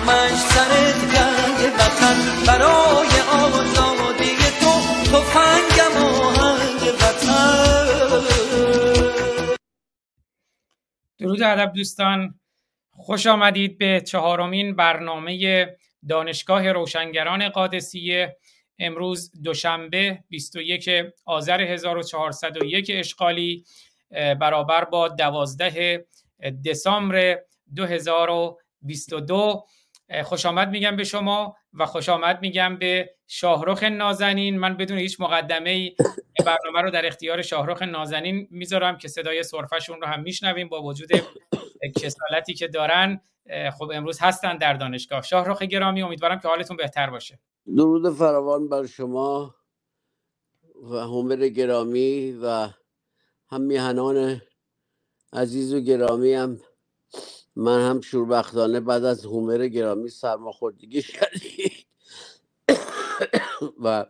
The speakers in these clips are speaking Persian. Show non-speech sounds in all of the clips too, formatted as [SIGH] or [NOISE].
همش سرت جنگ وطن برای آزادی تو تفنگم آهنگ وطن. درود ادب دوستان. خوش آمدید به چهارمین برنامه دانشگاه روشنگران قادسیه. امروز دوشنبه 21 آذر 1401 اشغالی برابر با 12 دسامبر 2022 خوش آمد میگم به شما و خوش آمد میگم به شاهرخ نازنین. من بدون هیچ مقدمه برنامه رو در اختیار شاهرخ نازنین می‌ذارم که صدای صرفشون رو هم میشنویم با وجود کسالتی که دارن. خب امروز هستن در دانشگاه. شاهرخ گرامی امیدوارم که حالتون بهتر باشه. درود فراوان بر شما و همر گرامی و هم میهنان عزیز و گرامی هم. من هم شوربختانه بعد از هومر گرامی سرماخوردگی شدید [COUGHS] و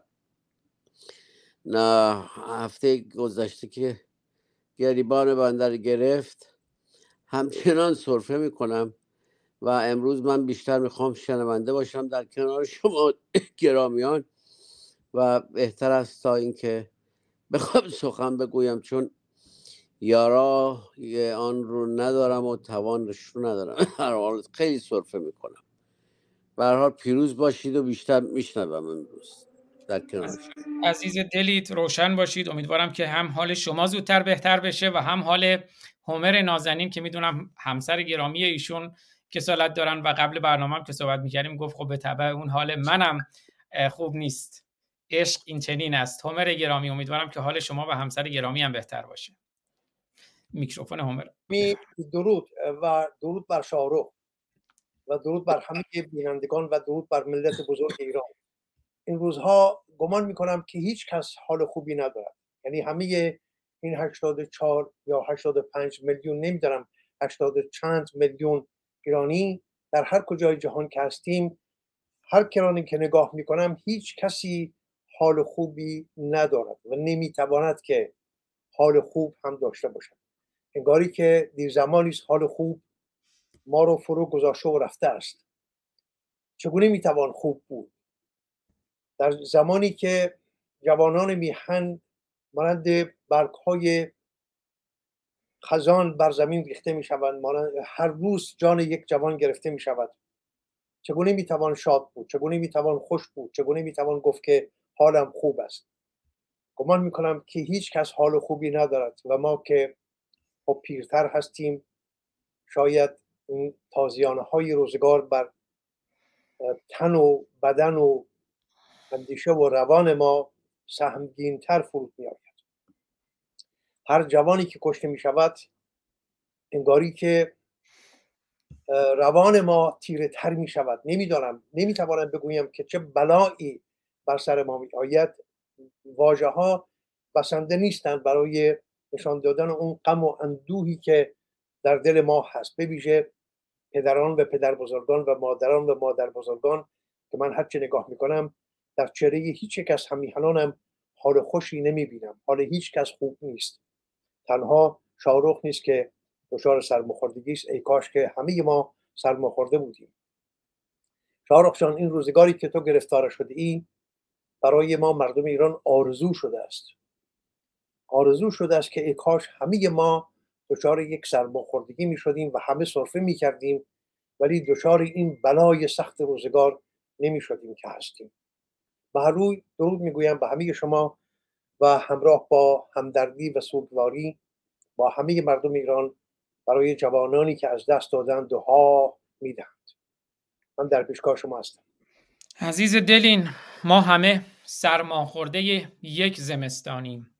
نه هفته گذشته که گریبان بندر گرفت. همچنان صرفه می‌کنم و امروز من بیشتر می‌خوام شنونده باشم در کنار شما [COUGHS] گرامیان. و بهتر است تا اینکه بخوام سخن بگویم چون یارا آن رو ندارم و توانش رو ندارم. [LAUGHS] هر حال خیلی صرفه می‌کنم. به حال پیروز باشید و بیشتر میشنوم امروز. در کنار عزیز دلیت روشن باشید. امیدوارم که هم حال شما زودتر بهتر بشه و هم حال همر نازنین که می‌دونم همسر گرامی ایشون کسالت دارن و قبل برنامه هم که صحبت می‌کردیم گفت خب به طبع اون حال منم خوب نیست. عشق این چنین است. همر گرامی امیدوارم که حال شما و همسر گرامی هم بهتر باشه. میکروفون همر درود و درود بر شاهرخ و درود بر همه بینندگان و درود بر ملت بزرگ ایران. این روزها گمان می‌کنم که هیچ کس حال خوبی ندارد. یعنی همه این 84 یا 85 میلیون نمیدارم 80 چند میلیون ایرانی در هر کجای جهان که هستیم هر کرانی که نگاه می‌کنم هیچ کسی حال خوبی ندارد و نمی‌تواند که حال خوب هم داشته باشد. انگاری که دیر زمانی حال خوب ما رو فرو گذاشته و رفته است. چگونه می‌توان خوب بود؟ در زمانی که جوانان میهن مانند برگ های خزان بر زمین ریخته می شوند هر روز جان یک جوان گرفته می شود چگونه می توان شاد بود؟ چگونه می توان خوش بود؟ چگونه می توان گفت که حالم خوب است؟ گمان می کنم که هیچ کس حال خوبی ندارد و ما که خب پیرتر هستیم. شاید این تازیانه های روزگار بر تن و بدن و اندیشه و روان ما سهمگین تر فرود می آید هر جوانی که کشته می شود انگاری که روان ما تیره تر می شود نمی‌دانم نمی‌توانم بگویم که چه بلایی بر سر ما می آید واژه ها بسنده نیستند برای نشان دادن اون غم و اندوهی که در دل ما هست. بویژه پدران و پدر بزرگان و مادران و مادر بزرگان که من هرچه نگاه می‌کنم در چهره هیچ یک از همیهنانم حال خوشی نمی بینم حال هیچ کس خوب نیست. تنها شاهرخ نیست که دچار سرماخوردگی است. ای کاش که همه ما سرماخورده بودیم. شاهرخ جان این روزگاری که تو گرفتار شده ای برای ما مردم ایران آرزو شده است. آرزو شده است که ای کاش همه ما دچار یک سرماخوردگی می شدیم و همه صرفه می کردیم ولی دچار این بلای سخت روزگار نمی شدیم که هستیم. به روی درود می‌گویم به همه شما و همراه با همدردی و سوگواری با همه مردم ایران برای جوانانی که از دست دادن دعا می‌دهند. من در پیشگاه شما هستم. عزیز دلین ما همه سرماخورده یک زمستانیم.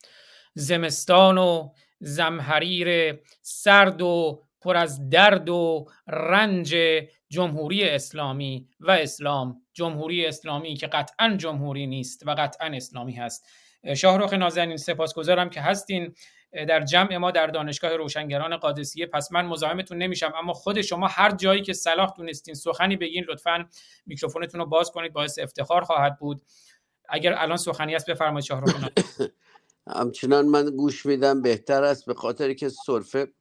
زمستان و زمحریر سرد و پر از درد و رنج جمهوری اسلامی و اسلام. جمهوری اسلامی که قطعا جمهوری نیست و قطعا اسلامی هست. شاهروخ نازنین سپاسگزارم که هستین. در جمع ما در دانشگاه روشنگران قادسیه. پس من مزاحمتون نمیشم اما خود شما هر جایی که صلاح دونستین سخنی بگین لطفا میکروفونتون رو باز کنید باعث افتخار خواهد بود. اگر الان سخنی است بفرمایید شاهرخ [LAUGHS] همچنان من گوش میدم بهتر است به خاطر که صرفه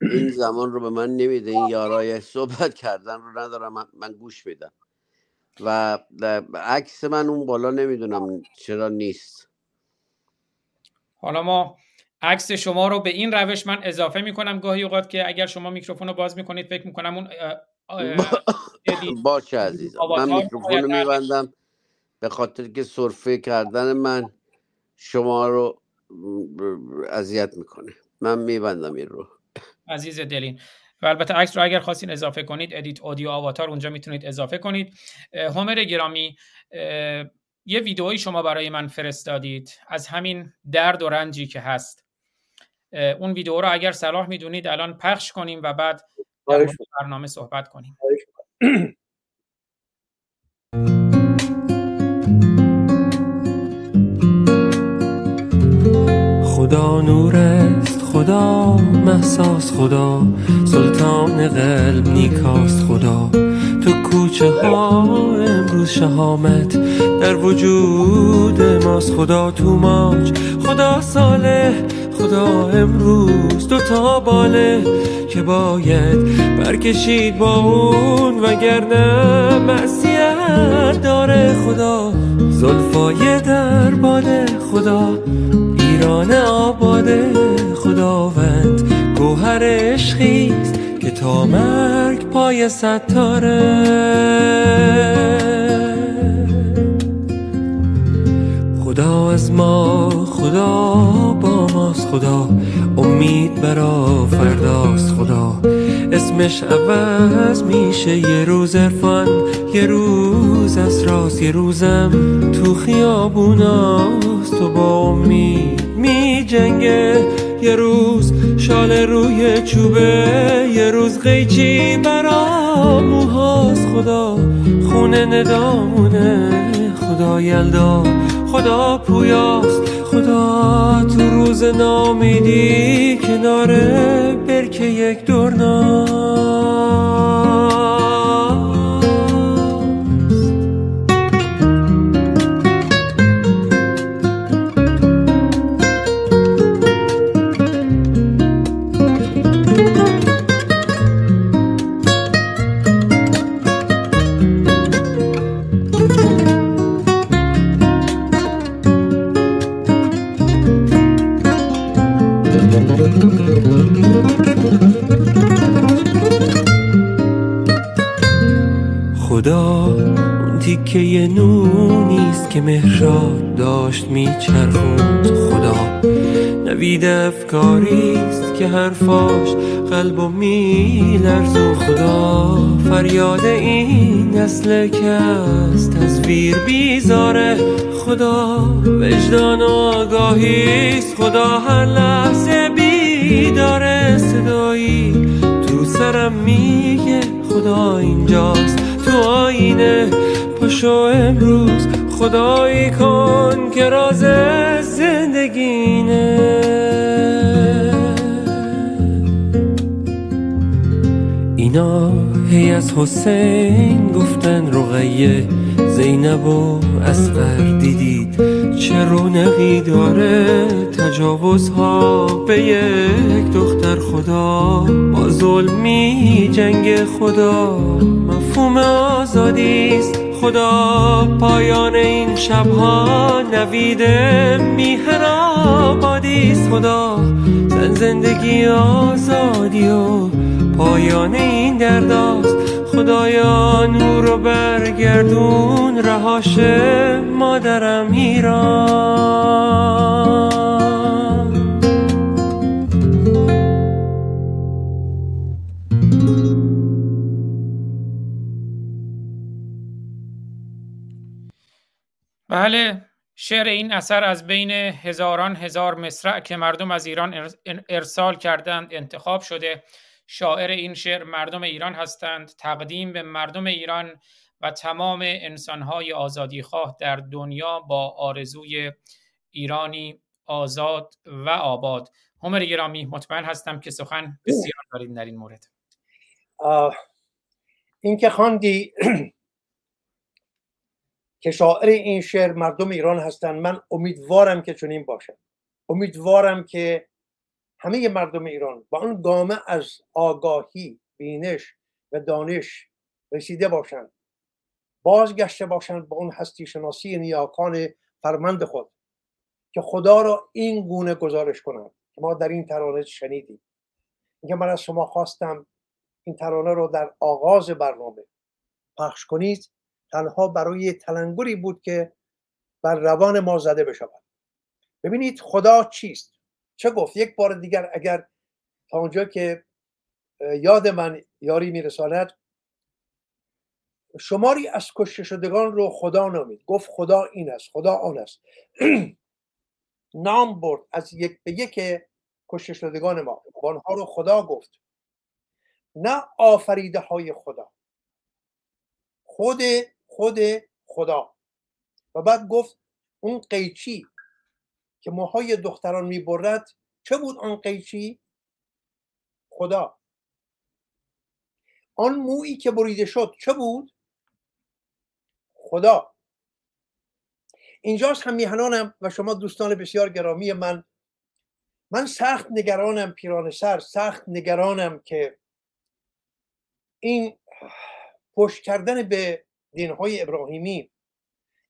این زمان رو به من نمیده این یارای صحبت کردن رو ندارم من گوش میدم. و عکس من اون بالا نمی‌دونم چرا نیست. حالا ما عکس شما رو به این روش من اضافه می‌کنم. گاهی اوقات که اگر شما میکروفون رو باز می‌کنید فکر می‌کنم اون [COUGHS] باشه عزیزم. من میکروفون رو میبندم به خاطر که صرفه کردن من. شما رو اذیت می‌کنه. من میبندم این رو. عزیز دلین. و البته عکس رو اگر خواستین اضافه کنید ادیت اودیو آواتار اونجا می‌تونید اضافه کنید. هومر گرامی یه ویدئویی شما برای من فرستادید از همین درد و رنجی که هست. اون ویدیو رو اگر صلاح می‌دونید الان پخش کنیم و بعد در برنامه صحبت کنیم. نور است خدا محساس خدا سلطان قلب نیکاست خدا. تو کوچه ها امروز شهامت در وجود ماست خدا تو ماج خدا صالح خدا امروز دو تا باله که باید برکشید با اون وگرنه معصیت داره خدا. زلفای در باده خدا ایران آباده خداوند. گوهر عشقیست که تا مرگ پای ستاره. خدا از ما خدا با ماست خدا امید برا فرداست خدا. اسمش عوض میشه یه روز عرفان یه روز راست یه روزم تو خیابوناست. تو با امید می جنگه یه روز شال روی چوبه یه روز قیچی برا موهاست خدا. خونه ندامونه خدا یلدا خدا پویاست. خدا تو روز نامیدی کناره برکه یک دورنا. تیکه نونیست که مهراد داشت میچرخوند. خدا نوید افکاریست که حرفاش قلب و میلرزون خدا فریاد این نسل که از تصویر بیزاره. خدا وجدان و آگاهیست خدا هر لحظه بیداره. صدایی تو سرم میگه خدا اینجاست. تو آینه پاشو امروز خدایی کن که راز زندگینه اینا هی از حسین گفتن رقیه. زینب و اسقر دیدید چه رونقی داره. تجاوزها به یک دختر خدا. با ظلمی جنگ خدا مفهوم آزادیست خدا پایان این شبها نوید میهن آبادیست خدا زن زندگی آزادی و پایان این درداست. خدایا نور رو برگردون رهاش مادرم ایران. بله شعر این اثر از بین هزاران هزار مصرع که مردم از ایران ارسال کردند انتخاب شده. شاعر این شعر مردم ایران هستند. تقدیم به مردم ایران و تمام انسانهای آزادیخواه در دنیا با آرزوی ایرانی آزاد و آباد. همر گرامی مطمئن هستم که سخن بسیار دارید در این مورد. این که خواندی که شاعر این شعر مردم ایران هستند. من امیدوارم که چنین باشد امیدوارم که همه مردم ایران با آن گامه از آگاهی بینش و دانش رسیده باشند. بازگشته باشند به اون هستی شناسی نیاکان فرمند خود که خدا را این گونه گزارش کنند ما در این ترانه شنیدیم. اینکه من از شما خواستم این ترانه رو در آغاز برنامه پخش کنید. تنها برای تلنگری بود که بر روان ما زده بشود. ببینید خدا چیست؟ چه گفت؟ یک بار دیگر اگر تا اونجا که یاد من یاری میرساند شماری از کشته شدگان رو خدا نامید. گفت خدا این است خدا آن است. [CLEARS THROAT] نام برد از یک به یک کشته شدگان ما. آنها رو خدا گفت. نه آفریده های خدا. خود خود خدا. و بعد گفت اون قیچی که موهای دختران می‌برد چه بود آن قیچی؟ خدا. آن مویی که بریده شد چه بود؟ خدا. اینجاست هم میهنانم و شما دوستان بسیار گرامی من. من سخت نگرانم پیران سر سخت نگرانم که این پشت کردن به دینهای ابراهیمی.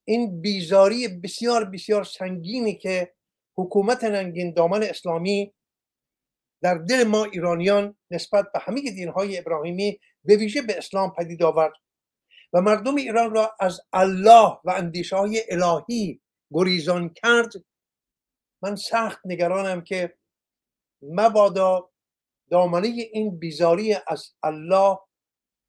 این بیزاری بسیار بسیار سنگینی که حکومت ننگین دامن اسلامی در دل ما ایرانیان نسبت به همه دینهای ابراهیمی به ویژه به اسلام پدید آورد و مردم ایران را از الله و اندیشه های الهی گریزان کرد. من سخت نگرانم که مبادا دامنه این بیزاری از الله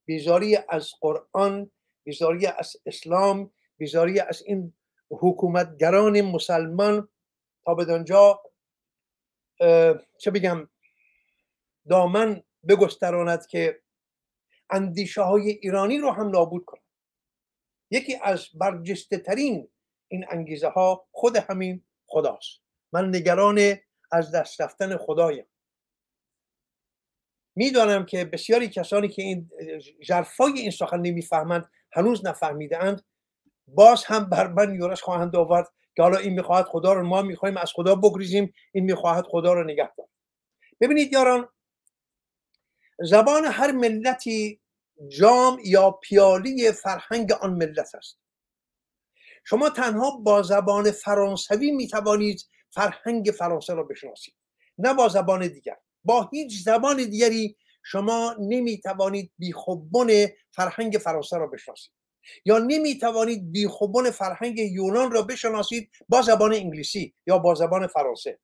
بیزاری از قرآن بیزاری از اسلام بیزاری از این حکومتگران مسلمان تا بدانجا چه بگم دامن بگستراند که اندیشه های ایرانی رو هم نابود کنند. یکی از برجسته ترین این انگیزه ها خود همین خداست. من نگران از دست رفتن خدایم. می‌دانم که بسیاری کسانی که این جرفای این سخن نمی‌فهمند هنوز نفهمیدند باز هم بر من یورش خواهند آورد که حالا این می‌خواهد خدا رو ما می‌خواهیم از خدا بگریزیم این می‌خواهد خدا رو نگه دارد ببینید یاران زبان هر ملتی جام یا پیالی فرهنگ آن ملت است. شما تنها با زبان فرانسوی می‌توانید فرهنگ فرانسه را بشناسید نه با زبان دیگر. با هیچ زبان دیگری شما نمی‌توانید بیخوبون فرهنگ فرانسه را بشناسید. یا نمی‌توانید بیخوبون فرهنگ یونان را بشناسید با زبان انگلیسی یا با زبان فرانسه.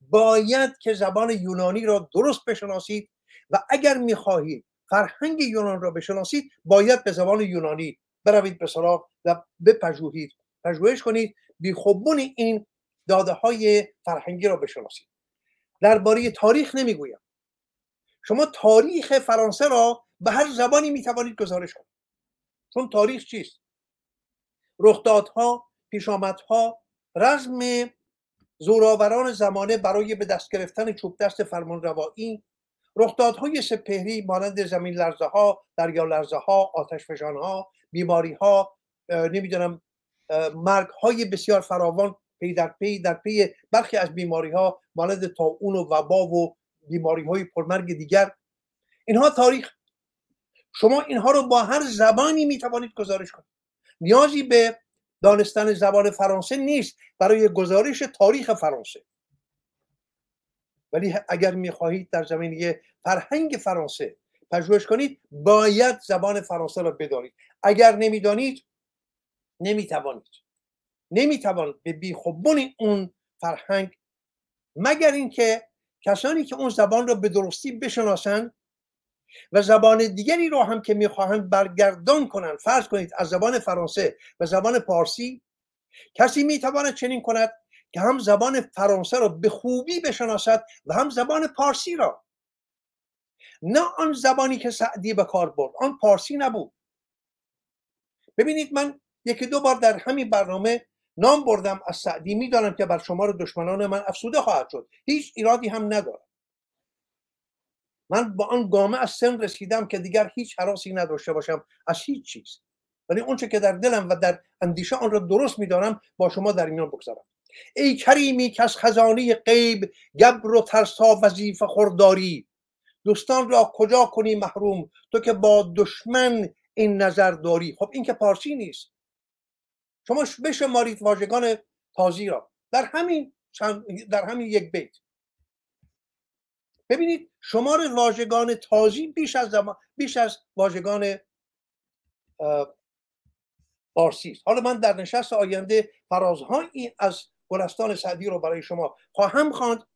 باید که زبان یونانی را درست بشناسید و اگر می‌خواهید فرهنگ یونان را بشناسید باید به زبان یونانی بروید به سراغ و بپژوهید. پژوهش کنید بیخوبون این داده های فرهنگی را بشناسید. درباره تاریخ نمی‌گویم. شما تاریخ فرانسه را به هر زبانی می‌توانید گزارش کنید. چون تاریخ چیست؟ رخدادها پیشامدها رزم زوراوران زمانه برای به دست گرفتن چوب دست فرمان روایی رخدادهای سپهری مانند زمین لرزه ها دریا لرزه ها آتش فشان ها بیماری ها نمی‌دونم مرگ های بسیار فراوان پی در پی در پی برخی از بیماری ها مانند طاعون و وبا و بیماری های پرمرگ دیگر. اینها تاریخ. شما اینها رو با هر زبانی می‌توانید گزارش کنید. نیازی به دانستن زبان فرانسه نیست برای گزارش تاریخ فرانسه. ولی اگر می‌خواهید در زمینه فرهنگ فرانسه پژوهش کنید باید زبان فرانسه را بدانید. اگر نمی‌دانید نمی‌توانید. نمی‌توان به بیخوبون اون فرهنگ مگر اینکه کسانی که اون زبان را به درستی بشناسند و زبان دیگری رو هم که می‌خواهند برگردان کنند. فرض کنید از زبان فرانسه و زبان پارسی کسی می‌تواند چنین کند که هم زبان فرانسه را به خوبی بشناسد و هم زبان پارسی را. نه آن زبانی که سعدی به کار برد آن پارسی نبود. ببینید من یکی دو بار در همین برنامه نام بردم از سعدی می‌دانم که بر شمار دشمنان من افسوده خواهد شد. هیچ ایرادی هم ندارم. من با آن گامه از سن رسیدم که دیگر هیچ حراسی نداشته باشم از هیچ چیز. ولی اونچه که در دلم و در اندیشه آن را درست می‌دانم با شما در میان بگذارم. ای کریمی که از خزانه غیب گبر و ترسا وظیفه خورداری دوستان را کجا کنی محروم؟ تو که با دشمن این نظر داری. خب این که پارسی نیست. شما بشمارید واژگان تازی را. در همین در همین یک بیت. ببینید شمار واژگان تازی بیش از بیش از واژگان پارسی است. حالا من در نشست آینده فرازهایی از گلستان سعدی رو برای شما خواهم خواند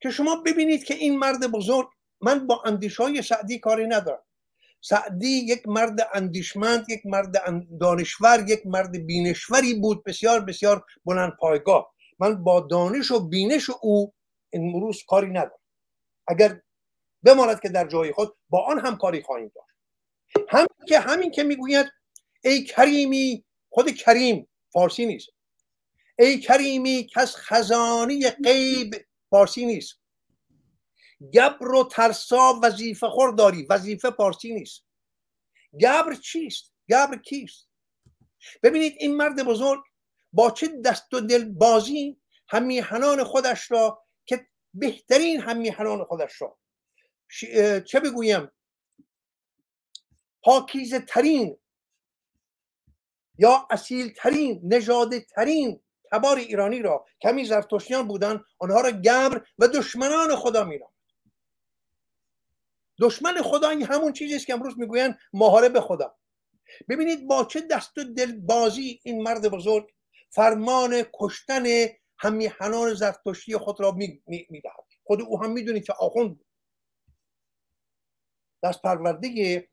که شما ببینید که این مرد بزرگ من با اندیش های سعدی کاری ندارم. سعدی یک مرد اندیشمند یک مرد دانشور یک مرد بینشوری بود بسیار بسیار بلند پایگاه. من با دانش و بینش او امروز کاری ندارم. اگر بماند که در جای خود با آن هم کاری خواهیم داشت. هم که همین که می‌گوید ای کریمی خود کریم فارسی نیست. ای کریمی که از خزانه غیب فارسی نیست. گبر و ترسا وظیفه خور داری وظیفه پارسی نیست. گبر چیست؟ گبر کیست؟ ببینید این مرد بزرگ با چه دست و دل بازی همیهنان خودش را که بهترین همیهنان خودش را. چه بگویم؟ پاکیزه ترین یا اصیل ترین نژاده ترین تبار ایرانی را کمی زرتشتیان بودن آنها را گبر و دشمنان خدا میرن دشمن خدا این همون چیزی است که امروز می‌گویند به خدا. ببینید با چه دست و دل بازی این مرد بزرگ فرمان کشتن همیهنان زرتشتی خود را می‌دهد. خود او هم می‌دونید که آخوند بود. دست پرورده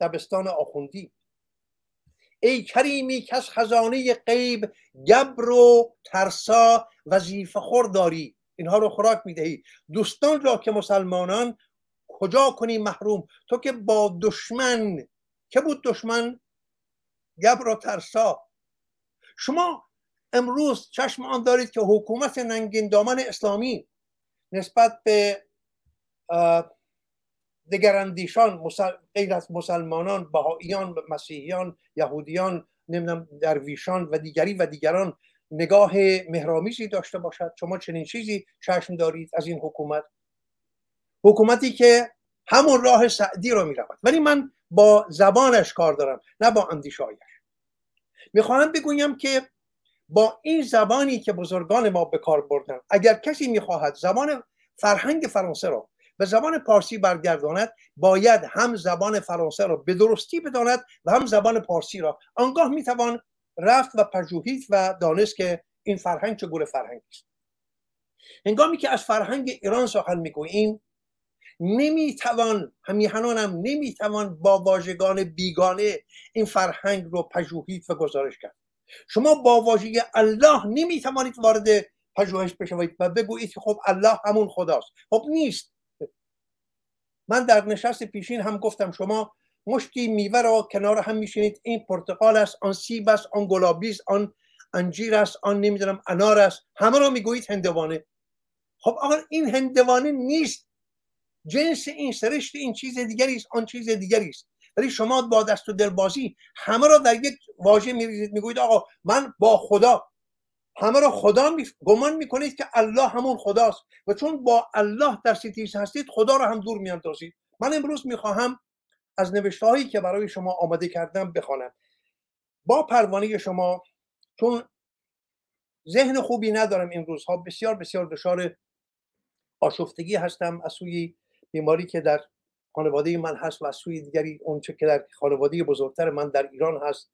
دبستان آخوندی. ای کریمی که از خزانه غیب گبر و ترسا وظیفه خور داری اینها رو خوراک می‌دهی. دوستان را که مسلمانان کجا کنی محروم؟ تو که با دشمن که بود دشمن؟ گبر و ترسا. شما امروز چشم آن دارید که حکومت ننگین دامن اسلامی نسبت به دگراندیشان غیر از مسلمانان بهاییان مسیحیان یهودیان نمی‌دونم درویشان و دیگری و دیگران نگاه مهرامیزی داشته باشد. شما چنین چیزی چشم دارید از این حکومت؟ حکومتی که همون راه سعدی رو می‌رود. ولی من با زبانش کار دارم نه با اندیشایش می‌خواهم بگویم که با این زبانی که بزرگان ما به کار بردن اگر کسی می‌خواهد زبان فرهنگ فرانسه رو به زبان پارسی برگرداند باید هم زبان فرانسه را به درستی بداند و هم زبان پارسی را. آنگاه می‌توان رفت و پژوهید و دانست که این فرهنگ چه گونه فرهنگی است. هنگامی که از فرهنگ ایران سخن می‌گوییم نمی‌توان همیهنانم نمی‌توان با واژگان بیگانه این فرهنگ رو پژوهید و گزارش کرد. شما با واژه الله نمی‌توانید وارد پژوهش بشوید و بگویید که خب الله همون خداست. خب نیست. من در نشست پیشین هم گفتم شما مشتی میوه را کنار هم میشینید. این پرتقال است آن سیب است آن گلابی است آن انجیر است آن نمی‌دونم انار است. همه را می‌گویید هندوانه. خب آقا این هندوانه نیست. جنس این سرشت این چیز دیگری است آن چیز دیگری است. ولی شما با دست و دلبازی همه را در یک واژه میریزید می‌گویید آقا من با خدا همه را خدا می... گمان می‌کنید که الله همون خداست. و چون با الله در ستیز هستید خدا را هم دور میاندازید. من امروز می‌خواهم از نوشته هایی که برای شما آماده کردم بخوانم. با پروانه شما چون ذهن خوبی ندارم این روزها بسیار بسیار دچار آشفتگی هستم از سوی بیماری که در خانواده من هست و از سوی دیگری اونچه که در خانواده بزرگتر من در ایران هست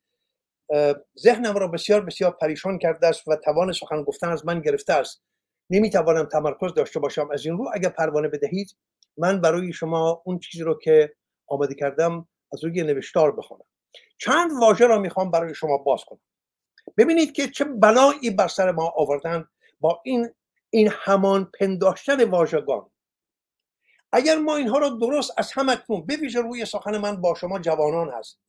ذهنم را بسیار بسیار پریشان کرده است و توان سخن گفتن از من گرفته است. نمی‌توانم تمرکز داشته باشم. از این رو اگر پروانه بدهید من برای شما اون چیزی رو که آماده کردم از روی نوشتار بخونم. چند واژه را می‌خوام برای شما باز کنم. ببینید که چه بلایی بر سر ما آوردن با این این همان پنداشتن واژگان. اگر ما اینها را درست از هم اکنون بویژه روی سخن من با شما جوانان هست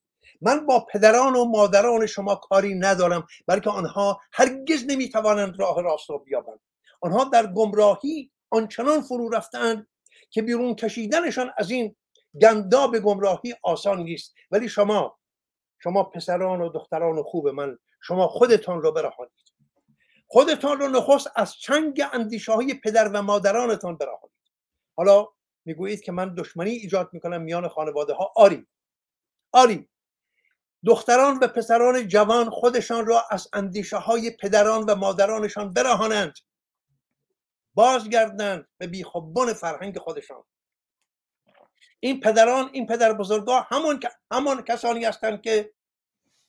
من با پدران و مادران شما کاری ندارم بلکه آنها هرگز نمی‌توانند راه راست را بیابند. آنها در گمراهی آنچنان فرو رفتند که بیرون کشیدنشان از این گنداب گمراهی آسان نیست. ولی شما شما پسران و دختران خوب من شما خودتان را برهانید. خودتان رو نخست از چنگ اندیشه های پدر و مادرانتان برهانید. حالا می‌گویید که من دشمنی ایجاد می‌کنم میان خانواده ها آری. آری. دختران و پسران جوان خودشان را از اندیشه های پدران و مادرانشان برهانند. بازگردند به بیخوبان فرهنگ خودشان. این پدران این پدر بزرگا همان, همان کسانی هستند که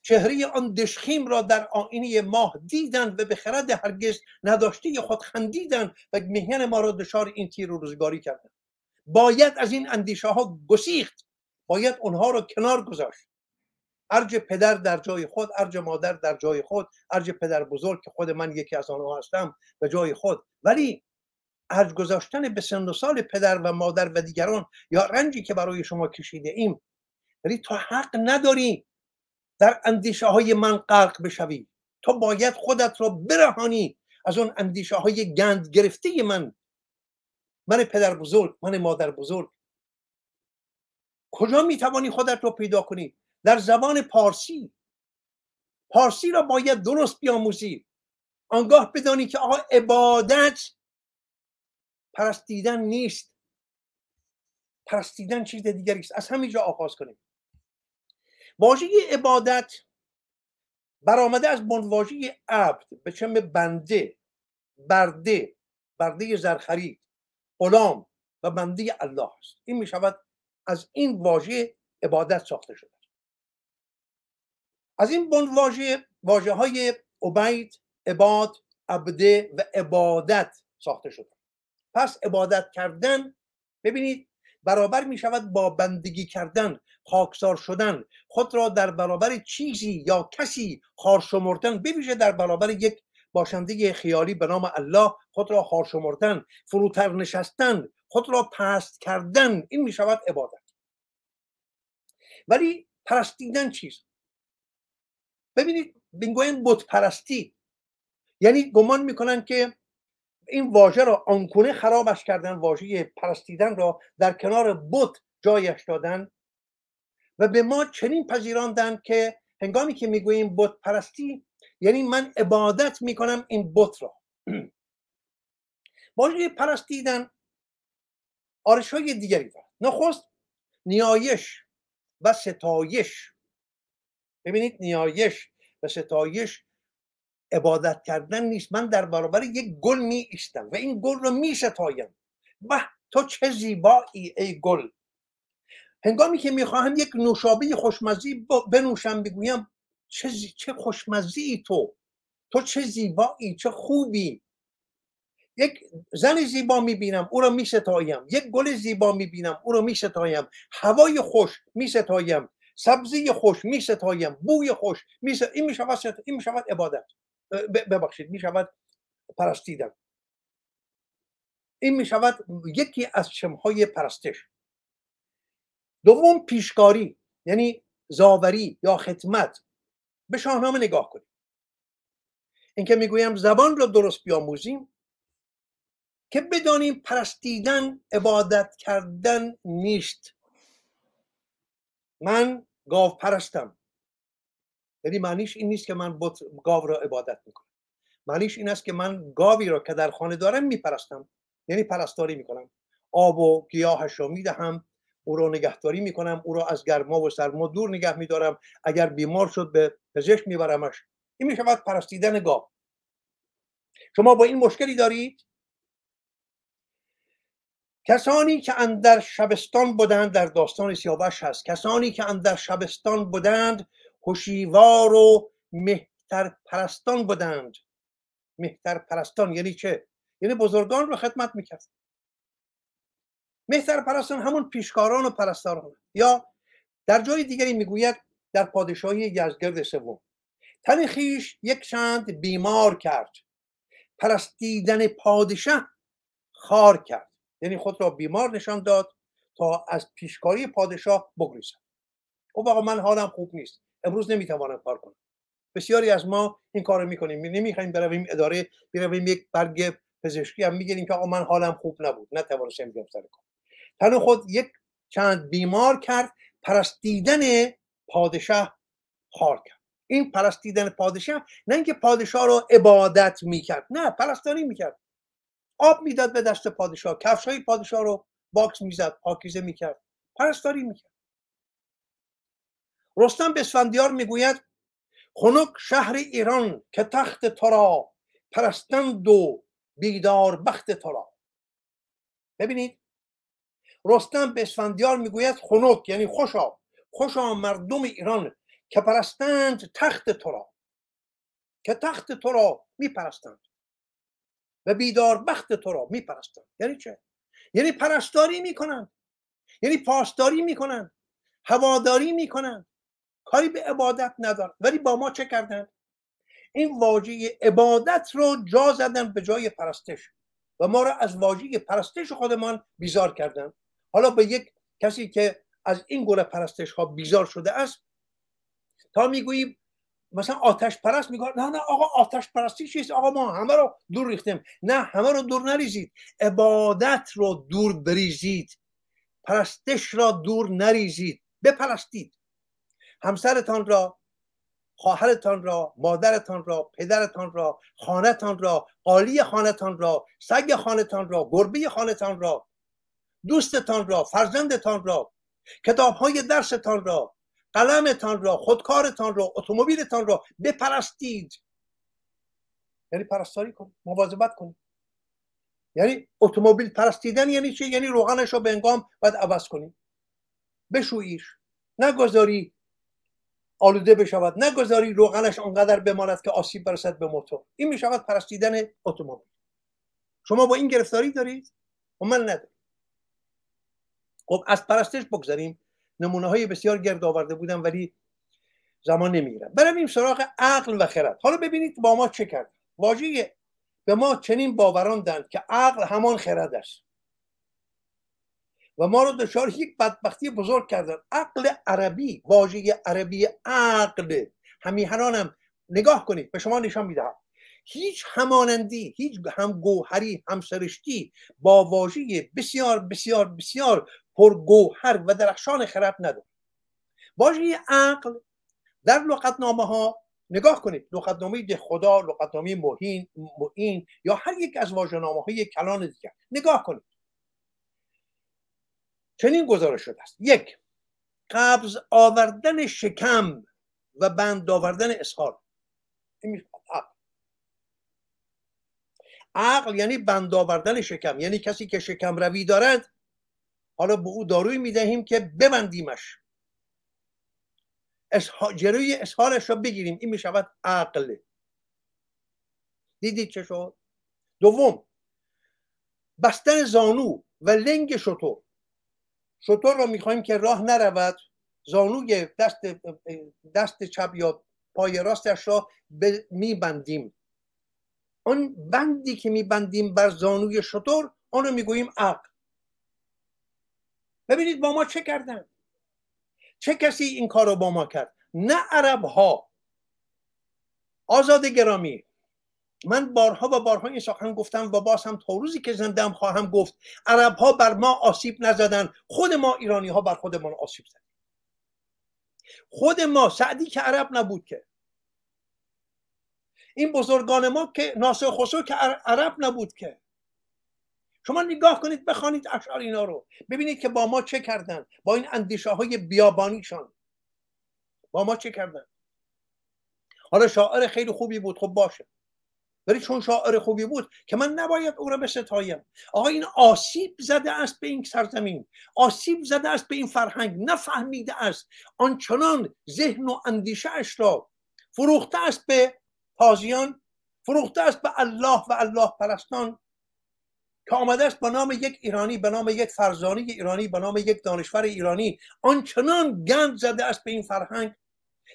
چهره آن دشخیم را در آینه ماه دیدند و به خرد هرگز نداشته خود خندیدند و مهین ما را دچار این تیر و روزگاری کردند. باید از این اندیشه ها گسیخت. باید اونها را کنار گذاشت. ارج پدر در جای خود ارج مادر در جای خود ارج پدر بزرگ که خود من یکی از آنها هستم به جای خود. ولی ارج گذاشتن به سن و سال پدر و مادر و دیگران یا رنجی که برای شما کشیده ایم ولی تو حق نداری در اندیشه های من غرق بشوی. تو باید خودت را برهانی از اون اندیشه های گند گرفته من من پدر بزرگ من مادر بزرگ. کجا می‌توانی خودت را پیدا کنی؟ در زبان پارسی. پارسی را باید درست بیاموزی. آنگاه بدانی که آقا عبادت پرستیدن نیست. پرستیدن چیز دیگری است. از همینجا آغاز کنیم. واژه عبادت برآمده از واژه عبد به چم بنده برده برده زرخرید. غلام و بنده الله است. این می شود از این واژه عبادت ساخته شده. از این بند واژه واژه های عبید عباد عبده و عبادت ساخته شده. پس عبادت کردن ببینید برابر می شود با بندگی کردن خاکسار شدن. خود را در برابر چیزی یا کسی خار شمردن بویژه در برابر یک باشنده خیالی به نام الله خود را خار شمردن فروتر نشستن خود را پست کردن این می شود عبادت. ولی پرستیدن چیز ببینید بینگوین بت پرستی. یعنی گمان می‌کنن که این واژه را آنکونه خرابش کردن واژه پرستیدن را در کنار بت جایش دادن و به ما چنین پذیراندن که هنگامی که می‌گوییم بت پرستی یعنی من عبادت می‌کنم این بت را. واژه پرستیدن آرش های دیگری دارد نخست نیایش و ستایش. ببینید نیایش و ستایش عبادت کردن نیست. من در برابر یک گل می ایستم و این گل رو می ستایم به تو چه زیبایی ای گل. هنگامی که می‌خواهم یک نوشابه خوشمزی بنوشم بگویم چه. چه خوشمزی تو. تو چه زیبایی چه خوبی. یک زن زیبا می‌بینم او را میستایم. یک گل زیبا می‌بینم او را میستایم. هوای خوش میستایم. سبزی خوش میستایم. بوی خوش می این می‌شود این می‌شود عبادت. ببخشید می‌شود پرستیدن. این می‌شود یکی از چمهای پرستش. دوم پیشکاری یعنی زاوری یا خدمت. به شاهنامه نگاه کنیم. اینکه می‌گویم زبان را درست بیاموزیم که بدانیم پرستیدن عبادت کردن نیست. من گاو پرستم. یعنی معنیش این نیست که من بط گاو را عبادت می‌کنم. معنیش این است که من گاوی را که در خانه دارم میپرستم. یعنی پرستاری می‌کنم. آب و گیاهش را می‌دهم. او را نگهداری می‌کنم او را از گرما و سرما دور نگه میدارم. اگر بیمار شد به پزشک میبرمش. این می‌شود پرستیدن گاو. شما با این مشکلی دارید؟ کسانی که اندر شبستان بودند در داستان سیاوش هست. کسانی که اندر شبستان بودند هوشیوار و مهتر پرستان بودند. مهتر پرستان یعنی چه؟ یعنی بزرگان رو خدمت می‌کرد. مهتر پرستان همون پیشکاران و پرستاران. یا در جای دیگری می‌گوید در پادشاهی یزگرد سوم. تن خیش یک چند بیمار کرد. پرستیدن پادشاه خار کرد. یعنی خود را بیمار نشان داد تا از پیشکاری پادشاه بگریزد. او آقا من حالم خوب نیست. امروز نمی‌توانم کار کنم. بسیاری از ما این کار رو می‌کنیم. نمی‌خوایم برویم اداره برویم یک برگ پزشکی هم می‌گیریم که آقا من حالم خوب نبود. نتوانستم بیام سر تن خود یک چند بیمار کرد پرستیدن پادشاه خوار کرد. این پرستیدن پادشاه نه اینکه پادشاه رو عبادت می‌کرد نه پرستانی می‌کرد. آب می‌داد به دست پادشاه کفش های پادشاه رو واکس می‌زد پاکیزه می‌کرد پرستاری می‌کرد. رستم به اسفندیار می‌گوید خنک شهر ایران که تخت تو را پرستند و بیدار بخت تو را. ببینید رستم به اسفندیار می‌گوید خنک یعنی خوشا خوشا مردم ایران که پرستند تخت تو را. که تخت تو را میپرستند. و بیدار بخت تو را میپرستند. یعنی چه؟ یعنی پرستاری می‌کنند. یعنی پاسداری می‌کنند. هواداری می‌کنند. کاری به عبادت ندارن. ولی با ما چه کردن؟ این واژه عبادت رو جا زدن به جای پرستش. و ما را از واژه پرستش خودمان بیزار کردن. حالا به یک کسی که از این گونه پرستش ها بیزار شده است تا می‌گوییم مثلا آتش پرست میگه نه نه آقا آتش پرستی چیست؟ آقا ما همه رو دور ریختیم. نه همه رو دور نریزید. عبادت رو دور بریزید. پرستش را دور نریزید. بپرستید. همسرتان را خواهرتان را مادرتان را پدرتان را خانهتان را قالی خانهتان را سگ خانهتان را گربه خانهتان را دوستتان را فرزندتان را کتاب های درستان را قلمتان را خودکارتان را اتومبیلتان را بپرستید. یعنی پرستاری کنید مواظبت کنید. یعنی اتومبیل پرستیدن یعنی چی؟ یعنی روغنش رو به انگام باید عوض کنید. بشوییش نگذاری آلوده بشود. نگذاری روغنش آنقدر بماند که آسیب برسد به موتور. این می شود پرستیدن اتومبیل. شما با این گرفتاری دارید؟ و من ندارم. خب از پرستش بگذاریم نمونه های بسیار گرد آورده بودم ولی زمان نمی‌گیرم برویم سراغ عقل و خرد. حالا ببینید با ما چه کرد. واژه به ما چنین باوراندند که عقل همان خرد است. و ما رو دچار یک بدبختی بزرگ کردن. عقل عربی واژه عربی عقل. همیهنانم نگاه کنید به شما نشان می‌دهم. هیچ همانندی هیچ هم گوهری هم سرشتی با واژه بسیار بسیار بسیار پرگوهر و درخشان خرد نداره واژه عقل در لغتنامه ها نگاه کنید لغتنامه ده خدا لغتنامه مهین مهین یا هر یک از واژه‌نامه های کلان دیگر. نگاه کنید. چنین گزارش شده است. یک قبض آوردن شکم و بند آوردن اسهال. عقل. عقل یعنی بند آوردن شکم. یعنی کسی که شکم روی دارد حالا به او داروی می‌دهیم که ببندیمش. جلوی اسهالش را بگیریم. این می‌شود عقل. دیدید چه شد؟ دوم بستن زانو و لنگ شطور شطور را می‌خوایم که راه نرود. زانوی دست دست چپ یا پای راستش را میبندیم. آن بندی که میبندیم بر زانوی شطور آن رو می‌گوییم عقل. ببینید با ما چه کردن؟ چه کسی این کار رو با ما کرد؟ نه عرب ها آزاد گرامی من بارها و بارها این سخن گفتم و باز هم تا روزی که زندم خواهم گفت عرب ها بر ما آسیب نزدن. خود ما ایرانی ها بر خودمان آسیب زدیم. خود ما سعدی که عرب نبود که. این بزرگان ما که ناصر خسرو که عرب نبود که. شما نگاه کنید بخوانید اشعار اینا رو. ببینید که با ما چه کردن؟ با این اندیشه های بیابانیشان. با ما چه کردن؟ حالا شاعر خیلی خوبی بود خب باشه. ولی چون شاعر خوبی بود که من نباید او را به ستایم آقا این آسیب زده است به این سرزمین. آسیب زده است به این فرهنگ. نفهمیده است. آنچنان ذهن و اندیشه اش را فروخته است به تازیان فروخته است به الله و الله پرستان. که آمده است به نام یک ایرانی به نام یک فرزانی ایرانی به نام یک دانشور ایرانی. آنچنان گند زده است به این فرهنگ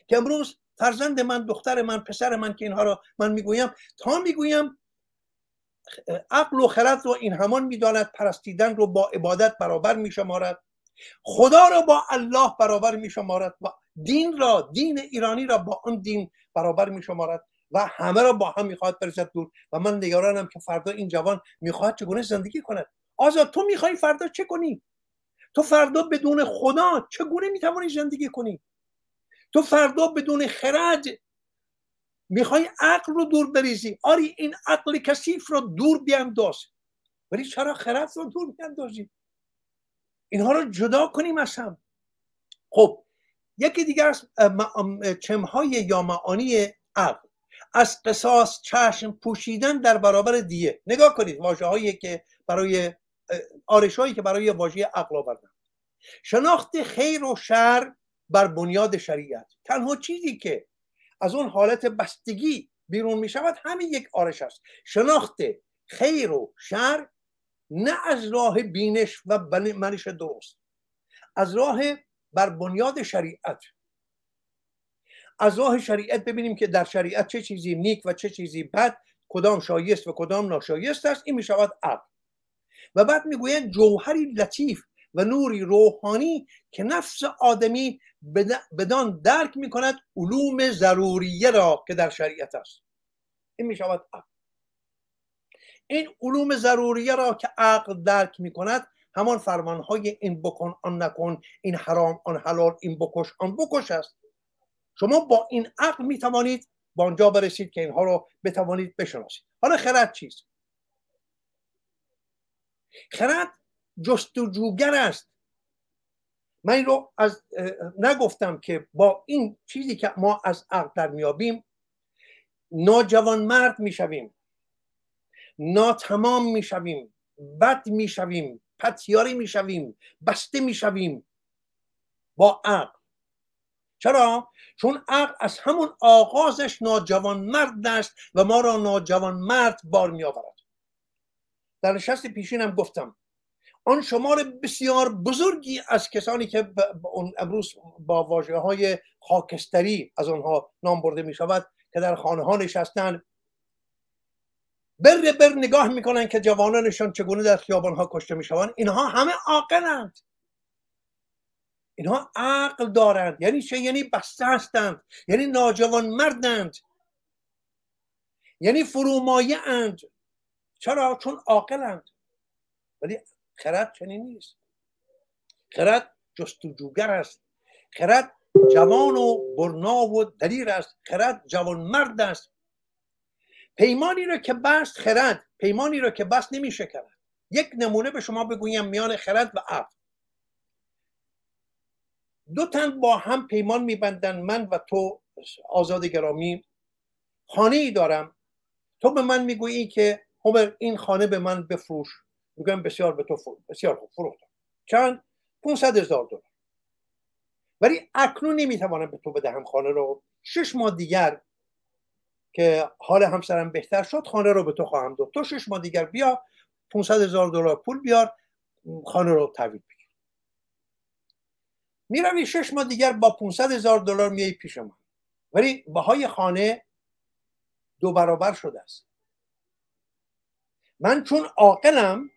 که امروز فرزند من دختر من پسر من که اینها رو من می‌گویم تا می‌گویم عقل و خرد رو این همان می‌داند پرستیدن رو با عبادت برابر میشمارد. خدا را با الله برابر می شمارد و دین را دین ایرانی را با آن دین برابر می شمارد و همه را با هم می‌خواد برسد دور. و من نگرانم که فردا این جوان می‌خواهد چگونه زندگی کند. آزاد تو می‌خوای فردا چه کنی؟ تو فردا بدون خدا چگونه می‌توانی زندگی کنی؟ تو فردا بدون خرد می‌خوای عقل رو دور بریزی. آری این عقل کثیف رو دور بیانداز. ولی چرا خرد رو دور بیاندازی؟ اینها رو جدا کنیم از هم. خب یکی دیگر از چمهای یا معانی عقل. از قصاص چشم پوشیدن در برابر دیه. نگاه کنید واژه هایی که برای آرش هایی که برای واژه عقل آوردن. شناخت خیر و شر بر بنیاد شریعت. تنها چیزی که از اون حالت بستگی بیرون می شود همین یک آرش است. شناخت خیر و شر نه از راه بینش و منش درست. از راه بر بنیاد شریعت. از راه شریعت ببینیم که در شریعت چه چیزی نیک و چه چیزی بد کدام شایست و کدام ناشایست است این می شود عقل. و بعد می‌گویند جوهری لطیف و نوری روحانی که نفس آدمی بدان درک می کند علوم ضروریه را که در شریعت است. این می شود عقل. این علوم ضروریه را که عقل درک می کند همان فرمانهای این بکن آن نکن این حرام آن حلال این بکش آن بکش است. شما با این عقل می توانید با آنجا برسید که اینها رو بتوانید بشناسید. حالا خرد چیست؟ خرد جستجوگر است. من این رو از نگفتم که با این چیزی که ما از عقل در میابیم ناجوان مرد می‌شویم ناتمام می‌شویم بد می‌شویم پتیاری می‌شویم بسته می‌شویم با عقل. چرا؟ چون عقل از همون آغازش ناجوان مرد است و ما را ناجوان مرد بار می آورد در نشست پیشینم گفتم آن شمار بسیار بزرگی از کسانی که امروز با واجه های خاکستری از آنها نام برده می شود که در خانه ها نشستن بر بر نگاه می‌کنن که جوانانشان چگونه در خیابان ها کشته می‌شوند. اینها همه عاقلند. اینها عقل دارند. یعنی چه؟ یعنی بسته هستند. یعنی ناجوان مردند. یعنی فرومایه اند. چرا؟ چون عاقلند. ولی خرد چنین نیست. خرد جستجوگر است. خرد جوان و برنا و دلیر است. خرد جوان مرد است. پیمانی را که بست خرد. پیمانی را که بست نمی شکرد یک نمونه به شما بگویم میان خرد و عقل. دو تن با هم پیمان میبندن. من و تو آزاد گرامی خانه ای دارم. تو به من می‌گویی که هومر این خانه به من بفروش. میگم بسیار به تو فروش بسیار خوب فروختم. چند؟ 500 هزار دلار. ولی اکنون نمی‌توانم به تو بدهم خانه رو. شش ماه دیگر که حال همسرم بهتر شد خانه رو به تو خواهم داد. تو شش ماه دیگر بیا 500 هزار دلار پول بیار خانه رو تحویل بگیر. می‌روی شش ماه دیگر با 500 هزار دلار میای پیش من ولی بهای خانه دو برابر شده است. من چون عاقلم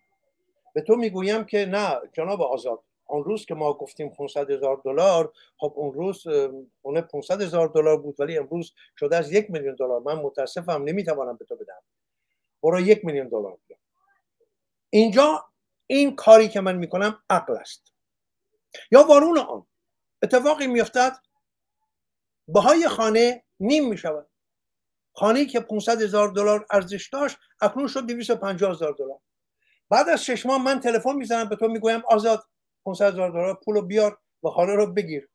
به تو می‌گویم که نه جناب آزاد اون روز که ما گفتیم 500 هزار دلار خب اون روز خونه 500 هزار دلار بود ولی امروز شده از یک میلیون دلار. من متاسفم نمی‌توانم به تو بدم برو یک میلیون دلار بیا. اینجا این کاری که من می‌کنم عقل است. یا وارون آن. اتفاقی میافتد بهای خانه نیم می‌شود. خانه که 500 هزار دلار ارزش داشت اکنون شد 250 هزار دلار. بعد از شش ماه من تلفن می‌زنم به تو می‌گویم آزاد 500 هزار دلار پول رو بیار و خانه رو بگیر.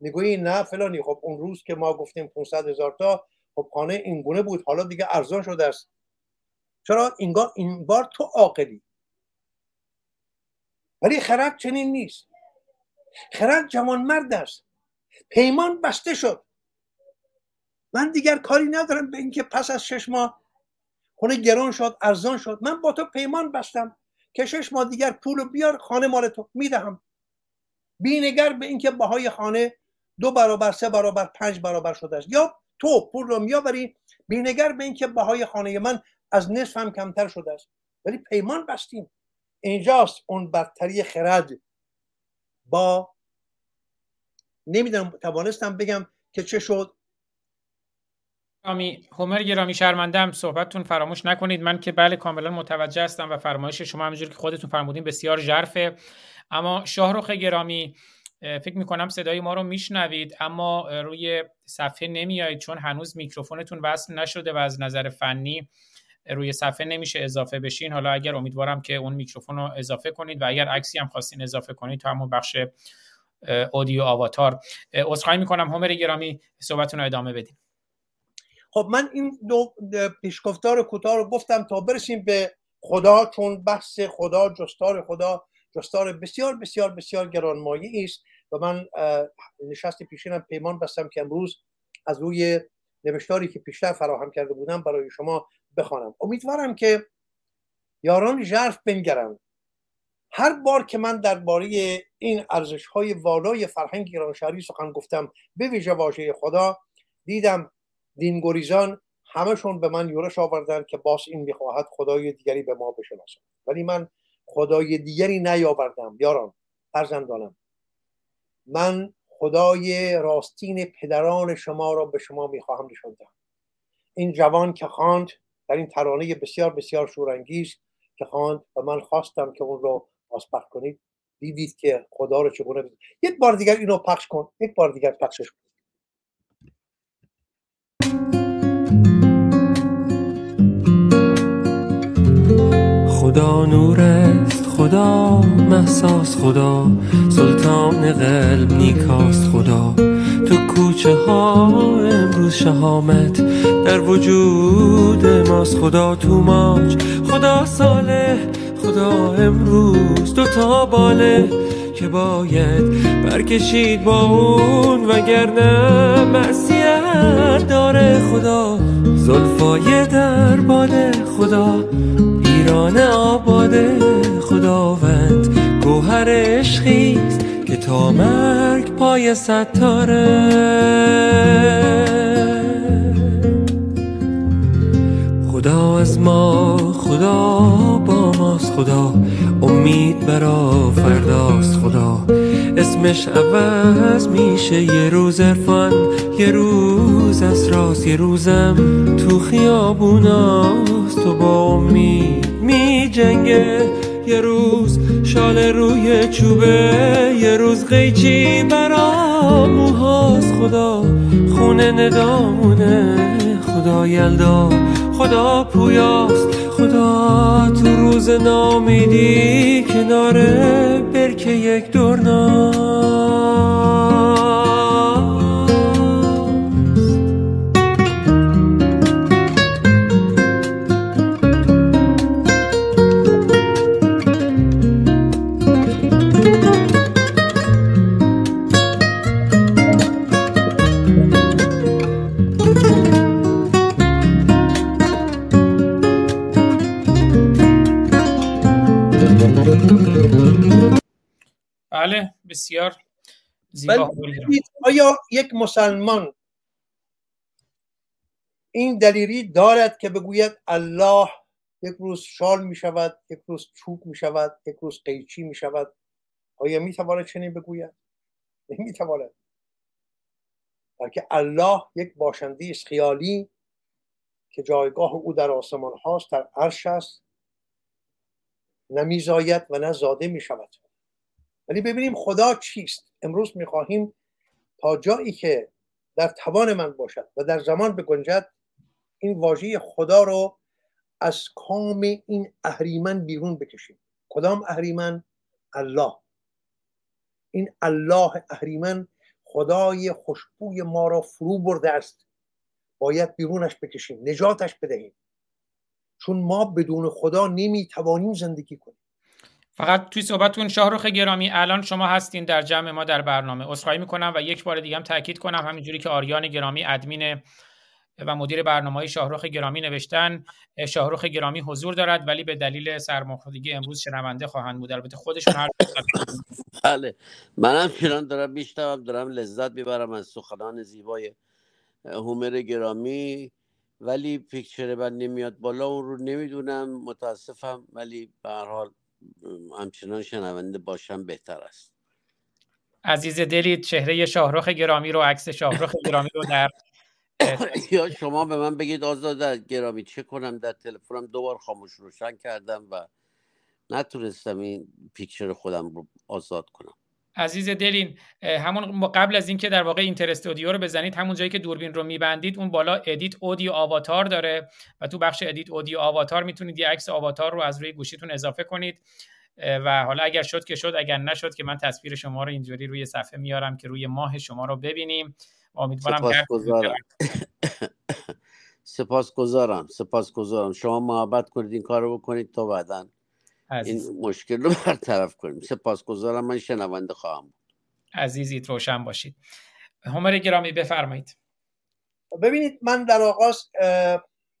می‌گویی نه فلانی. خب اون روز که ما گفتیم 500 هزار تا خب خانه این گونه بود. حالا دیگه ارزان شده است. چرا؟ اینگاه این بار تو عاقلی. ولی خرد چنین نیست. خرد جوان مرد است. پیمان بسته شد. من دیگر کاری ندارم به اینکه پس از شش ماه خونه گران شد ارزان شد. من با تو پیمان بستم که شش ماه دیگر پول بیار خانه مال تو می‌دهم. بینگر به اینکه بهای خانه دو برابر سه برابر پنج برابر شده است. یا تو پول رو میآوری بینگر به اینکه بهای خانه من از نصف هم کمتر شده است. ولی پیمان بستیم. اینجاست اون برتری خرد. با نمی‌دونم توانستم بگم که چه شد. گرامی هومر گرامی شرمندم صحبتتون فراموش نکنید. من که بله کاملا متوجه هستم و فرمایش شما همونجوری که خودتون فرمودین بسیار ژرفه. اما شاهرخ گرامی فکر می‌کنم صدای ما رو میشنوید اما روی صفحه نمیایید چون هنوز میکروفونتون وصل نشده و از نظر فنی روی صفحه نمیشه اضافه بشین. حالا اگر امیدوارم که اون میکروفون رو اضافه کنید و اگر عکسی هم خواستین اضافه کنید تو همون بخش اودیو آواتار عذرخواهی می‌کنم همر گرامی صحبتتون رو ادامه بدیم خب من این دو پیشگفتار کوتاه رو گفتم تا برسیم به خدا چون بحث خدا جستار خدا جستار بسیار بسیار بسیار گرانمایه است و من نشست پیشینم پیمان بستم که امروز از روی نوشتاری که پیشتر فراهم کرده بودم برای شما بخوانم. امیدوارم که یاران ژرف بنگرند. هر بار که من درباره این ارزش های والای فرهنگ ایران شهری سخن گفتم به ویژه واژه خدا دیدم دینگریزان همشون به من یورش آوردن که باز این می‌خواهد خدای دیگری به ما بشناسد. ولی من خدای دیگری نیاوردم یاران فرزندانم. من خدای راستین پدران شما را به شما می‌خواهم نشان دهم. این جوان که خواند در این ترانه بسیار بسیار شورانگیز که خواند و من خواستم که اون رو پخش کنید دیدید که خدا رو چگونه بید. یک بار دیگر اینو پخش کن. یک بار دیگر پخشش کن. خدا نور خدا محساس خدا سلطان قلب نیکاست خدا. تو کوچه ها امروز شهامت در وجود ماست خدا تو ماج خدا ساله خدا امروز دو تا باله که باید برکشید با اون وگرنه معصیت داره خدا. زلفای در باده خدا ایران آباده. خداوند گوهر عشقیست که تا مرگ پای ستاره. خدا از ما خدا با ماست خدا امید برا فرداست خدا اسمش عوض میشه. یه روز ارفان یه روز راست یه روزم تو خیابوناست. تو با امید می جنگه یه روز شال روی چوبه یه روز قیچی برا موهاست خدا خونه ندامونه. خدا یلدا خدا پویاست. خدا تو روز نامیدی کناره برکه یک دورنا. بسیار زیبا آیا یک مسلمان این دلیری دارد که بگوید الله یک روز شال می شود یک روز چوب می شود یک روز قیچی می شود آیا می تواند چنین بگوید؟ نمی تواند بلکه الله یک باشنده است خیالی که جایگاه او در آسمان هاست در عرش است نمیزاید و نه زاده می شود ولی ببینیم خدا چیست امروز می‌خواهیم تا جایی که در توان من باشد و در زمان بگنجد این واژه خدا رو از کام این اهریمن بیرون بکشیم. کدام اهریمن؟ الله. این الله اهریمن خدای خوشبوی ما را فرو برده است. باید بیرونش بکشیم نجاتش بدهیم. چون ما بدون خدا نمی‌توانیم زندگی کنیم. فقط توی صحبتتون شاهرخ گرامی الان شما هستین در جمع ما در برنامه. عذرخواهی می‌کنم و یک بار دیگه هم تاکید کنم همینجوری که آریان گرامی ادمین و مدیر برنامه های شاهرخ گرامی نوشتن شاهرخ گرامی حضور دارد ولی به دلیل سرماخوردگی امروز شنونده خواهند بود. البته خودشون هر [LAUGHS] بله. منم چنان دارم میشنوم دارم لذت می‌برم از سخنان زیبای هومر گرامی. ولی پیکچر من نمیاد بالا اون رو نمی‌دونم متاسفم ولی به هر حال همچنان شنونده باشم بهتر است. عزیز دلید چهره شاهرخ گرامی رو عکس شاهرخ گرامی رو در [COUGHS] یا شما به من بگید آزاد گرامی چه کنم؟ در تلفنم دوبار خاموش روشن کردم و نتونستم این پیکچر خودم رو آزاد کنم. عزیز دلین همون قبل از اینکه در واقع enter studio رو بزنید همون جایی که دوربین رو میبندید اون بالا edit audio avatar داره و تو بخش edit audio avatar می‌تونید یه عکس آواتار رو از روی گوشیتون اضافه کنید و حالا اگر شد که شد اگر نشد که من تصویر شما رو اینجوری روی صفحه میارم که روی ماه شما رو ببینیم. امیدوارم سپاس گذارم سپاس گذارم شما محبت کنید این کار بکنید تا بعدا. این مشکل رو [LAUGHS] برطرف کنیم. سپاس گذارم من شنونده خواهم بود. عزیزیت روشن باشید. همر گرامی بفرمایید. ببینید من در آغاز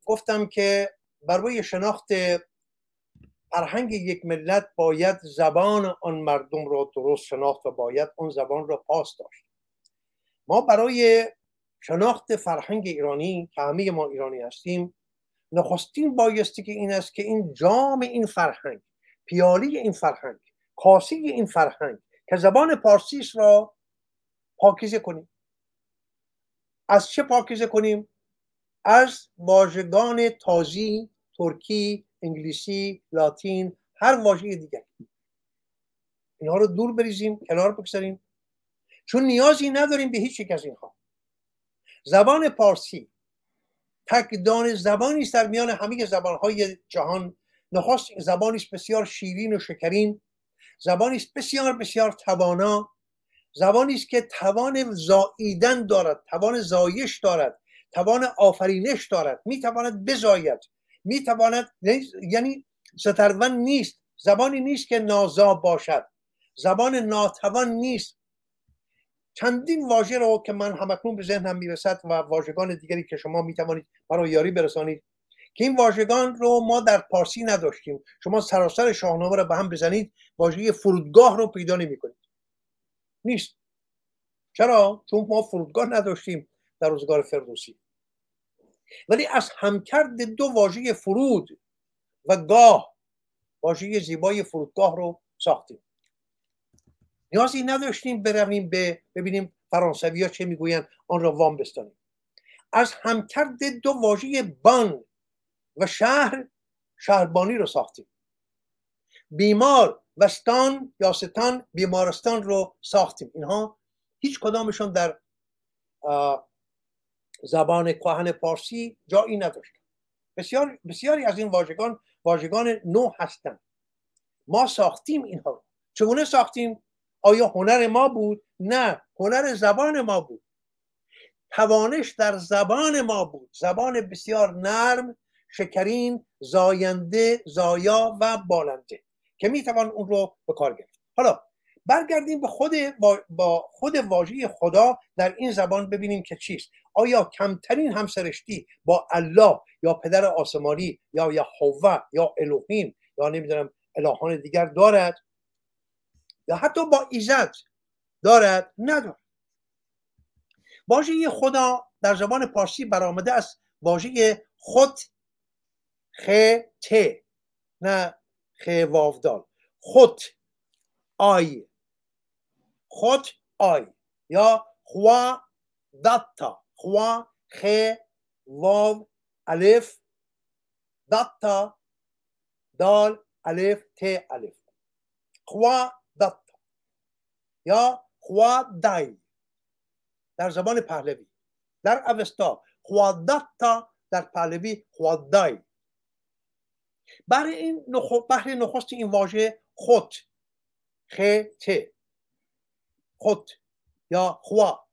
گفتم که برای شناخت فرهنگ یک ملت باید زبان آن مردم را درست شناخت و باید اون زبان را پاس داشت. ما برای شناخت فرهنگ ایرانی که همه ما ایرانی هستیم نخستین بایستی که این است که این جام این فرهنگ پیالی این فرهنگ کاسی این فرهنگ که زبان پارسیش را پاکیزه کنیم. از چه پاکیزه کنیم؟ از واژگان تازی ترکی انگلیسی لاتین هر واژه دیگر. اینها رو دور بریزیم کنار بگذاریم. چون نیازی نداریم به هیچ یک از اینها. زبان پارسی تکدان زبانی است در میان همه زبانهای جهان. نخست زبانی بسیار شیرین و شکرین زبانی است بسیار بسیار توانا زبانی است که توان زاییدن دارد توان زایش دارد توان آفرینش دارد می‌تواند بزاید می‌تواند یعنی سترون نیست زبانی نیست که نازاب باشد زبان ناتوان نیست. چندین واژه رو که من همکنون به ذهنم می‌رسد و واژگان دیگری که شما می‌توانید برای یاری برسانید که این واژگان رو ما در پارسی نداشتیم. شما سراسر شاهنامه رو به هم بزنید واژه فرودگاه رو پیدا نمی‌کنید. نیست. چرا؟ چون ما فرودگاه نداشتیم در روزگار فردوسی. ولی از همکرد دو واژه فرود و گاه واژه زیبای فرودگاه رو ساختیم. نیازی نداشتیم برویم به ببینیم فرانسوی ها چه می‌گویند آن را وام بستانیم. از همکرد دو واژه بان و شهر شهربانی رو ساختیم. بیمار و ستان یا ستان بیمارستان رو ساختیم. اینها هیچ کدامشون در زبان کهن پارسی جایی نداشت. بسیار بسیاری از این واژگان واژگان نو هستند ما ساختیم اینها رو. چگونه ساختیم؟ آیا هنر ما بود؟ نه هنر زبان ما بود. توانش در زبان ما بود. زبان بسیار نرم شکرین زاینده زایا و بالنده که می‌توان اون رو به کار گرفت. حالا برگردیم به خود با خود واژه خدا در این زبان ببینیم که چیست. آیا کمترین همسرشتی با الله یا پدر آسمانی یا یهوه یا الوهیم یا نمی‌دونم الهان دیگر دارد؟ یا حتی با ایزد دارد؟ ندارد. واژه خدا در زبان پارسی برآمده است. واژه خود خ ت نه خ واودال. خود آی. خود آی. یا خوا داتا. خوا خ واو الف داتا دال الف ت الف. خوا داتا. یا خوا دای. در زبان پهلوی. در اوستا. خوا داتا در پهلوی خوا دای. برای این بهر نخست این واژه خود. خ ت خود یا خوا.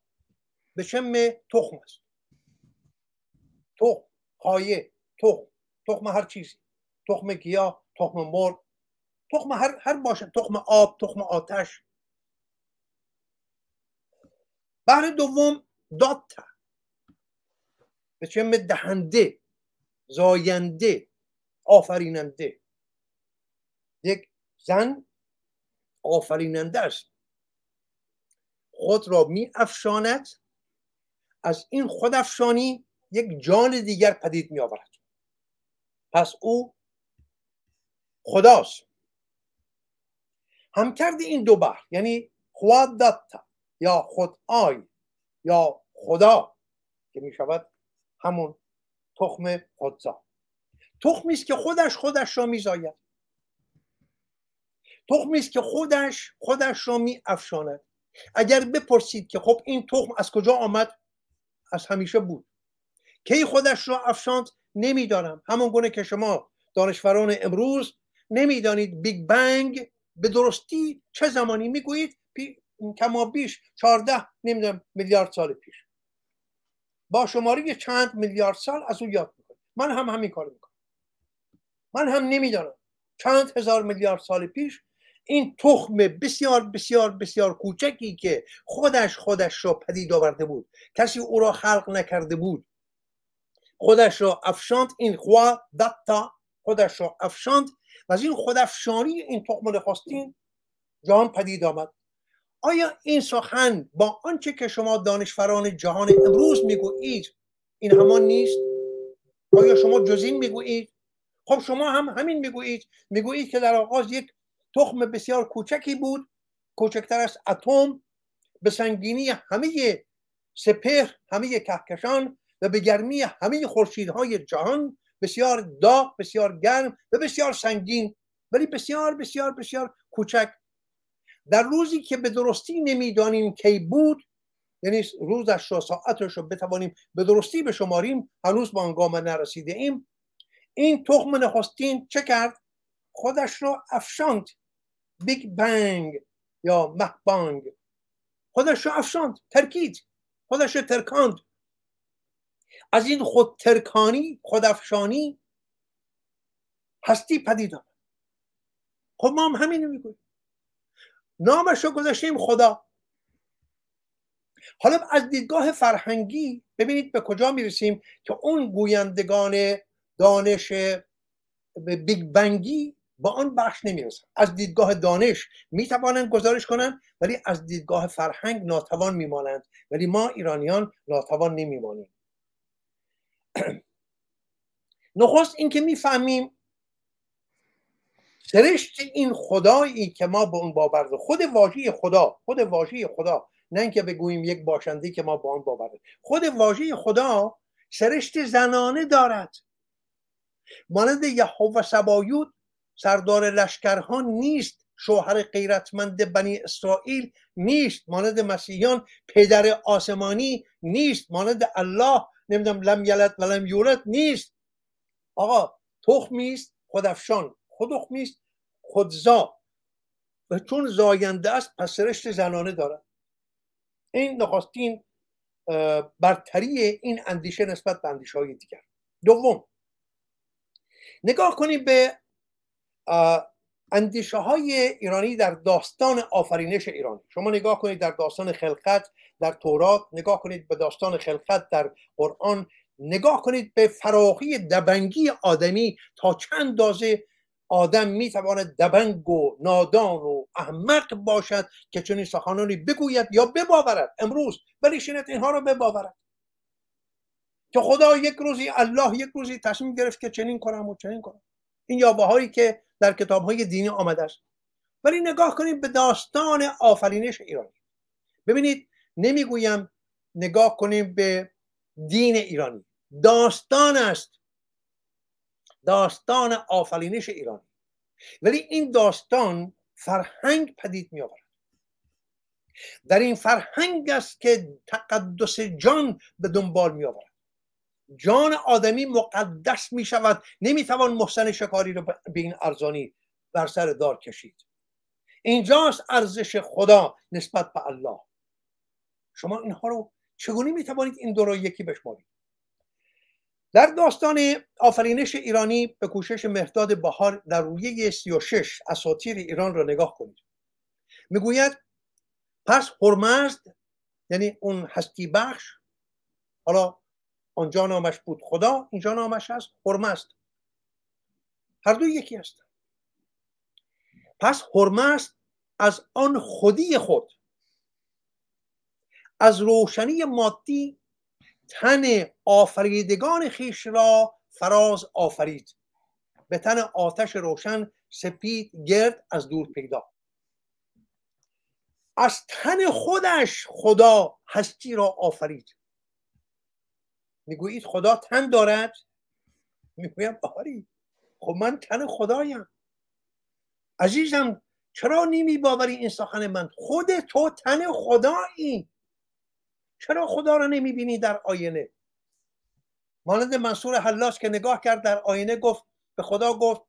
به شم تخم است. تخم خایه تخم. تخم هر چیزی. تخم گیاه تخم مرغ. تخم هر هر باشه. تخم آب تخم آتش. بحر دوم داتا به چم دهنده زاینده. آفریننده. یک زن آفریننده است. خود را می افشاند از این خودافشانی یک جان دیگر پدید می آورد پس او خداست. همکرد این دو بحر یعنی خوا داتا یا خدای یا خدا که می شود همون تخم خودزا تخمی است که خودش خودش را میزاید. تخمی است که خودش خودش را می افشاند اگر بپرسید که خب این تخم از کجا آمد؟ از همیشه بود. کی خودش را افشاند؟ نمی‌دانم. همون گونه که شما دانشوران امروز نمی‌دانید Big Bang به درستی چه زمانی می‌گویید؟ کما بیش 14 نمی‌دونم میلیارد سال پیش. با شماره چند میلیارد سال از او یاد می‌کنم من هم همین کار می‌کنم. من هم نمی‌دانم. چند هزار میلیارد سال پیش این تخم بسیار بسیار بسیار کوچکی که خودش خودش را پدید آورده بود کسی او را خلق نکرده بود. خودش را افشاند این خوا دتا خودش را افشاند و از این خودافشانی این تخم نخستین جهان پدید آمد. آیا این سخن با آنچه که شما دانشوران جهان امروز می‌گویید این همان نیست؟ آیا شما جزین می‌گویید؟ خب شما هم همین می‌گویید می‌گویید که در آغاز یک تخم بسیار کوچکی بود کوچکتر از اتم به سنگینی همه سپهر همه کهکشان و به گرمی همه خورشیدهای جهان بسیار داغ بسیار گرم و بسیار سنگین ولی بسیار بسیار بسیار کوچک. در روزی که به درستی نمی‌دانیم کی بود یعنی روزش را ساعتش رو بتوانیم به درستی بشماریم هنوز به آنگاه نرسیده ایم. این تخم نخستین چه کرد؟ خودش را افشاند. Big Bang یا مهبانگ خودش را افشاند ترکید. خودش را ترکاند. از این خود ترکانی خودافشانی هستی پدید آمد. خب ما هم همینو می‌گویم نامش رو گذاشتیم خدا. حالا از دیدگاه فرهنگی ببینید به کجا می‌رسیم که اون گویندگان دانش بیگ بنگی با آن بخش نمی‌رسن از دیدگاه دانش می‌توانند گزارش کنند ولی از دیدگاه فرهنگ ناتوان میمانند. ولی ما ایرانیان ناتوان نمیمانیم. [CLEARS THROAT] نخست اینکه می‌فهمیم سرشت این خدایی که ما به اون باور خود واژه خدا خود واژه خدا نه اینکه بگوییم یک باشنده که ما با آن باور خود واژه خدا سرشت زنانه دارد. مانند یهوه سبایوت سردار لشکرها نیست شوهر غیرتمند بنی اسرائیل نیست. مانند مسیحیان پدر آسمانی نیست. مانند الله نمی‌دونم لم یلد و لم یولد نیست. آقا تخمی است خودافشان. خودخمی است خودزا و چون زاینده است پس سرشت زنانه دارد. این نخستین برتری این اندیشه نسبت به اندیشه های دیگر. دوم نگاه کنیم به اندیشه های ایرانی در داستان آفرینش ایرانی شما نگاه کنید در داستان خلقت در تورات نگاه کنید به داستان خلقت در قرآن. نگاه کنید به فراخی دبنگی آدمی تا چند دازه آدم می‌تواند دبنگ و نادان و احمق باشد که چنین سخنانی بگوید یا بباورد امروز ولی شنت اینها رو بباورد. که خدا یک روزی الله یک روزی تصمیم گرفت که چنین کنم و چنین کنم. این یابه که در کتاب های دینی آمده است. ولی نگاه کنید به داستان آفرینش ایرانی. ببینید نمی‌گویم نگاه کنیم به دین ایرانی. داستان است. داستان آفرینش ایرانی. ولی این داستان فرهنگ پدید می آورد در این فرهنگ است که تقدس جان به دنبال می آورد جان آدمی مقدس می شود. نمی توان محسن شکاری رو به این ارزانی بر سر دار کشید. اینجاست ارزش خدا نسبت به الله. شما اینها رو چگونه می توانید این دو رو یکی بشمارید؟ در داستان آفرینش ایرانی به کوشش مهداد بهار در رویه 36 اساطیر ایران را نگاه کنید. می‌گوید پس هرمزد یعنی اون هستی بخش حالا آنجا نامش بود. خدا اینجا نامش هست هرمزد هر دو یکی هست. پس هرمزد از آن خودی خود. از روشنی مادی تن آفریدگان خیش را فراز آفرید. به تن آتش روشن سپید گرد از دور پیدا. از تن خودش خدا هستی را آفرید. می‌گویید خدا تن دارد؟ می‌گویم آری. خب من تن خدایم. عزیزم چرا نیمی باوری این سخن من؟ خود تو تن خدایی. چرا خدا را نمی‌بینی در آینه؟ مانند منصور حلاج که نگاه کرد در آینه گفت به خدا گفت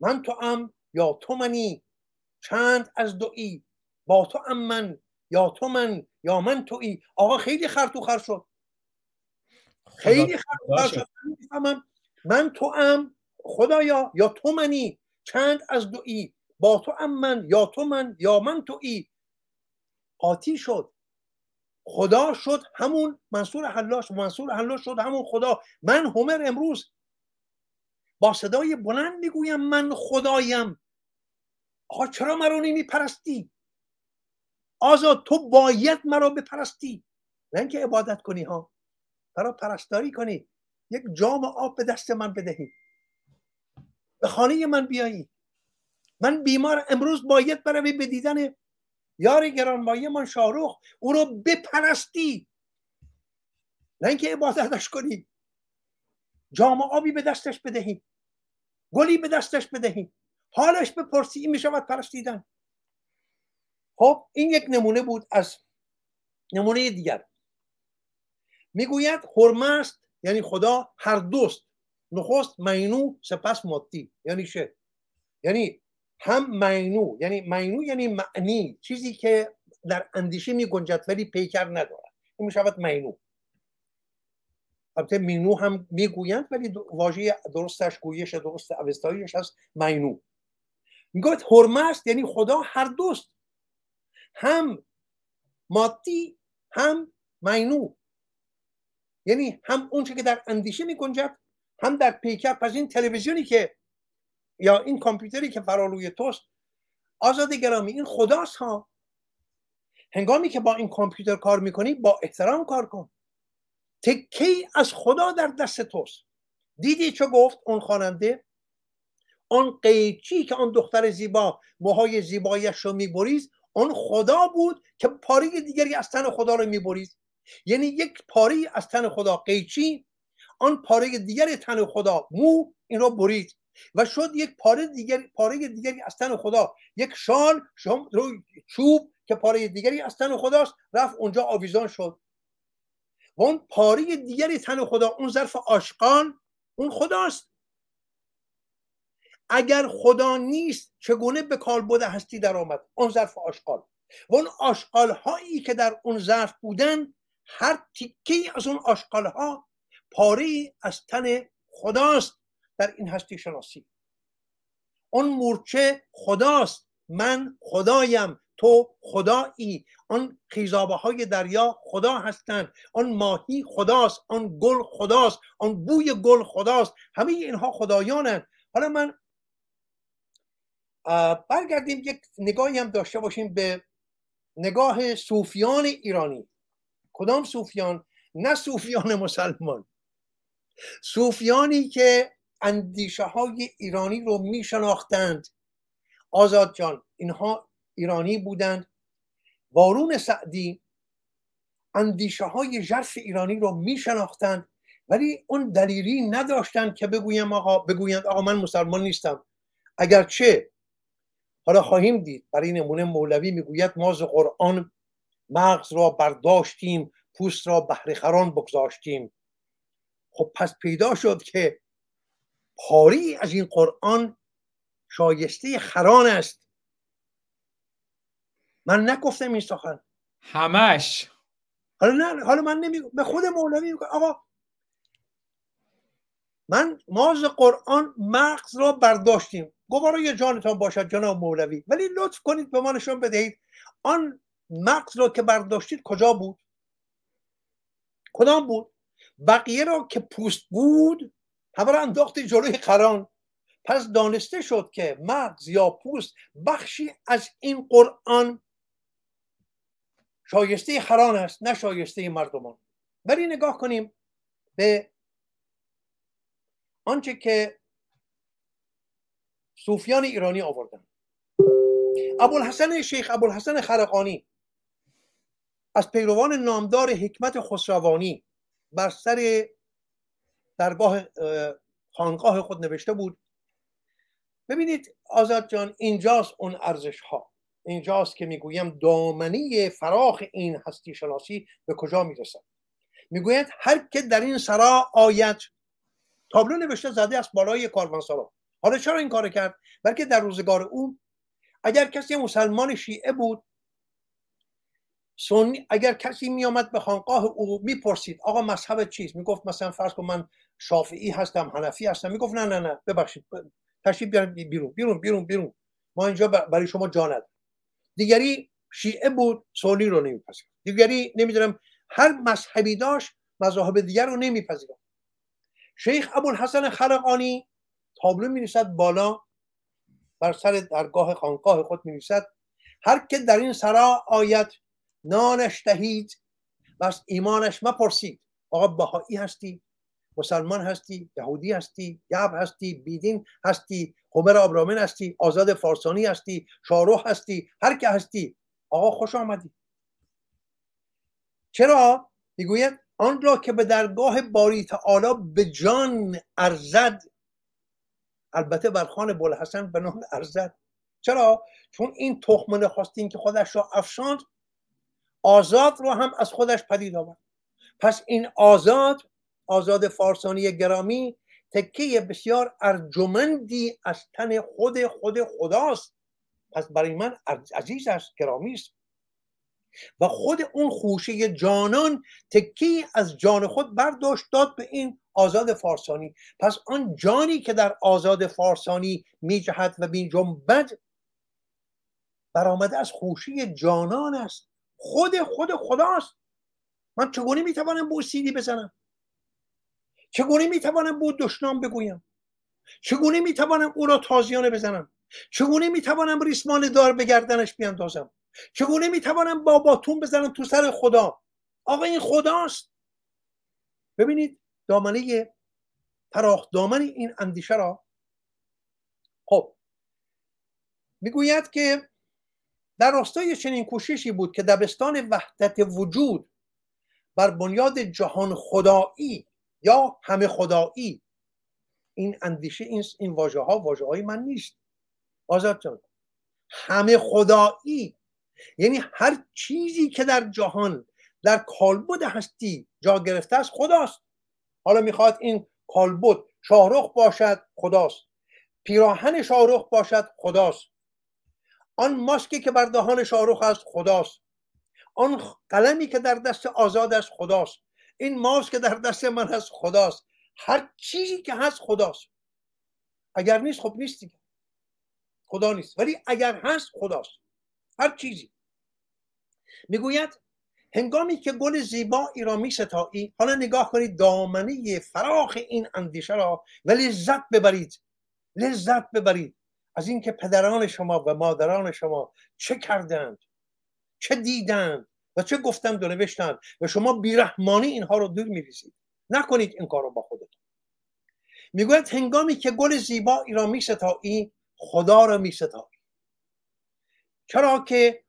من تو ام یا تو منی؟ چند از دوی با تو ام من یا تو من یا من تویی؟ آقا خیلی خرطو خر شد. خیلی خر شد من تو ام خدایا یا تو منی؟ چند از دوی؟ با تو ام من یا تو من یا من تویی قاطی شد. خدا شد همون منصور حلاش منصور حلاش شد همون خدا. من همر امروز. با صدای بلند می‌گویم من خدایم. آقا چرا مرا نمیپرستی؟ آزاد تو باید مرا بپرستی. نه اینکه عبادت کنی ها. برای پرستاری کنی. یک جام آب به دست من بدهی. به خانه من بیایی. من بیمار امروز باید بروی به دیدن یار گرانمایه من شاروخ او رو بپرستی. نه اینکه عبادتش کنی. جام آبی به دستش بدهی. گلی به دستش بدهی. حالش بپرسی. این می‌شود پرستیدن. خب این یک نمونه بود از نمونه دیگر. می‌گوید حرمه است یعنی خدا هر دوست. نخست مینو سپس مادی یعنی چه؟ یعنی هم مینو یعنی مینو یعنی معنی. چیزی که در اندیشه می گنجد ولی پیکر ندارد. این می شود مینو. البته مینو هم می‌گویند ولی واژه درستش گویش درست اوستاییش هست مینو. می‌گوید حرمه است یعنی خدا هر دوست. هم مادی هم مینو. یعنی هم اونچه که در اندیشه می گنجد هم در پیکر پس این تلویزیونی که یا این کامپیوتری که فرالوی توست. آزاد گرامی این خداست ها. هنگامی که با این کامپیوتر کار می‌کنی با احترام کار کن. تکی از خدا در دست توست. دیدی چه گفت اون خواننده؟ اون قیچی که اون دختر زیبا موهای زیبایش رو میبریز اون خدا بود که پاره دیگری از تن خدا رو می‌برید یعنی یک پاره از تن خدا قیچی آن پاره دیگری تن خدا مو این رو برید. و شد یک پاره دیگری پاره دیگری از تن خدا. یک شال چوب که پاره دیگری از تن خداست رفت اونجا آویزان شد. و اون پاره دیگری تن خدا اون ظرف آشقان اون خداست. اگر خدا نیست چگونه به کالبد هستی در آمد؟ اون ظرف آشقال و اون آشقال هایی که در اون ظرف بودن هر تیکه از اون آشقال ها پاره از تن خداست در این هستی شناسی. اون مورچه خداست من خدایم تو خدایی. آن خیزابه های دریا خدا هستند. آن ماهی خداست آن گل خداست آن بوی گل خداست. همه اینها خدایانند. حالا من برگردیم یک نگاهی هم داشته باشیم به نگاه صوفیان ایرانی. کدام صوفیان؟ نه صوفیان مسلمان. صوفیانی که اندیشه های ایرانی رو می شناختند آزاد جان اینها ایرانی بودند. وارون سعدی اندیشه های جرف ایرانی رو می شناختند ولی اون دلیلی نداشتند که بگویم آقا بگویند آقا من مسلمان نیستم. اگرچه حالا خواهیم دید برای نمونه مولوی می‌گوید ما قرآن مغز را برداشتیم پوست را بهره خران بگذاشتیم. خب پس پیدا شد که پاری از این قرآن شایسته خران است. من نگفتم این سخن. همش. حالا نه حالا من نمی به خود مولوی میگم آقا من ماز قرآن مغز را برداشتیم. گوارای جانتان باشد جناب مولوی ولی لطف کنید به ما نشون بدهید. آن مغز را که برداشتید کجا بود؟ کدام بود؟ بقیه را که پوست بود همه را انداختی جلوی قران پس دانسته شد که مغز یا پوست بخشی از این قرآن شایسته خران است نه شایسته مردمان. ولی نگاه کنیم به آنچه که صوفیان ایرانی آوردن. ابوالحسن شیخ ابوالحسن خرقانی از پیروان نامدار حکمت خسروانی بر سر درگاه خانقاه خود نوشته بود ببینید آزاد جان اینجاست اون ارزش ها اینجاست که می‌گویم دامنه فراخ این هستی شناسی به کجا می‌رسد. می‌گوید هر که در این سرا آید. تابلو نوشته زده است بالای کاروانسرا حالا چرا این کار کرد؟ بلکه در روزگار او اگر کسی مسلمان شیعه بود سنی اگر کسی میآمد به خانقاه او می‌پرسید آقا مذهب چیست؟ می‌گفت مثلا فرض کن من شافعی هستم حنفی هستم. می‌گفت نه نه نه ببخشید تشریف بیارید بیرون بیرون بیرون بیرون. ما اینجا برای شما جا دیگری شیعه بود سنی رو نمیپذیر دیگری نمی‌دونم هر مذهبی داشت مذاهب دیگر رو نمیپذیرم شیخ ابوالحسن خلقانی تابلو می بالا بر سر درگاه خانقاه خود می هر که در این سرا آید نانش دهید. بس ایمانش مپرسید. آقا بهایی هستی؟ مسلمان هستی؟ یهودی هستی؟ یعب هستی؟ بیدین هستی؟ همر آبرامن هستی؟ آزاد فارسانی هستی؟ شاروخ هستی؟ هر که هستی؟ آقا خوش آمدی. چرا؟ می‌گوید آن را که به درگاه باری تعالی به جان ارزد. البته بر خان بولحسن به نام ارزد. چرا؟ چون این تخم نخواستین که خودش را افشاند آزاد رو هم از خودش پدید آورد. پس این آزاد آزاد فارسانی گرامی تکه بسیار ارجمندی از تن خود خود خداست. پس برای من عزیز است گرامی است. و خود اون خوشه جانان تکی از جان خود برداشت داد به این آزاد فارسانی. پس آن جانی که در آزاد فارسانی می جهد و بین جنبد برآمده از خوشه جانان است. خود خود خداست. من چگونه می‌توانم به سیدی بزنم؟ چگونه می‌توانم به دشنام بگویم؟ چگونه می‌توانم او را تازیانه بزنم؟ چگونه می‌توانم ریسمان دار به گردنش بیاندازم؟ چگونه می‌توانم با باتون بزنم تو سر خدا؟ آقا این خداست. ببینید دامنه پراخ دامن این اندیشه را خب می‌گوید که در راستای چنین کوششی بود که دبستان وحدت وجود بر بنیاد جهان خدایی یا همه خدایی. این اندیشه این, این واژه ها واژه های من نیست. آزاد جان. همه خدایی. یعنی هر چیزی که در جهان در کالبد هستی جا گرفته است خداست. حالا می‌خواد این کالبد شاهرخ باشد خداست. پیراهن شاهرخ باشد خداست. آن ماسکی که بر دهان شاهرخ است خداست. آن قلمی که در دست آزاد است خداست. این ماسک که در دست من هست خداست. هر چیزی که هست خداست. اگر نیست خب نیست دیگه. خدا نیست. ولی اگر هست خداست. هر چیزی. می‌گوید هنگامی که گل زیبایی را می ستایی حالا نگاه کنید دامنه فراخ این اندیشه را و لذت ببرید. لذت ببرید. از اینکه پدران شما و مادران شما چه کردند چه دیدند و چه گفتند و نوشتند و شما بیرحمانی اینها رو دور میریزید. نکنید این کار رو با خودتون. می‌گوید هنگامی که گل زیبایی را میستایی خدا را میستایی. چرا که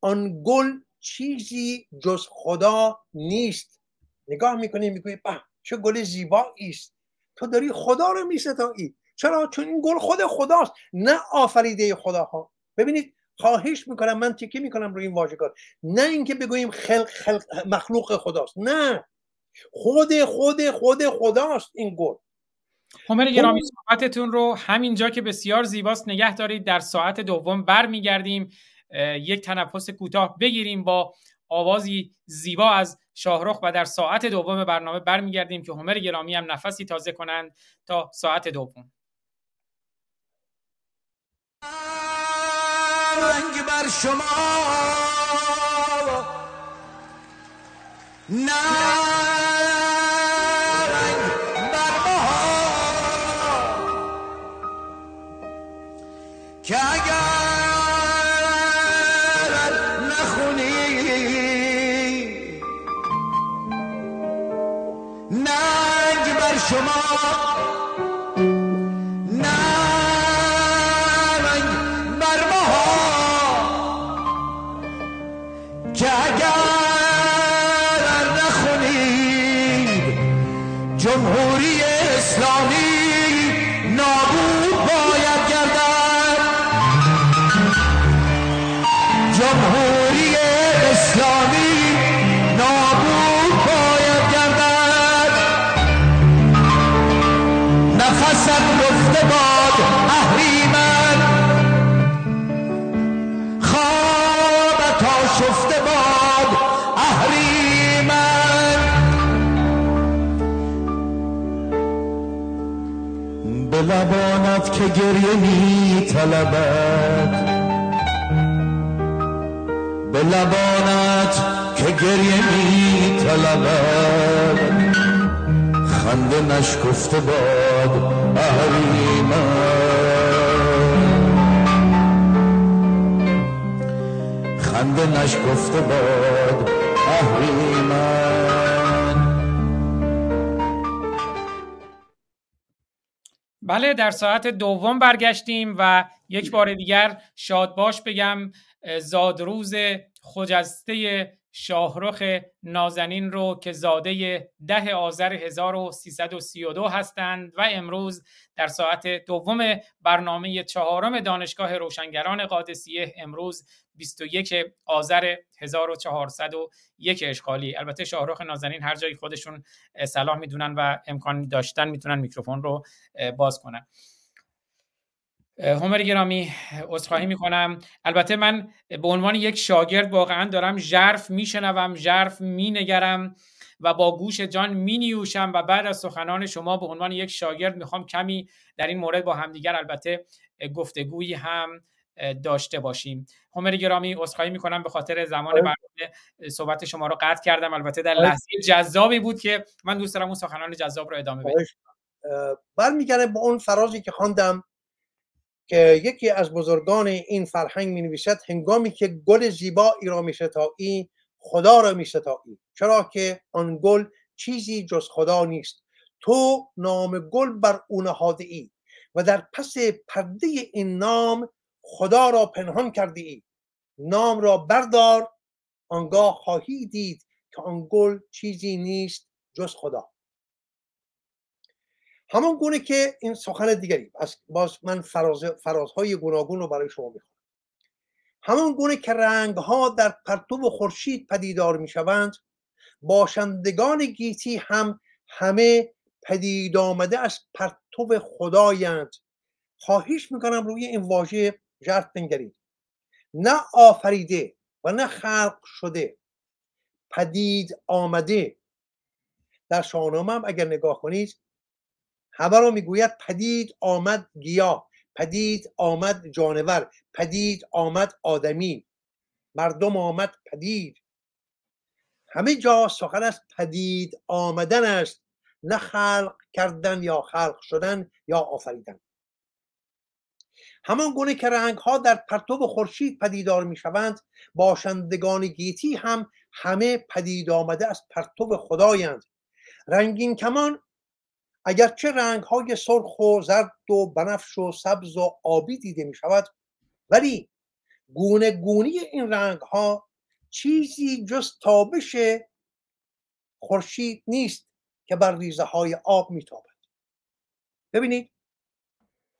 آن گل چیزی جز خدا نیست. نگاه می‌کنی می‌گویی به چه گل زیبایی است. تو داری خدا رو میستایی. چرا؟ چون این گل خود خداست نه آفریده خداها. ببینید خواهش می‌کنم من تکی می‌کنم روی این واژگان. نه اینکه بگوییم خلق, خلق مخلوق خداست. نه. خود خود خود خداست این گل. همر گرامی صحبتتون رو همینجا که بسیار زیباست نگه دارید. در ساعت دوم برمیگردیم. یک تنفس کوتاه بگیریم با آوازی زیبا از شاهرخ و در ساعت دوم برنامه برمیگردیم که همر گرامی هم نفسی تازه کنند تا ساعت دوم. رنگ بر شما. نه بر که اگر نخونی ننگ بر شما. گریه می طلبد به لبانت که گریه می طلبد خنده نشکفته باد اهریمن. خنده نشکفته باد اهریمن. بله در ساعت دوم برگشتیم و یک بار دیگر شادباش بگم اه، زادروز خجسته شاهرخ نازنین رو که زاده ده آذر 1332 هستند و امروز در ساعت دوم برنامه چهارم دانشگاه روشنگران قادسیه امروز 21 آذر 1401 اشغالی. البته شاهرخ نازنین هر جایی خودشون صلاح می‌دونن و امکان داشتن می‌تونن میکروفون رو باز کنن. همر گرامی عذرخواهی می‌کنم. البته من به عنوان یک شاگرد واقعا دارم ژرف میشنوم ژرف مینگرم و با گوش جان مینیوشم و بعد از سخنان شما به عنوان یک شاگرد می‌خوام کمی در این مورد با همدیگر البته گفتگویی هم داشته باشیم. همر گرامی عذرخواهی می‌کنم به خاطر زمان آره. برنامه صحبت شما رو قطع کردم. البته در آره. لحظه جذابی بود که من دوست دارم اون سخنان جذاب رو ادامه بدم. برمیگرده به اون فرازی که خواندم که یکی از بزرگان این فرهنگ می نویسد هنگامی که گل زیبایی را می ستایی خدا را می ستایی چرا که آن گل چیزی جز خدا نیست. تو نام گل بر او نهاده ای و در پس پرده این نام خدا را پنهان کرده ای نام را بردار. آنگاه خواهی دید که آن گل چیزی نیست جز خدا. همان گونه که این سخن دیگری. از باز من فراز فرازهای گوناگون رو برای شما می‌خوام همان گونه که رنگ ها در پرتو خورشید پدیدار می‌شوند باشندگان گیتی هم همه پدید آمده از پرتو خدایند. خواهش می‌کنم روی این واژه ژرف بنگرید. نه آفریده و نه خلق شده. پدید آمده. در شاهنامه هم اگر نگاه کنید همه رو می‌گوید پدید آمد گیاه پدید آمد جانور پدید آمد آدمی. مردم آمد پدید. همه جا سخن از پدید آمدن است. نه خلق کردن یا خلق شدن یا آفریدن. همان گونه که رنگ ها در پرتو خورشید پدیدار می شوند باشندگان گیتی هم همه پدید آمده از پرتو خدایند. رنگین کمان اگرچه رنگ های سرخ و زرد و بنفش و سبز و آبی دیده می شود ولی گونه گونی این رنگ ها چیزی جز تابش خورشید نیست که بر ریزه های آب میتابد. ببینید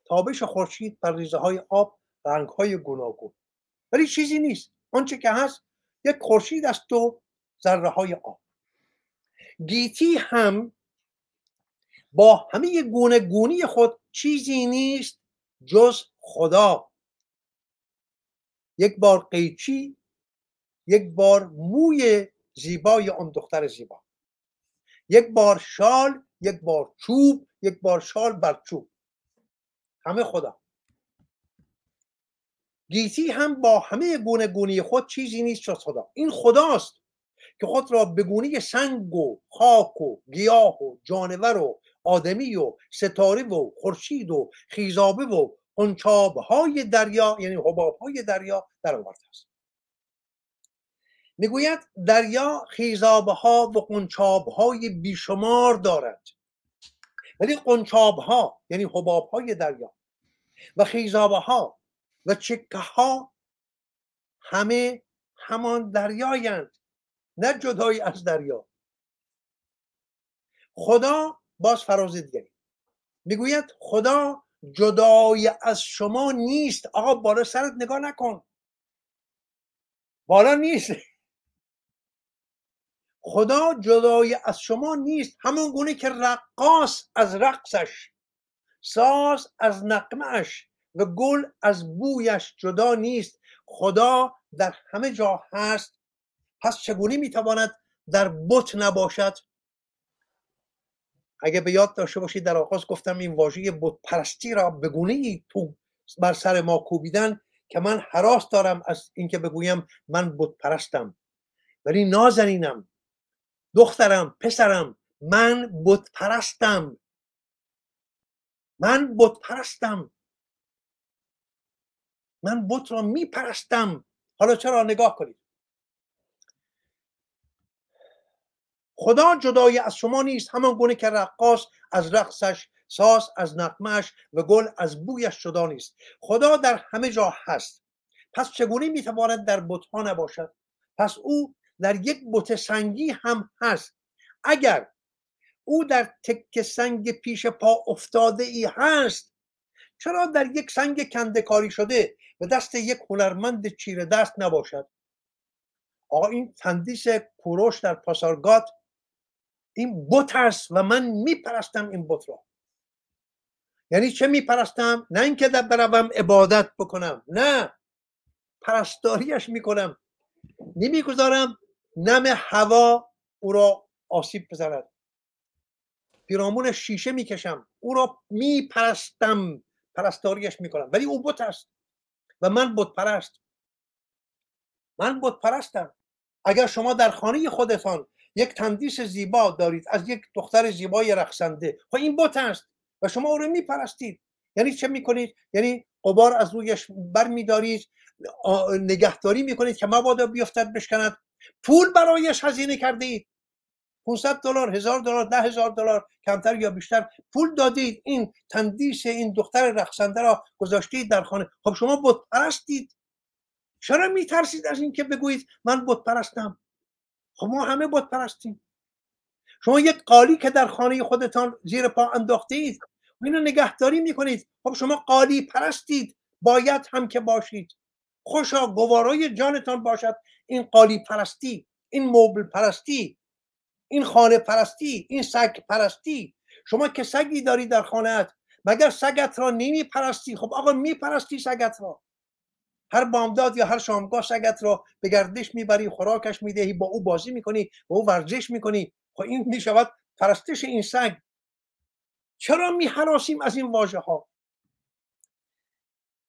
تابش خورشید بر ریزه های آب رنگ های گوناگون. ولی چیزی نیست. آنچه که هست یک خورشید است و ذره های آب. گیتی هم با همه گونه گونی خود چیزی نیست جز خدا. یک بار قیچی یک بار موی زیبای آن دختر زیبا. یک بار شال یک بار چوب یک بار شال بر چوب. همه خدا. گیتی هم با همه گونه گونی خود چیزی نیست جز خدا. این خداست که خود را به گونه سنگ و خاک و گیاه و جانور و آدمی و ستاره و خورشید و خیزابه و قنچاب های دریا یعنی حباب های دریا در آورده است. می‌گوید دریا خیزابه ها و قنچاب های بیشمار دارد. ولی قنچاب ها یعنی حباب های دریا و خیزابه ها و چکه ها همه همان دریایند نه جدایی از دریا. خدا باز فراز دیگری. می‌گوید خدا جدای از شما نیست آقا بالا سرت نگاه نکن. بالا نیست. خدا جدای از شما نیست همون گونه که رقاص از رقصش ساز از نقمش و گل از بویش جدا نیست. خدا در همه جا هست. پس چگونه می‌تواند در بت نباشد؟ اگه به یاد داشته باشید در آغاز گفتم این واژه بت پرستی را به گونه ای تو بر سر ما کوبیدن که من حراس دارم از اینکه بگویم من بت پرستم ولی نازنینم دخترم پسرم من بت پرستم من بت پرستم من بت را میپرستم. حالا چرا نگاه کنید. خدا جدای از شما نیست. همان گونه که رقاص از رقصش ساز از نقمش و گل از بویش جدا نیست. خدا در همه جا هست. پس چگونه می‌تواند در بتها نباشد؟ پس او در یک بت سنگی هم هست. اگر او در تک سنگ پیش پا افتاده ای هست چرا در یک سنگ کنده کاری شده به دست یک هنرمند چیره دست نباشد؟ آقا این تندیس کوروش در پاسارگاد این بت است و من میپرستم این بت را. یعنی چه میپرستم؟ نه اینکه در بروم عبادت بکنم نه. پرستاریش می‌کنم. نمی‌گذارم نم هوا او را آسیب بزند. پیرامون شیشه می‌کشم. او را میپرستم. پرستاریش می‌کنم. ولی او بت است. و من بت پرست. من بت پرستم. اگر شما در خانه خودتان یک تندیس زیبا دارید از یک دختر زیبای رقصنده خب این بت است و شما او رو میپرستید. یعنی چه می‌کنید؟ یعنی قبار از رویش بر میدارید نگهداری می‌کنید که مبادا بیفتد بشکند. پول برایش هزینه کرده اید 500 دلار هزار دلار ده هزار دلار کمتر یا بیشتر پول دادید این تندیس این دختر رقصنده را گذاشتید در خانه. خب شما بت پرستید چرا میترسید از اینکه بگویید من بت پرستم خب ما همه بت پرستیم شما یک قالی که در خانه خودتان زیر پا انداخته اید اینو نگهداری می‌کنید. خب شما قالی پرستید. باید هم که باشید. خوشا گوارای جانتان باشد. این قالی پرستی این موبل پرستی این خانه پرستی این سگ پرستی. شما که سگی داری در خانهت مگر سگت را نمی پرستی؟ خب آقا می پرستی سگت را. هر بامداد یا هر شامگاه سگت را به گردش می‌بری خوراکش می‌دهی با او بازی می‌کنی با او ورزش می‌کنی. خب این می‌شود پرستش این سگ. چرا میحراسیم از این واژه ها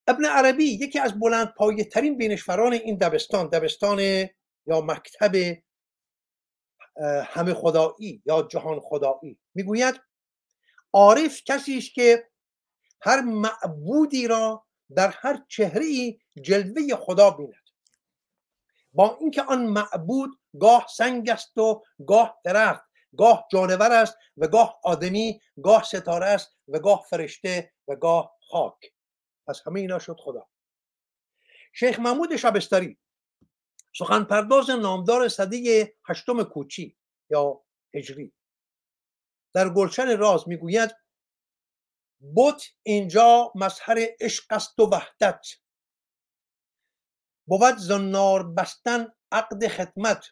ابن عربی یکی از بلند پایه ترین بینشوران این دبستان دبستان یا مکتب همه خدایی یا جهان خدایی. می‌گوید عارف کسی است که هر معبودی را در هر چهره جلوه خدا بیند. با اینکه آن معبود گاه سنگ است و گاه درخت گاه جانور است و گاه آدمی گاه ستاره است و گاه فرشته و گاه خاک. پس همه اینا شد خدا. شیخ محمود شبستری سخن پرداز نامدار صده هشتم کوچی یا هجری. در گلشن راز می‌گوید بت اینجا مظهر عشق است و وحدت. بود زنار بستن عقد خدمت.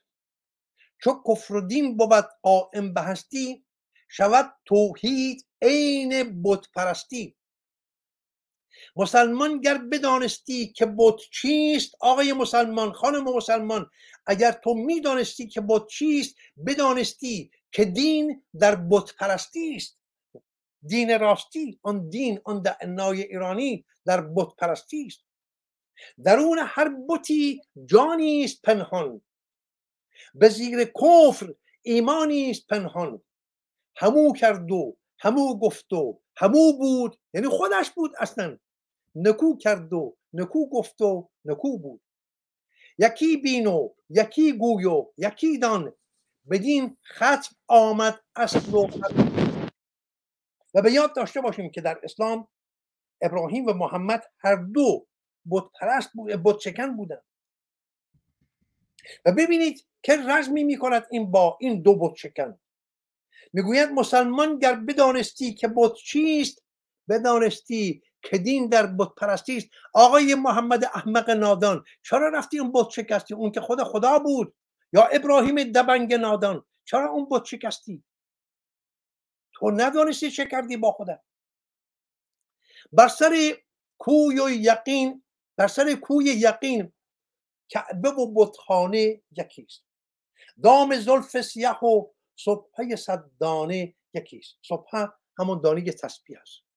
چو کفر و دین بود قائم به هستی شود توحید عین بت پرستی. مسلمان گر بدانستی که بت چیست آقای مسلمان خانم مسلمان اگر تو می‌دانستی که بت چیست بدانستی که دین در بت پرستی است. دین راستی آن دین آن دعنای ایرانی در بت پرستی است. درون هر بتی جانی است پنهان. به زیر کفر ایمانی است پنهان. همو کرد و همو گفت و همو بود یعنی خودش بود اصلا. نکو کرد و نکو گفت و نکو بود. یکی بینو یکی گویو یکی دان. بدین ختم آمد اصل و و به یاد داشته باشیم که در اسلام ابراهیم و محمد هر دو بت پرست بت شکن بودن و ببینید که رزمی می‌کند این با این دو بت شکن می‌گوید مسلمان گر بدانستی که بت چیست بدانستی که دین در بت پرستی است. آقای محمد احمق نادان چرا رفتی اون بت شکستی؟ اون که خود خدا بود. یا ابراهیم دبنگ نادان چرا اون بت شکستی؟ تو ندانستی چه کردی با خودت. بر سر کوی و یقین بر سر کوی یقین کعبه و بتخانه یکیست دام زلف سیه و صبحه صد دانه یکیست صبحه همون دانه تسبیح است.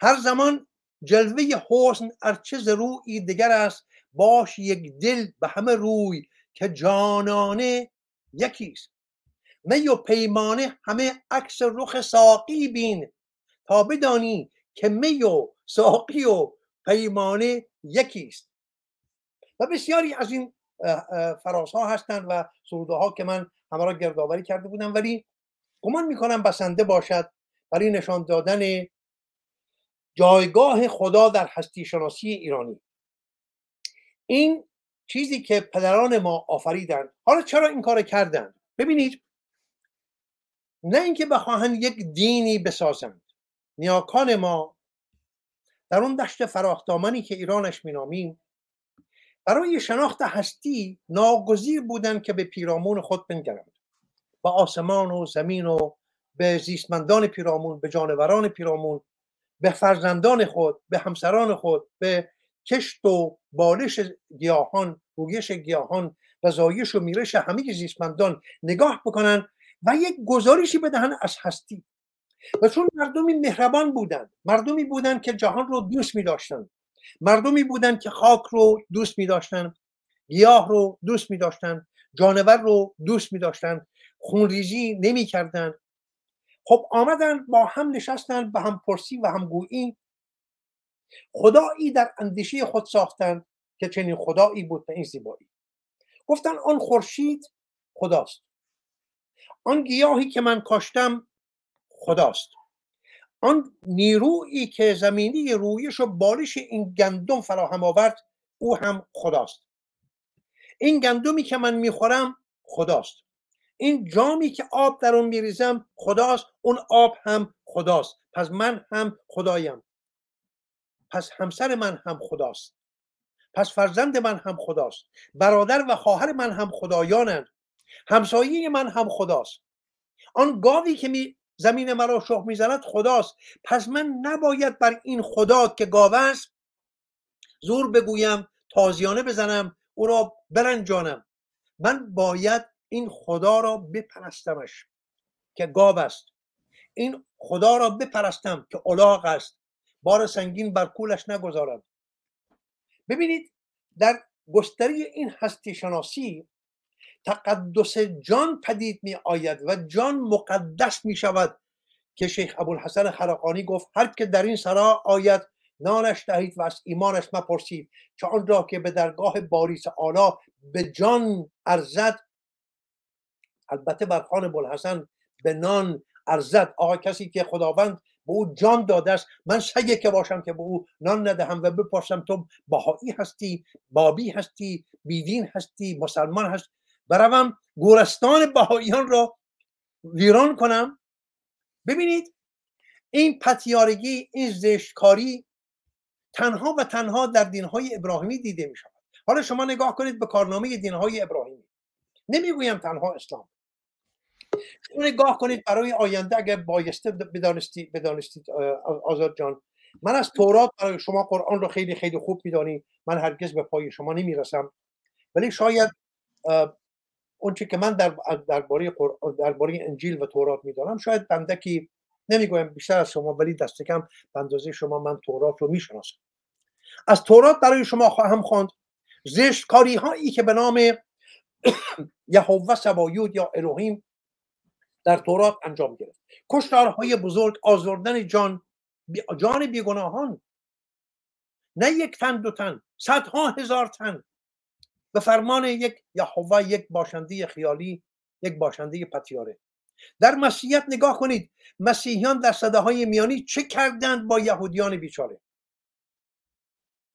هر زمان جلوه حسن ارچه روی دیگر است باش یک دل به همه روی که جانانه یکیست می و پیمانه همه عکس رخ ساقی بین تا بدانی که می و ساقی و پیمانه یکیست و بسیاری از این فراز ها هستند و سروده ها که من همه را گردآوری کرده بودم ولی گمان می‌کنم بسنده باشد برای نشان دادن جایگاه خدا در هستی شناسی ایرانی. این چیزی که پدران ما آفریدند حالا چرا این کار کردند؟ ببینید نه اینکه بخواهند یک دینی بسازند. نیاکان ما در اون دشت فراختامنی که ایرانش مینامیم برای شناخت هستی ناگزیر بودند که به پیرامون خود بنگرند. به آسمان و زمین و به زیستمندان پیرامون به جانوران پیرامون به فرزندان خود به همسران خود به کشت و بالش گیاهان رویش گیاهان و زایش و میرش همه زیستمندان نگاه بکنن و یک گزارشی بدهن از هستی. و چون مردمی مهربان بودند مردمی بودند که جهان رو دوست می داشتند مردمی بودند که خاک رو دوست می داشتند گیاه رو دوست می داشتند جانور رو دوست می داشتند خونریزی نمی کردند خب آمدن با هم نشستن به هم پرسی و هم گویی. خدایی در اندیشه خود ساختند که چنین خدایی بود به این زیبایی. گفتن آن خورشید خداست. آن گیاهی که من کاشتم خداست. آن نیرویی که زمینی رویش و بالش این گندم فراهم آورد او هم خداست. این گندمی که من می‌خورم خداست. این جامی که آب در اون میریزم خداست اون آب هم خداست. پس من هم خدایم. پس همسر من هم خداست. پس فرزند من هم خداست. برادر و خواهر من هم خدایانند. همسایه من هم خداست. آن گاوی که می زمین مرا شخ می‌زند خداست. پس من نباید بر این خدا که گاو است زور بگویم تازیانه بزنم او را برنجانم. من باید این خدا را بپرستمش که گاو است. این خدا را بپرستم که الاغ است. بار سنگین بر کولش نگذارد. ببینید در گستری این هستی شناسی تقدس جان پدید می آید و جان مقدس می شود که شیخ ابوالحسن خرقانی گفت هر که در این سرا آید نانش دهید و از ایمانش مپرسید. که آن را که به درگاه باریس آلا به جان ارزد البته بر خان بلحسن به نان ارزد. آقا کسی که خداوند به او جان داده است من سگه که باشم که به او نان ندهم و بپرسم تو بهایی هستی بابی هستی بیدین هستی مسلمان هست بروم گورستان بهاییان را ویران کنم. ببینید این پتیارگی این زشتکاری تنها و تنها در دینهای ابراهیمی دیده می شود حالا شما نگاه کنید به کارنامه دینهای ابراهیمی. نمی‌گویم تنها اسلام. نگاه کنید برای آینده اگر بایسته بدانستید بدانستید آزاد جان. من از تورات برای شما قرآن رو خیلی خیلی خوب میدانی. من هرگز به پای شما نمی‌رسم. ولی شاید اون که من در درباره درباره انجیل و تورات می‌دانم شاید بندکی نمی‌گویم بیشتر از شما ولی دست کم اندازه شما من تورات رو می‌شناسم. از تورات برای شما خواهم خواند. زشت کاری هایی که به نام [COUGHS] یهوه سبایود یا الوهیم در تورات انجام گرفت. کشتارهای بزرگ آزردن جان جان بیگناهان. نه یک تن دو تن صدها هزار تن. به فرمان یک یهوه یک باشنده خیالی یک باشنده پتیاره. در مسیحیت نگاه کنید مسیحیان در صده میانی چه کردند با یهودیان بیچاره؟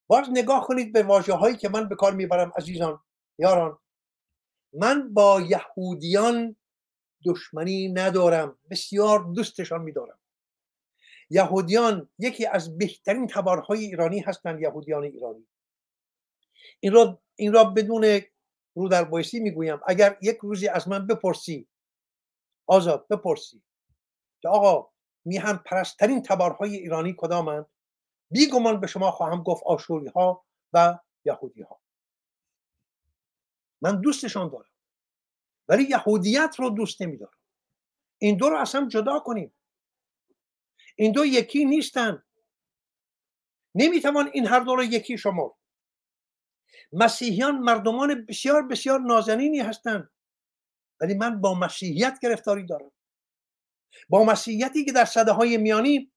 باز نگاه کنید به واجه هایی که من به کار می‌برم عزیزان یاران. من با یهودیان دشمنی ندارم بسیار دوستشان میدارم. یهودیان یکی از بهترین تبارهای ایرانی هستند یهودیان ایرانی. این را, این را بدون رو در بایستی می‌گویم. اگر یک روزی از من بپرسی آزاد بپرسی که آقا میهن پرسترین تبارهای ایرانی کدامند بیگمان به شما خواهم گفت آشوری ها و یهودی ها من دوستشان دارم. ولی یهودیت رو دوست نمیدارم. این دو رو اصلا جدا کنیم. این دو یکی نیستن. نمی‌توان این هر دو رو یکی شما مسیحیان مردمان بسیار بسیار نازنینی هستند ولی من با مسیحیت گرفتاری دارم. با مسیحیتی که در صده های میانی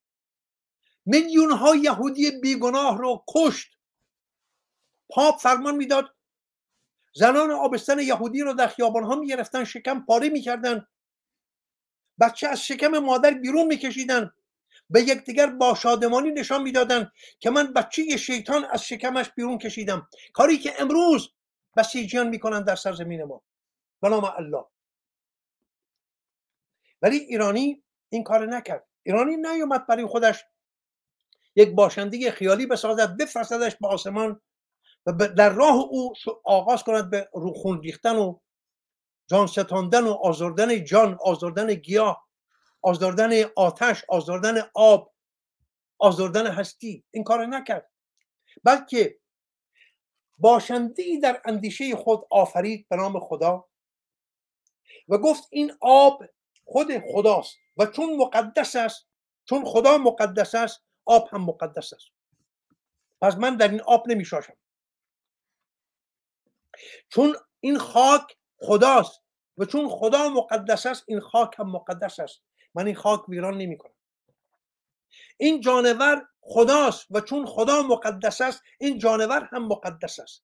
میلیون ها یهودی بیگناه رو کشت. پاپ فرمان می‌داد زنان آبستن یهودی رو در خیابان ها می‌گرفتن شکم پاره می‌کردن. بچه از شکم مادر بیرون میکشیدن. به یکدیگر با شادمانی نشان می‌دادن که من بچه شیطان از شکمش بیرون کشیدم. کاری که امروز بسیجیان می‌کنن در سرزمین ما. به نام الله. ولی ایرانی این کار نکرد. ایرانی نیومد برای خودش یک باشنده خیالی بسازد بفرستدش به آسمان. و در راه او آغاز کند به روخون ریختن و جان ستاندن و آزردن جان آزردن گیاه آزردن آتش آزردن آب آزردن هستی. این کار نکرد. بلکه باشندی در اندیشه خود آفرید به نام خدا و گفت این آب خود خداست و چون مقدس است چون خدا مقدس است آب هم مقدس است. پس من در این آب نمی شاشم چون این خاک خداست و چون خدا مقدس است این خاک هم مقدس است. من این خاک ویران نمی کنم این جانور خداست و چون خدا مقدس است این جانور هم مقدس است.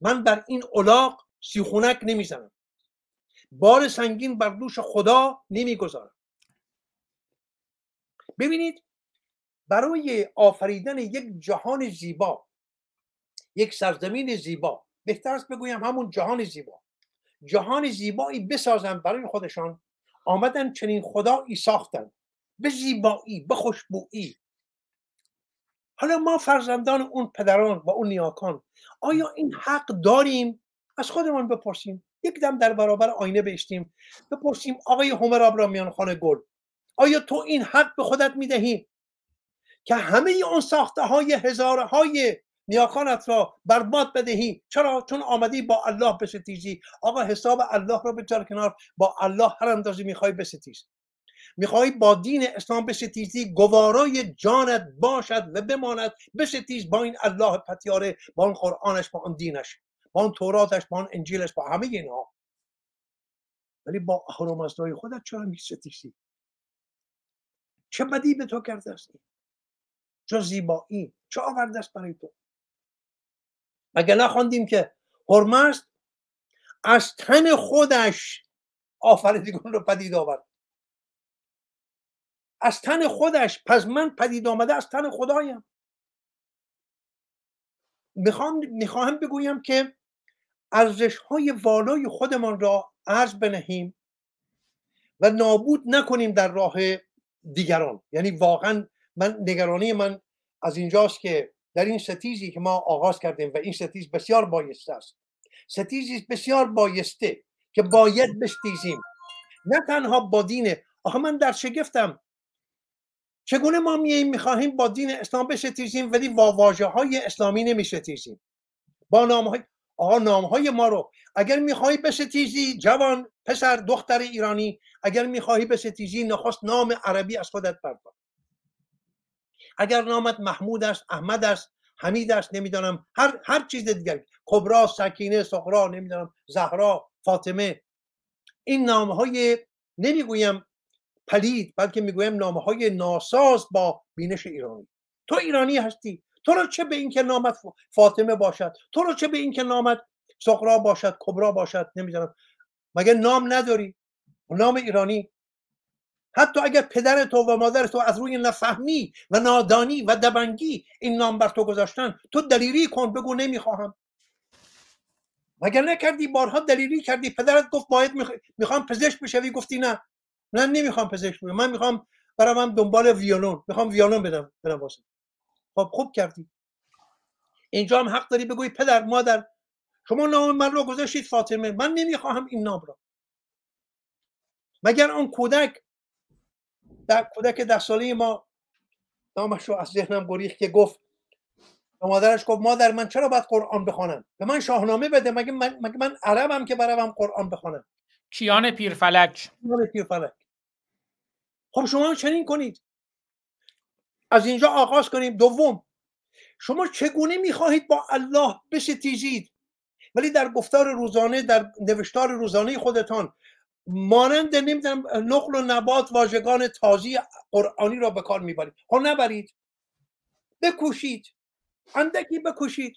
من بر این الاغ سیخونک نمی‌زنم. بار سنگین بر دوش خدا نمی‌گذارم. ببینید برای آفریدن یک جهان زیبا یک سرزمین زیبا. بهتر است بگویم همون جهان زیبا. جهان زیبایی بسازن برای خودشان. آمدن چنین خدایی ساختن. به زیبایی به خوشبویی حالا ما فرزندان اون پدران و اون نیاکان آیا این حق داریم؟ از خودمان بپرسیم. یک دم در برابر آینه بشتیم بپرسیم آقای همر آبرامیان خانه گل. آیا تو این حق به خودت می‌دهی؟ که همه اون ساخته های هزاره نیاکانت را برباد بدهی. چرا؟ چون آمدی با الله بستیزی آقا حساب الله را بگذار کنار. با الله هر اندازی می‌خوای بستیز می‌خوای با دین اسلام بستیزی گوارای جانت باشد و بماند. بستیز با این الله پتیاره با اون قرآنش با اون دینش با اون توراتش با اون انجیلش با همه اینها ولی با اهرام خودت چرا میستیزی چه بدی به تو کرده است چه زیبایی. چه آورده است برای تو؟ مگه نخواندیم که هرمست از تن خودش آفریدگان رو پدید آورد؟ از تن خودش پس من پدید آمده از تن خدایم. می‌خوام می‌خواهم بگویم که ارزش های والای خودمان را عرض بنهیم و نابود نکنیم در راه دیگران. یعنی واقعا من نگرانی من از اینجاست که در این ستیزی که ما آغاز کردیم و این ستیز بسیار بایسته است. ستیزی بسیار بایسته که باید بستیزیم. نه تنها با دین. آخه من در شگفتم. چگونه ما میاییم می‌خواهیم با دین اسلام بستیزیم ولی با واجه های اسلامی نمیستیزیم؟ با نام های آقا نام های ما رو اگر می‌خواهی بستیزی جوان پسر دختر ایرانی اگر می‌خواهی بستیزی نخست نام عربی از خودت بردار. اگر نامت محمود است احمد است حمید است نمی‌دانم. هر هر چیز دیگر. کبرا سکینه سخرا نمی‌دانم. زهرا فاطمه. این نام های نمی‌گویم پلید بلکه می‌گویم نام های ناساز با بینش ایرانی. تو ایرانی هستی. تو رو چه به اینکه نامت فاطمه باشد؟ تو رو چه به اینکه نامت سخرا باشد کبرا باشد؟ نمی‌دانم. مگه نام نداری؟ نام ایرانی. حتی اگر پدر تو و مادر تو از روی نفهمی و نادانی و دبنگی این نام بر تو گذاشتن تو دلیری کن بگو نمی‌خواهم. مگر نکردی بارها دلیلی کردی؟ پدرت گفت باید می‌خوام پزشک بشوی؟ گفتی نه. نه نمی‌خوام پزشک بشم من می‌خوام هم دنبال ویولون. می‌خوام ویولون بدم بنوازم. خب خوب کردی. اینجا هم حق داری بگوی پدر مادر. شما نام من رو گذاشتید فاطمه. من نمی‌خواهم این نام را. مگر اون کودک در کودک ده ساله ما نامش رو از ذهنم گریخت که گفت به مادرش گفت مادر من چرا باید قرآن بخوانم؟ به من شاهنامه بده مگه من, مگه من عربم که بروم قرآن بخوانم؟ کیان پیرفلک. کیان پیرفلک. خب شما چنین کنید. از اینجا آغاز کنیم. دوم شما چگونه می‌خواهید با الله بستیزید ولی در گفتار روزانه در نوشتار روزانه خودتان مانند نمی‌دونم نقل و نبات واژگان تازی قرآنی را به کار می‌برید. خب نبرید. بکوشید. اندکی بکوشید.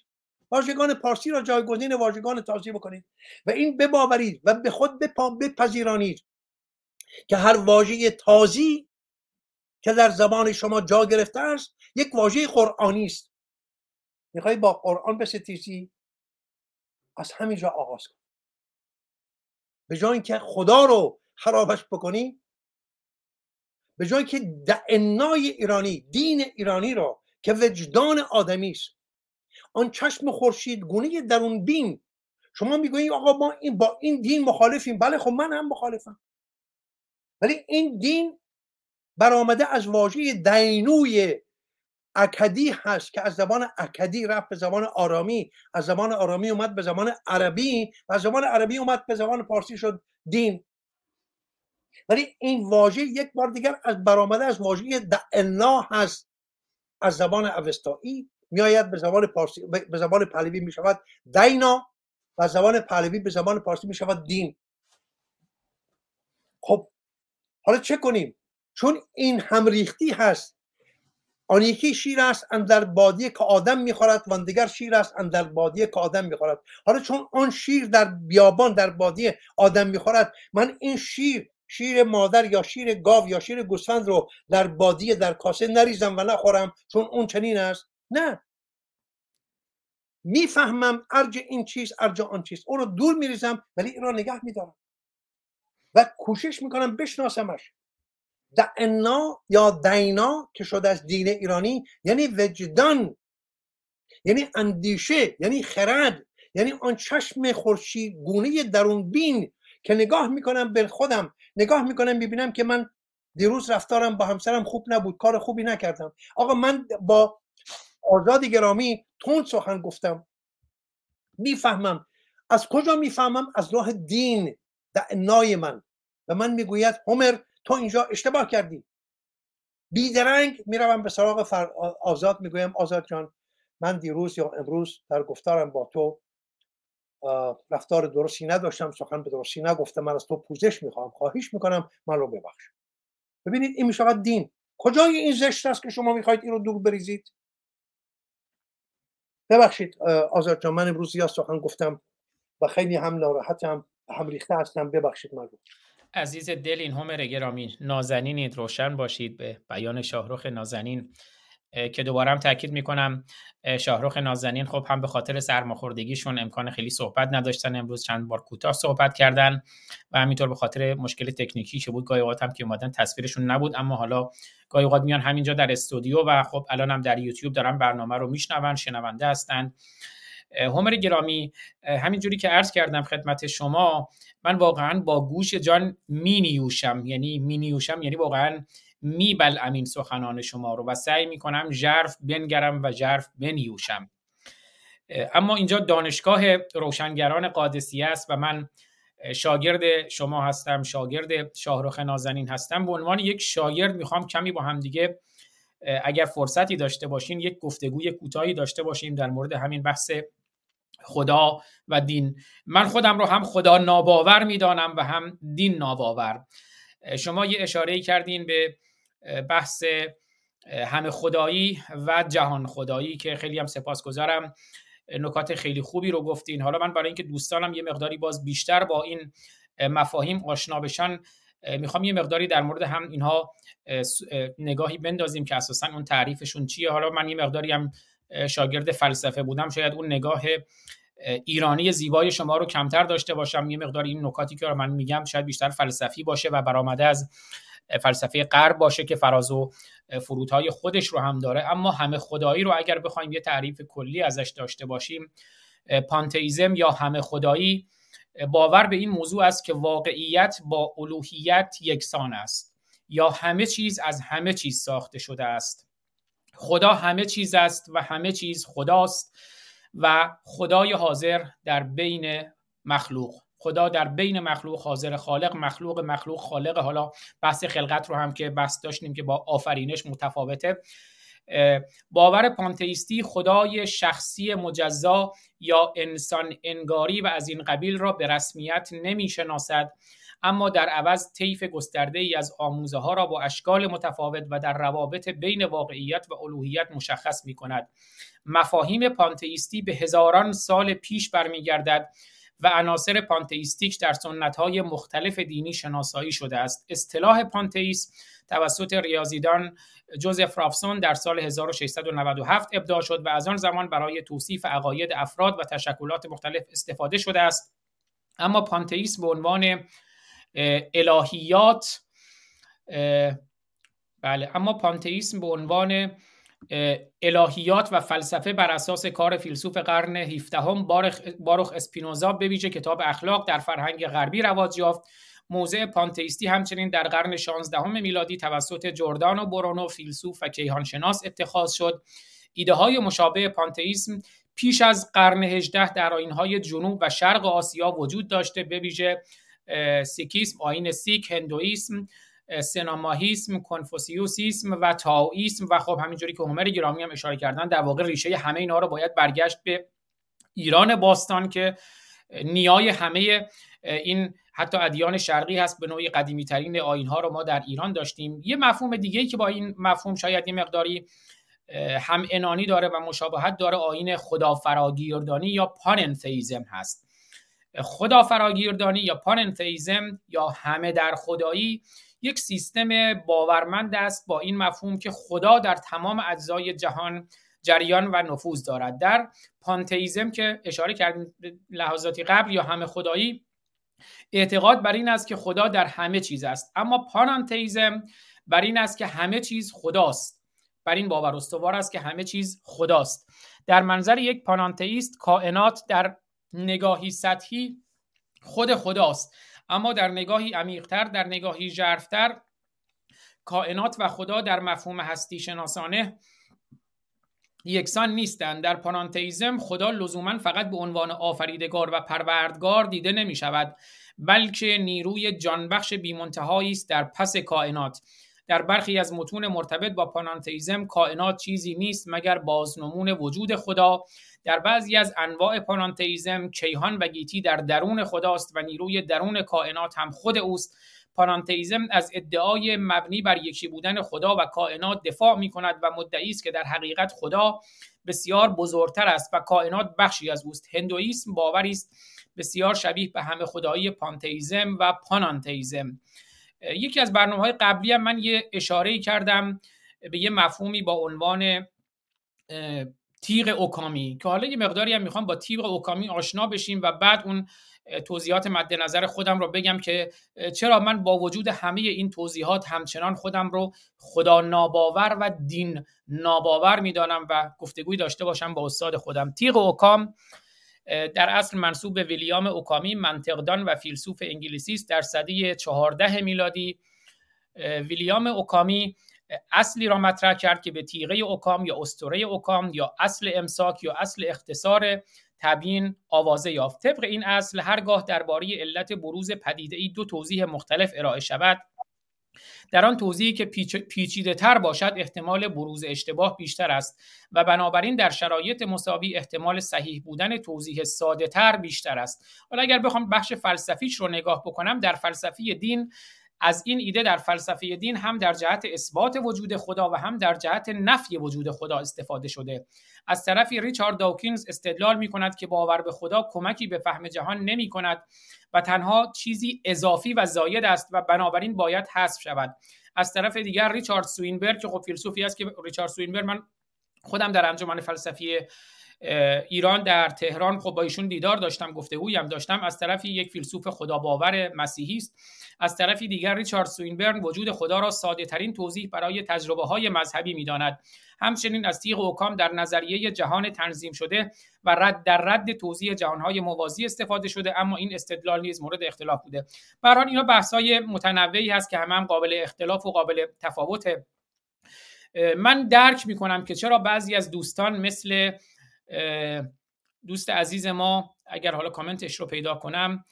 واژگان پارسی را جایگزین واژگان تازی بکنید و این بباورید و به خود بپذیرانید که هر واژه تازی که در زبان شما جا گرفته است یک واژه قرآنی است. می‌خوای با قرآن بستیزی؟ از همینجا آغاز کن. به جای اینکه خدا رو خرابش بکنی به جای که دعنای ایرانی دین ایرانی رو که وجدان آدمی است. آن چشم خورشید گونه درون بین. شما می‌گویید آقا ما این با این دین مخالفیم. بله خب من هم مخالفم. ولی این دین برآمده از واژه دینوی اکدی هست که از زبان اکدی رفت به زبان آرامی از زبان آرامی اومد به زبان عربی و از زبان عربی اومد به زبان پارسی شد دین. ولی این واژه یک بار دیگر از برآمده از واژه دعنا هست از زبان اوستایی. میآید به زبان پارسی به زبان پهلوی می شود دینا و زبان پهلوی به زبان پارسی می شود دین. خب حالا چه کنیم؟ چون این همریختی هست آن یکی شیر است اندر بادیه که آدم می‌خورد و دیگر شیر است اندر بادیه که آدم می‌خورد. حالا چون آن شیر در بیابان در بادیه آدم می‌خورد من این شیر شیر مادر یا شیر گاو یا شیر گوسفند رو در بادیه در کاسه نریزم و نخورم چون اون چنین است؟ نه. می‌فهمم ارج این چیز ارج آن چیز اون رو دور میریزم ولی این رو نگه میدارم. و کوشش می‌کنم بشناسمش. دعنا یا دینا که شده از دین ایرانی یعنی وجدان یعنی اندیشه یعنی خرد یعنی آن چشم خورشید گونه درون بین که نگاه می‌کنم به خودم نگاه می‌کنم می‌بینم که من دیروز رفتارم با همسرم خوب نبود کار خوبی نکردم. آقا من با آزاد گرامی تون سخن گفتم. می‌فهمم. از کجا می‌فهمم؟ از راه دین دعنای من. و من می‌گوید همر تو اینجا اشتباه کردی. بیدرنگ می‌روم به سراغ فر... آزاد می‌گویم آزاد جان من دیروز یا امروز در گفتارم با تو رفتار درستی نداشتم سخن به درستی نگفتم من از تو پوزش می‌خوام خواهش می‌کنم من رو ببخش. ببینید این می‌شود دین. کجای این زشت است که شما می‌خواید این رو دور بریزید؟ ببخشید آزاد جان من امروز یا سخن گفتم و خیلی هم ناراحتم هم ریخته هستم ببخشید من عزیز دل این همر گرامی. نازنینید روشن باشید به بیان شاهروخ نازنین که دوباره هم تاکید می‌کنم شاهروخ نازنین خب هم به خاطر سرماخوردگیشون امکان خیلی صحبت نداشتن. امروز چند بار کوتاه صحبت کردن و همینطور به خاطر مشکل تکنیکی که بود گاهی اوقات هم که اومدن تصویرشون نبود. اما حالا گاهی اوقات میان همینجا در استودیو و خب الان هم در یوتیوب دارن برنامه رو میشنون شنونده هستن. همر گرامی همینجوری که عرض کردم خدمت شما من واقعا با گوش جان می نیوشم یعنی می نیوشم یعنی واقعا می امین سخنان شما رو و سعی می کنم جرف بنگرم و جرف بنیوشم. اما اینجا دانشگاه روشنگران قادسیه است و من شاگرد شما هستم شاگرد شاهرخ نازنین هستم. به عنوان یک شاگرد می‌خوام کمی با هم دیگه اگر فرصتی داشته باشین یک گفتگوی کوتاهی داشته باشیم در مورد همین بحث خدا و دین. من خودم رو هم خدا ناباور می‌دانم و هم دین ناباور. شما یه اشاره کردین به بحث همه خدایی و جهان خدایی که خیلی هم سپاسگزارم. نکات خیلی خوبی رو گفتین. حالا من برای اینکه دوستانم یه مقداری باز بیشتر با این مفاهیم آشنا بشن می‌خوام یه مقداری در مورد هم اینها نگاهی بندازیم که اساسا اون تعریفشون چیه. حالا من یه مقداری هم شاگرد فلسفه بودم شاید اون نگاه ایرانی زیبای شما رو کمتر داشته باشم. یه مقدار این نکاتی که من میگم شاید بیشتر فلسفی باشه و برآمده از فلسفه غرب باشه که فراز و فرودهای خودش رو هم داره. اما همه خدایی رو اگر بخوایم یه تعریف کلی ازش داشته باشیم پانتئیزم یا همه خدایی باور به این موضوع است که واقعیت با الوهیت یکسان است یا همه چیز از همه چیز ساخته شده است. خدا همه چیز است و همه چیز خداست و خدای حاضر در بین مخلوق. خدا در بین مخلوق حاضر خالق مخلوق مخلوق خالق. حالا بحث خلقت رو هم که بحث داشتیم که با آفرینش متفاوته. باور پانتئیستی خدای شخصی مجزا یا انسان انگاری و از این قبیل را به رسمیت نمی شناسد اما در عوض طیف گسترده ای از آموزه ها را با اشکال متفاوت و در روابط بین واقعیت و الوهیت مشخص می کند مفاهیم پانتئیستی به هزاران سال پیش برمیگردد و عناصر پانتئیستیک در های مختلف دینی شناسایی شده است. اصطلاح پانتئیسم توسط ریاضیدان جوزف رافسون در سال 1697 ابداع شد و از آن زمان برای توصیف عقاید افراد و تشکلات مختلف استفاده شده است. اما پانتئیسم به عنوان الهیات بله. اما پانتئیسم به عنوان الهیات و فلسفه بر اساس کار فیلسوف قرن 17 هم باروخ اسپینوزا به ویژه کتاب اخلاق در فرهنگ غربی رواج یافت. موضع پانتئیستی همچنین در قرن 16 میلادی توسط جردان و برونو فیلسوف و کیهانشناس اتخاذ شد. ایده های مشابه پانتئیسم پیش از قرن 18 در آینهای جنوب و شرق آسیا وجود داشته به ویژه سیکیسم آین سیک هندویسم سناماهیسم کنفوسیوسیسم و تاویسم و خب همینجوری که هومر گرامی هم اشاره کردن در واقع ریشه همه اینا رو باید برگشت به ایران باستان که نیای همه این حتی ادیان شرقی هست به نوعی قدیمی ترین آین ها رو ما در ایران داشتیم. یه مفهوم دیگه که با این مفهوم شاید یه مقداری هم انانی داره و مشابهت داره آین خدا فراگیردانی یا پاننتئیزم هست. خدا فراگیردانی یا پاننتئیزم یا همه در خدایی یک سیستم باورمند است با این مفهوم که خدا در تمام اجزای جهان جریان و نفوذ دارد. در پانتئیزم که اشاره کردیم لحظاتی قبل یا همه خدایی اعتقاد بر این است که خدا در همه چیز است. اما پانانتئیزم بر این است که همه چیز خداست. بر این باور استوار است که همه چیز خداست. در منظر یک پانانتئیست کائنات در نگاهی سطحی خود خداست. اما در نگاهی عمیقتر در نگاهی ژرفتر کائنات و خدا در مفهوم هستی شناسانه یکسان نیستند. در پانانتئیزم خدا لزوما فقط به عنوان آفریدگار و پروردگار دیده نمی شود بلکه نیروی جانبخش بیمنتهایی است در پس کائنات. در برخی از متون مرتبط با پانانتئیزم کائنات چیزی نیست مگر بازنمون وجود خدا. در بعضی از انواع پانانتئیزم کیهان و گیتی در درون خداست و نیروی درون کائنات هم خود اوست. پانانتئیزم از ادعای مبنی بر یکی بودن خدا و کائنات دفاع می کند و مدعی است که در حقیقت خدا بسیار بزرگتر است و کائنات بخشی از اوست. هندویسم باوری است بسیار شبیه به همه خدایی پانتئیزم و پانانتئیزم یکی از برنامه های قبلی هم من یه اشاره کردم به یه مفهومی با عنوان تیغ اوکامی که حالا یه مقداری هم می‌خوام با تیغ اوکامی آشنا بشیم و بعد اون توضیحات مد نظر خودم رو بگم که چرا من با وجود همه این توضیحات همچنان خودم رو خدا ناباور و دین ناباور می‌دانم و گفتگوی داشته باشم با استاد خودم. تیغ اوکام در اصل منصوب به ویلیام اوکامی منطقدان و فیلسوف انگلیسی است در سده 14 میلادی. ویلیام اوکامی اصلی را مطرح کرد که به تیغه اوکام یا استوره اوکام یا اصل امساک یا اصل اختصار تبیین آوازه یافت. طبق این اصل هرگاه درباره علت بروز پدیده ای دو توضیح مختلف ارائه شود. در آن توضیحی که پیچیده تر باشد احتمال بروز اشتباه بیشتر است و بنابراین در شرایط مساوی احتمال صحیح بودن توضیح ساده تر بیشتر است. حالا اگر بخوام بخش فلسفیش رو نگاه بکنم در فلسفی دین از این ایده در فلسفه دین هم در جهت اثبات وجود خدا و هم در جهت نفی وجود خدا استفاده شده. از طرفی ریچارد داوکینز استدلال می کند که باور به خدا کمکی به فهم جهان نمی کند و تنها چیزی اضافی و زاید است و بنابراین باید حذف شود. از طرف دیگر ریچارد سوینبرگ که خب فیلسوفی است که ریچارد سوینبرگ من خودم در انجمن فلسفی ایران در تهران خب با ایشون دیدار داشتم گفتگویی هم داشتم. از طرفی یک فیلسوف خدا باور مسیحی است. از طرفی دیگر ریچارد سوینبرن وجود خدا را ساده ترین توضیح برای تجربه های مذهبی می‌داند. همچنین از تیغ اوکام در نظریه جهان تنظیم شده و رد در رد توضیح جهانهای موازی استفاده شده اما این استدلال نیز مورد اختلاف بوده. برای اینا بحث‌های متنوعی هست که همه هم قابل اختلاف و قابل تفاوته. من درک می‌کنم که چرا بعضی از دوستان مثل دوست عزیز ما اگر حالا کامنتش رو پیدا کنم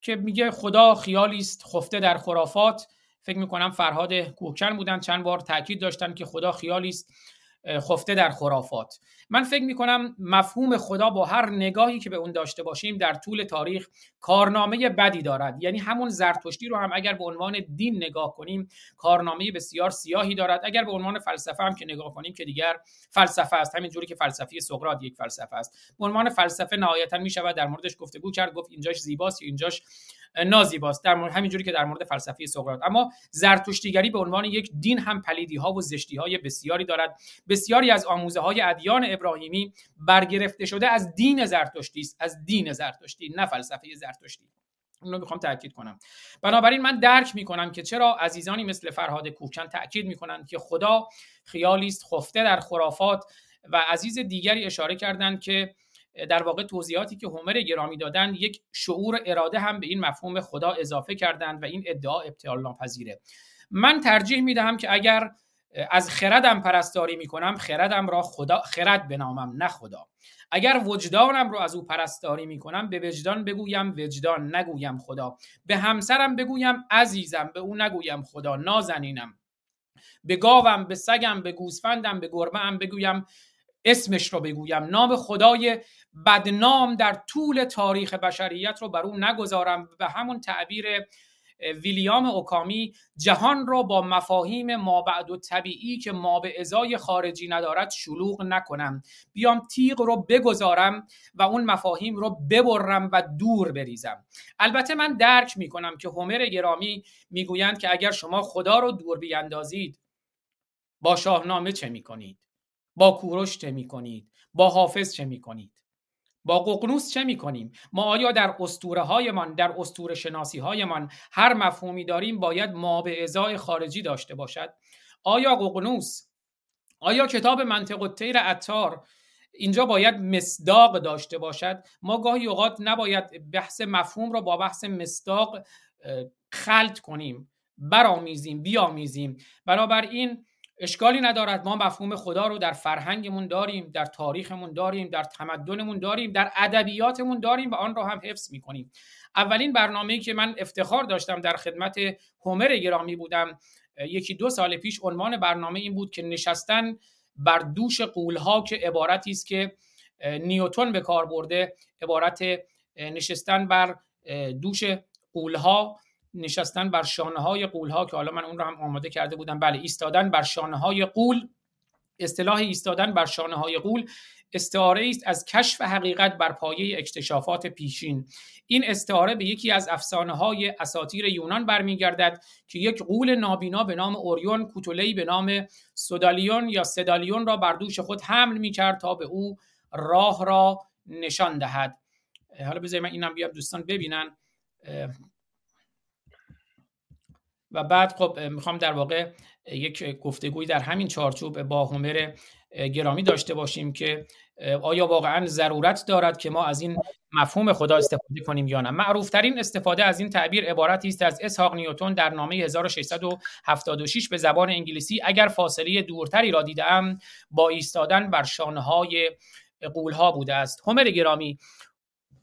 که میگه خدا خیالی است خفته در خرافات. فکر می‌کنم فرهاد کوکن بودن چند بار تاکید داشتن که خدا خیالی است. خفته در خرافات. من فکر می کنم مفهوم خدا با هر نگاهی که به اون داشته باشیم در طول تاریخ کارنامه بدی دارد. یعنی همون زرتشتی رو هم اگر به عنوان دین نگاه کنیم کارنامه بسیار سیاهی دارد. اگر به عنوان فلسفه هم که نگاه کنیم که دیگر فلسفه است. همین جوری که فلسفی سقراط یک فلسفه است. به عنوان فلسفه نهایتا می شود در موردش گفتگو کرد گفت اینجاش زیباست اینجاش نازیباست در مورد همینجوری که در مورد فلسفه سقراط. اما زرتشتیگری به عنوان یک دین هم پلیدی ها و زشتی های بسیاری دارد. بسیاری از آموزه های ادیان ابراهیمی برگرفته شده از دین زرتشتی است. از دین زرتشتی نه فلسفه زرتشتی. اون رو می‌خوام تاکید کنم. بنابراین من درک می‌کنم که چرا عزیزانی مثل فرهاد کوکن تاکید می‌کنند که خدا خیالی است خفته در خرافات و عزیز دیگری اشاره کردند که در واقع توضیحاتی که هومر گرامی دادن یک شعور اراده هم به این مفهوم خدا اضافه کردند و این ادعا ابطال ناپذیره من ترجیح می‌دهم که اگر از خردم پرستاری می‌کنم خردم را خدا خرد بنامم نه خدا. اگر وجدانم رو از او پرستاری می‌کنم به وجدان بگویم وجدان نگویم خدا. به همسرم بگویم عزیزم به او نگویم خدا نازنینم. به گاوم به سگم به گوسفندم به گربه هم بگویم. اسمش رو بگویم. نام خدای بدنام در طول تاریخ بشریت رو بر او نگذارم و همون تعبیر ویلیام اوکامی جهان را با مفاهیم مابعد و طبیعی که ما به ازای خارجی ندارد شلوغ نکنم. بیام تیغ رو بگذارم و اون مفاهیم رو ببرم و دور بریزم. البته من درک می‌کنم که هومر گرامی می‌گویند که اگر شما خدا رو دور بیاندازید با شاهنامه چه می‌کنید؟ با کوروش چه می‌کنید؟ با حافظ چه می‌کنید؟ با ققنوس چه می‌کنیم؟ ما آیا در اسطوره هایمان در اسطوره شناسی هایمان هر مفهومی داریم باید ما به ازای خارجی داشته باشد؟ آیا ققنوس آیا کتاب منطق تیر عطار اینجا باید مصداق داشته باشد؟ ما گاهی اوقات نباید بحث مفهوم را با بحث مصداق خلط کنیم. برآمیزیم بیامیزیم. بنابراین اشکالی ندارد. ما مفهوم خدا رو در فرهنگمون داریم در تاریخمون داریم در تمدنمون داریم در ادبیاتمون داریم و آن را هم حفظ می‌کنیم. اولین برنامه‌ای که من افتخار داشتم در خدمت هومر گرامی بودم. یکی دو سال پیش عنوان برنامه این بود که نشستن بر دوش قولها که عبارتی است که نیوتون به کار برده. عبارت نشستن بر دوش قولها. نشستن بر شانه های قول ها که حالا من اون رو هم آماده کرده بودم. بله ایستادن بر شانه های قول اصطلاح ایستادن بر شانه های قول استعاره است از کشف حقیقت بر پایه اکتشافات پیشین. این استعاره به یکی از افسانه های اساطیر یونان برمیگردد که یک قول نابینا به نام اوریون کوتولهی به نام سودالیون یا سدالیون را بر دوش خود حمل می کرد تا به او راه را نشان دهد. حالا بذارید من اینم بیام دوستان ببینن. و بعد خب می‌خوام در واقع یک گفتگوی در همین چارچوب با هومر گرامی داشته باشیم که آیا واقعا ضرورت دارد که ما از این مفهوم خدا استفاده کنیم یا نه؟ معروف ترین استفاده از این تعبیر عبارتی است از اسحاق نیوتون در نامه 1676 به زبان انگلیسی اگر فاصله دورتری را دیدم با ایستادن بر شانه های قولها بوده است. هومر گرامی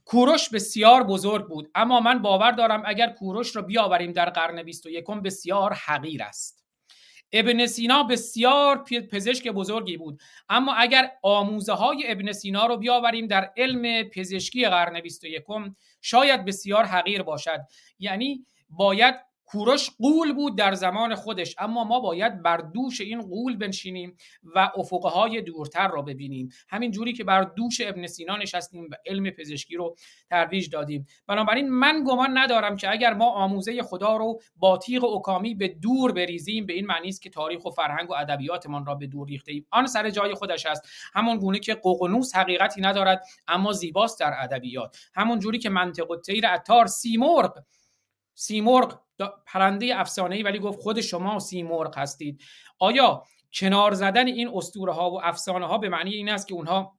کوروش بسیار بزرگ بود. اما من باور دارم اگر کوروش را بیاوریم در قرن 21 بسیار حقیر است. ابن سینا بسیار پزشک بزرگی بود. اما اگر آموزه های ابن سینا رو بیاوریم در علم پزشکی قرن 21 شاید بسیار حقیر باشد. یعنی باید کوروش قول بود در زمان خودش اما ما باید بر دوش این قول بنشینیم و افقهای دورتر را ببینیم. همین جوری که بر دوش ابن سینا نشستیم و علم پزشکی رو ترویج دادیم. بنابراین من گمان ندارم که اگر ما آموزه خدا رو با تیغ اوکامی به دور بریزیم به این معنی است که تاریخ و فرهنگ و ادبیاتمان را به دور ریخته ایم آن سر جای خودش است. همون گونه که ققنوس حقیقتی ندارد اما زیباست در ادبیات. همون جوری که منطق تیر عطار سیمرغ سیمرغ. پرنده افسانه‌ای ولی گفت خود شما سیمرغ هستید. آیا کنار زدن این اسطوره ها و افسانه ها به معنی این است که اونها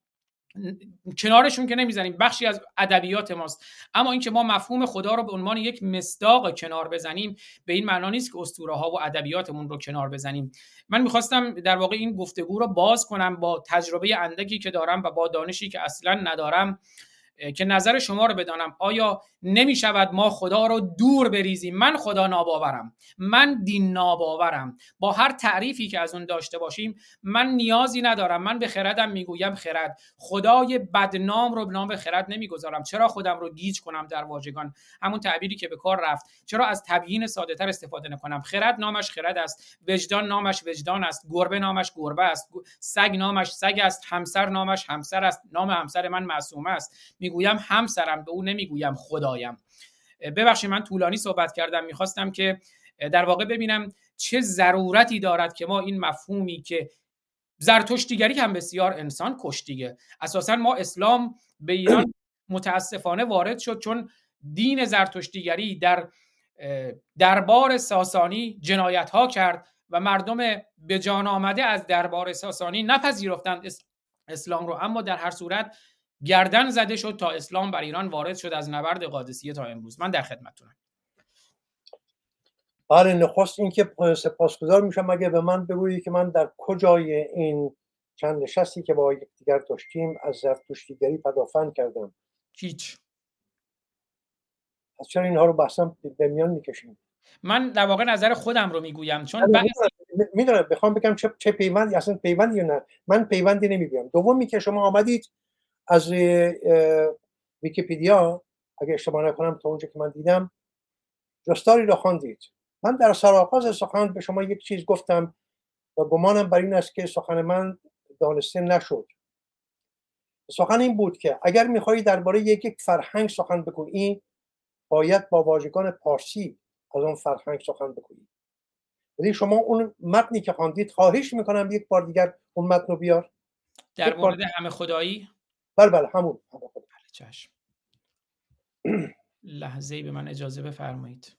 کنارشون که نمی‌زنیم بخشی از ادبیات ماست. اما اینکه ما مفهوم خدا رو به عنوان یک مصداق کنار بزنیم به این معنا نیست که اسطوره ها و ادبیاتمون رو کنار بزنیم. من می‌خواستم در واقع این گفتگو رو باز کنم با تجربه اندکی که دارم و با دانشی که اصلا ندارم. که نظر شما رو بدانم. آیا نمی شود ما خدا رو دور بریزیم؟ من خدا ناباورم. من دین ناباورم. با هر تعریفی که از اون داشته باشیم من نیازی ندارم. من به خردم می‌گویم خرد. خدای بدنام رو به نام خرد نمی‌گذارم. چرا خودم رو گیج کنم در واژگان؟ همون تعبیری که به کار رفت. چرا از تبیین ساده تر استفاده نکنم؟ خرد نامش خرد است. وجدان نامش وجدان است. گربه نامش گربه است. سگ نامش سگ است. همسر نامش همسر است. نام همسر من معصومه است. می‌گویم همسرم به او نمی‌گویم خدایم. ببخشید من طولانی صحبت کردم. می‌خواستم که در واقع ببینم چه ضرورتی دارد که ما این مفهومی که زرتشتیگری هم بسیار انسان کشتیگه اساسا ما اسلام به ایران [CLEARS THROAT] متاسفانه وارد شد چون دین زرتشتیگری در دربار ساسانی جنایت ها کرد و مردم به جان آمده از دربار ساسانی نپذیرفتند اسلام رو. اما در هر صورت گردن زده شد تا اسلام بر ایران وارد شد از نبرد قادسیه تا امروز. من در خدمتتونم. بله نخست اینکه سپاسگزار میشم اگه به من بگویی که من در کجای این چند نشستی که با یکدیگر داشتیم از زرتشتیگری پدافند کردم. هیچ. از چرا اینها رو بحثم به میان می‌کشیم؟ من در واقع نظر خودم رو می‌گویم. چون بعضی می‌دونم بخوام بگم چه, چه پیوندی اصلا پیوندی نه. من پیوندی نمی‌بینم دومی که شما آمدید از ویکیپیدیا اگه اشتباه نکنم تا اونجا که من دیدم جستاری را خواندید. من در سرآغاز سخن به شما یک چیز گفتم و گمانم بر این است که سخن من دانسته نشد. سخن این بود که اگر می‌خواهی درباره یک یک فرهنگ سخن بگویی باید با واژگان پارسی از اون فرهنگ سخن بگویی. ولی شما اون متنی که خواندید خواهش می‌کنم یک بار دیگر اون متن رو بیار. در مورد همه خدایی؟ بله بله همون بله چشم. لحظه به من اجازه بفرمایید.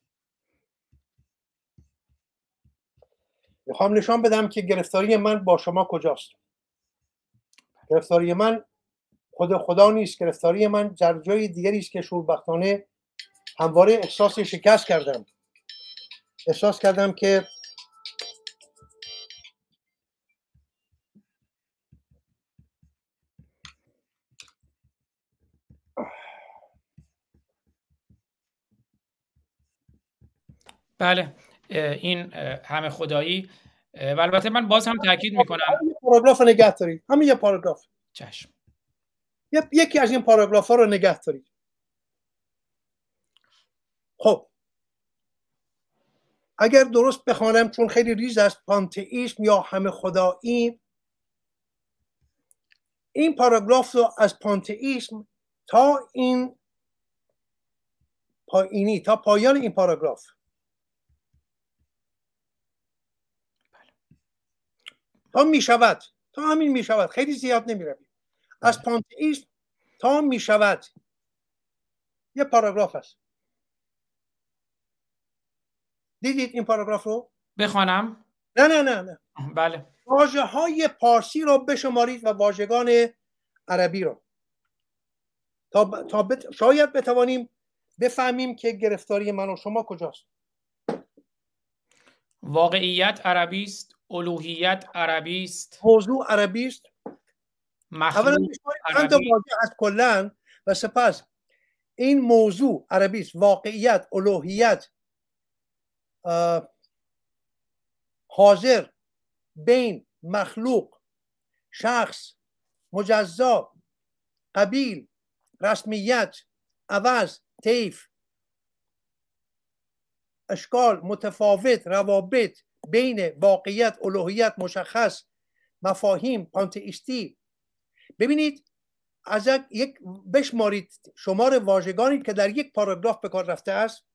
می‌خوام نشان بدم که گرفتاری من با شما کجاست. گرفتاری من خود خدا نیست گرفتاری من در جای دیگری است که شوربختانه همواره احساس شکست کردم. احساس کردم که بله این همه خدایی. و البته من باز هم تاکید می‌کنم. همین پاراگراف نگه دارید همین یه پاراگراف. چشم. یکی از این پاراگراف ها رو نگه دارید خب. اگر درست بخوانم چون خیلی ریز است پانتئیسم یا همه خدایی این پاراگراف رو از پانتئیسم تا این پایینی تا پایان این پاراگراف. تا می شود تا همین می شود خیلی زیاد نمی روید از پانتئیسم تا می شود یه پاراگراف است دیدید این پاراگراف رو؟ بخوانم. نه نه نه نه. بله. واژه های پارسی رو بشمارید و واژگان عربی رو. تا, ب... تا بت... شاید بتوانیم بفهمیم که گرفتاری من و شما کجاست. واقعیت عربی است. الوهیت عربی است. موضوع عربی است. اولا چند. واژه از کلا و سپس این موضوع عربی است. واقعیت الوهیت حاضر بین مخلوق شخص مجزا قبیل رسمیت عوض طیف اشکال متفاوت روابط بین واقعیت الوهیت مشخص مفاهیم پانتئیستی. ببینید از یک بشمارید شمار واژگانی که در یک پاراگراف به کار رفته است.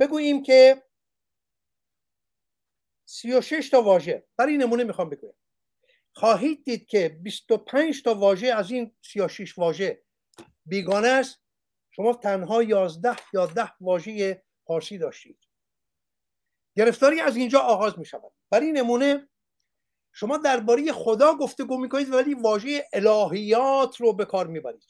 بگوییم که 36 تا واژه. برای نمونه می‌خوام بگویم. خواهید دید که 25 تا واژه از این 36 واژه بیگانه است؟ شما تنها 11 یا 10 واژه فارسی داشتید. گرفتاری از اینجا آغاز می شود برای نمونه شما درباره خدا گفتگو می‌کنید ولی واژه الهیات رو به کار می‌برید.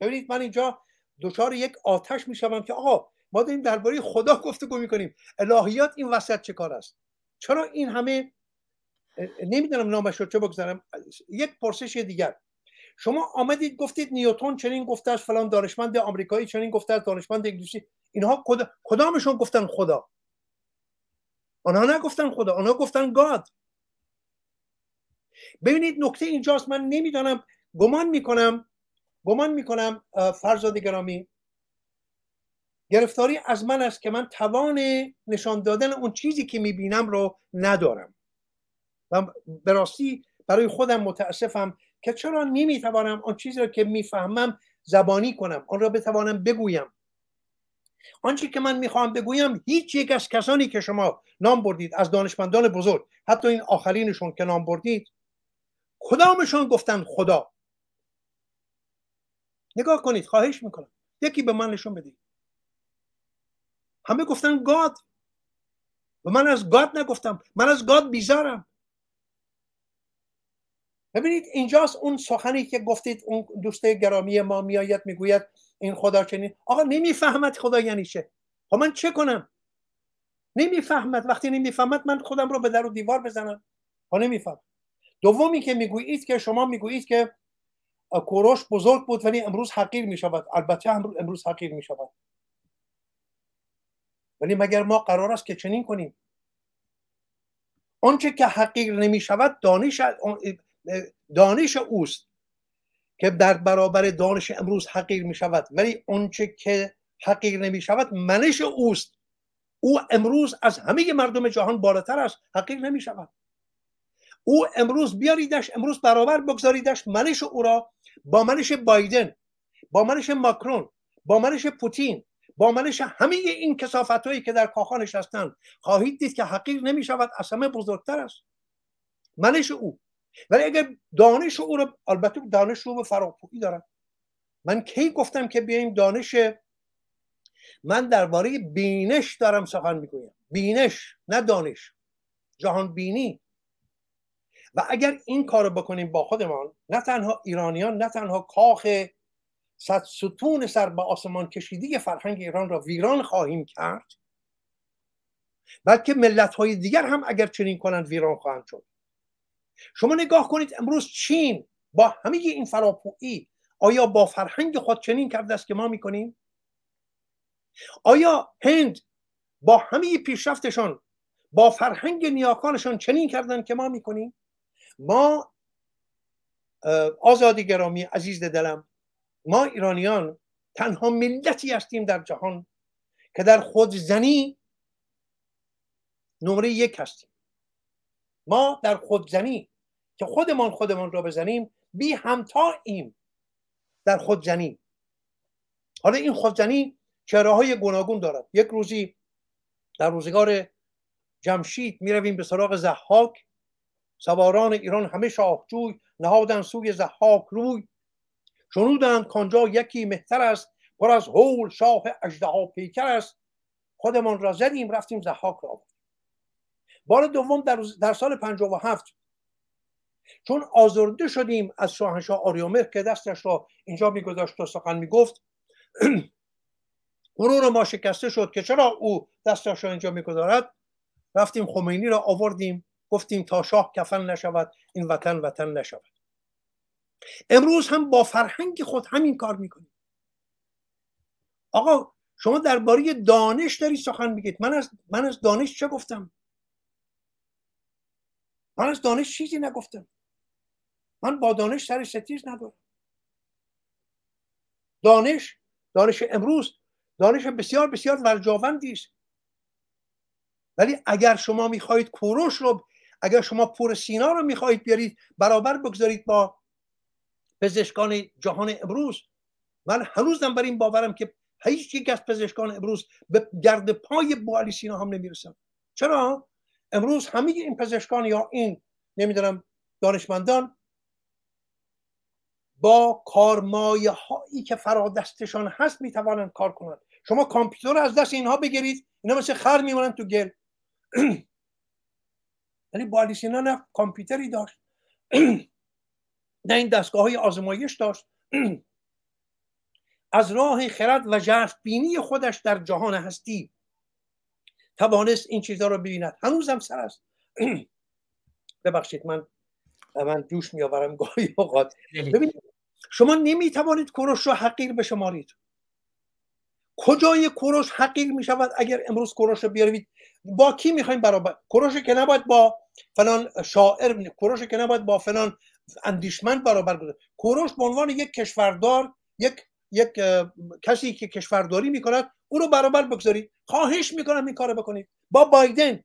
ببینید من اینجا دچار یک آتش می‌شوم که آقا ما داریم درباره خدا گفتگو می‌کنیم. الهیات این وسط چه کار است؟ چرا این همه نمی‌دونم نامش رو چه بگذارم. یک پرسش دیگر. شما آمدید گفتید نیوتون چنین گفته از فلان دانشمند آمریکایی چنین گفته از دانشمند انگلیسی اینها کدامشون گفتن خدا؟ آنها نگفتن خدا آنها گفتن گاد. ببینید نکته اینجاست من نمی‌دانم گمان می‌کنم گمان می‌کنم فرزاد گرامی گرفتاری از من است که من توان نشان دادن اون چیزی که می‌بینم رو ندارم. و به راستی برای خودم متاسفم که چرا نمی‌توانم آن چیزی را که می‌فهمم زبانی کنم آن را بتوانم بگویم. آنچه که من می‌خواهم بگویم هیچ یک از کسانی که شما نام بردید از دانشمندان بزرگ حتی این آخرینشون که نام بردید کدامشان گفتن خدا؟ نگاه کنید خواهش می‌کنم. یکی به من نشون بدید. همه گفتن گاد. و من از گاد نگفتم. من از گاد بیزارم. ببینید اینجاست اون سخنی که گفتید اون دوست گرامی ما میآید می‌گوید این خدا چنین آقا نمی‌فهمد خدا یعنی چه. خب من چه کنم؟ نمی‌فهمد. وقتی نمی‌فهمد من خودم رو به در و دیوار بزنم. ها خب نمیفهم. دومی که می‌گویید که شما می‌گویید که کوروش بزرگ بود ولی امروز حقیر می‌شود. البته امروز حقیر می‌شود. ولی مگر ما قرار است که چنین کنیم؟ آنچه که حقیر نمی شود دانش دانش اوست. که در برابر دانش امروز حقیر می شود ولی آنچه که حقیر نمی شود منش اوست. او امروز از همه مردم جهان بالاتر است. حقیر نمی شود او امروز بیاریدش امروز برابر بگذاریدش منش او را با منش بایدن با منش ماکرون با منش پوتین با منش همه این کسافت هایی که در کاخانش هستند خواهید دید که حقیر نمی شود از همه بزرگتر است. منش او. ولی اگر دانش او رو البته دانش رو به فراپویی دارم. من کی گفتم که بیایم دانش من درباره بینش دارم سخن می‌گویم. بینش نه دانش. جهان بینی. و اگر این کارو بکنیم با خودمان نه تنها ایرانیان نه تنها کاخ صد ستون سر به آسمان کشیدی فرهنگ ایران را ویران خواهیم کرد بلکه ملت های دیگر هم اگر چنین کنند ویران خواهند شد. شما نگاه کنید امروز چین با همه این فراپویی آیا با فرهنگ خود چنین کرده است که ما می‌کنیم؟ آیا هند با همه پیشرفتشان با فرهنگ نیاکانشان چنین کردن که ما می‌کنیم؟ ما آزادی گرامی عزیز دلم ما ایرانیان تنها ملتی هستیم در جهان که در خودزنی نمره یک هستیم. ما در خودزنی که خودمان خودمان را بزنیم بی همتاییم در خودزنی حالا این خودزنی چهره های گوناگون دارد. یک روزی در روزگار جمشید می رویم به سراغ زحاک سواران ایران همه شاهجوی نهادن سوی زحاک روی. شنودند کانجا یکی مهتر است پر از هول شاه اژدها پیکر است. خودمان را زدیم رفتیم زحاک را بار دوم در, در سال 57 چون آزرده شدیم از شاهنشاه آریامر که دستش را اینجا میگذاشت و سخن می‌گفت [CLEARS THROAT] غرور ما شکسته شد که چرا او دستش را اینجا می‌گذارد؟ رفتیم خمینی را آوردیم گفتیم تا شاه کفن نشود این وطن وطن نشود. امروز هم با فرهنگ خود همین کار می‌کنیم. آقا شما درباره دانش داری سخن میگید. من از من از دانش چه گفتم؟ من از دانش چیزی نگفتم. من با دانش سر ستیز ندارم دانش دانش امروز دانش بسیار بسیار ورجاوندی است. ولی اگر شما می‌خواهید کوروش رو اگر شما پور سینا رو می‌خواهید بیارید برابر بگذارید با پزشکان جهان امروز. من هنوزم بر این باورم که هیچ یک از پزشکان امروز به گرد پای بوالی سینا هم نمی‌رسن. چرا؟ امروز همه این پزشکان یا این نمی‌دونم دانشمندان با کارمایه هایی که فرادستشان هست می‌توانند کار کنند. شما کامپیوتر از دست اینها بگیرید اینا مثل خر میمونن تو گل. [CLEARS THROAT] ولی بالیسینا نه کامپیوتری داشت [CLEARS THROAT] نه این دستگاه های آزمایش داشت. [CLEARS THROAT] از راه خرد و جرف بینی خودش در جهان هستی توانست این چیزها رو ببیند. هنوزم سر است. [CLEARS THROAT] ببخشید من من جوش میآورم گاهی اوقات. ببینید شما نمی‌توانید کوروش رو حقیر بشمارید. کجای کوروش حقیر می شود اگر امروز کوروش رو بیارید با کی می‌خوایم برابر کوروش که نباید با فلان شاعر کوروش که نباید با فلان اندیشمند برابر بوده. کوروش به عنوان یک کشوردار یک یک کسی که کشورداری می‌کند او رو برابر بگذارید خواهش می‌کنم این کارو بکنید. با بایدن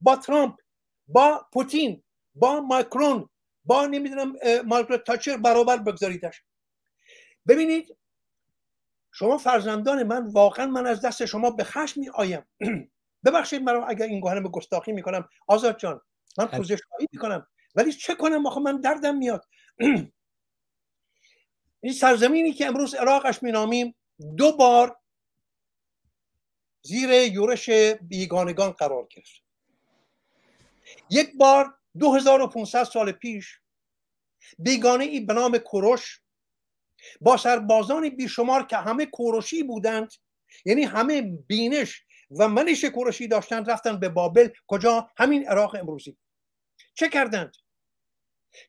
با ترامپ با پوتین با ماکرون با نمی‌دونم مارگرت تاچر برابر بگذاریدش. ببینید شما فرزندان من واقعا من از دست شما به خشم می آیم [CLEARS THROAT] ببخشید مرا اگر این گوهرم به گستاخی می‌کنم. آزاد جان من پوزشگاهی می‌کنم. ولی چه کنم آخه؟ من دردم میاد. [CLEARS THROAT] این سرزمینی که امروز عراقش مینامیم دو بار زیر یورش بیگانگان قرار گرفت. یک بار 2500 سال پیش بیگانه ای به نام کوروش با سربازان بیشمار که همه کوروشی بودند یعنی همه بینش و منش کوروشی داشتند رفتن به بابل. کجا؟ همین عراق امروزی. چه کردند؟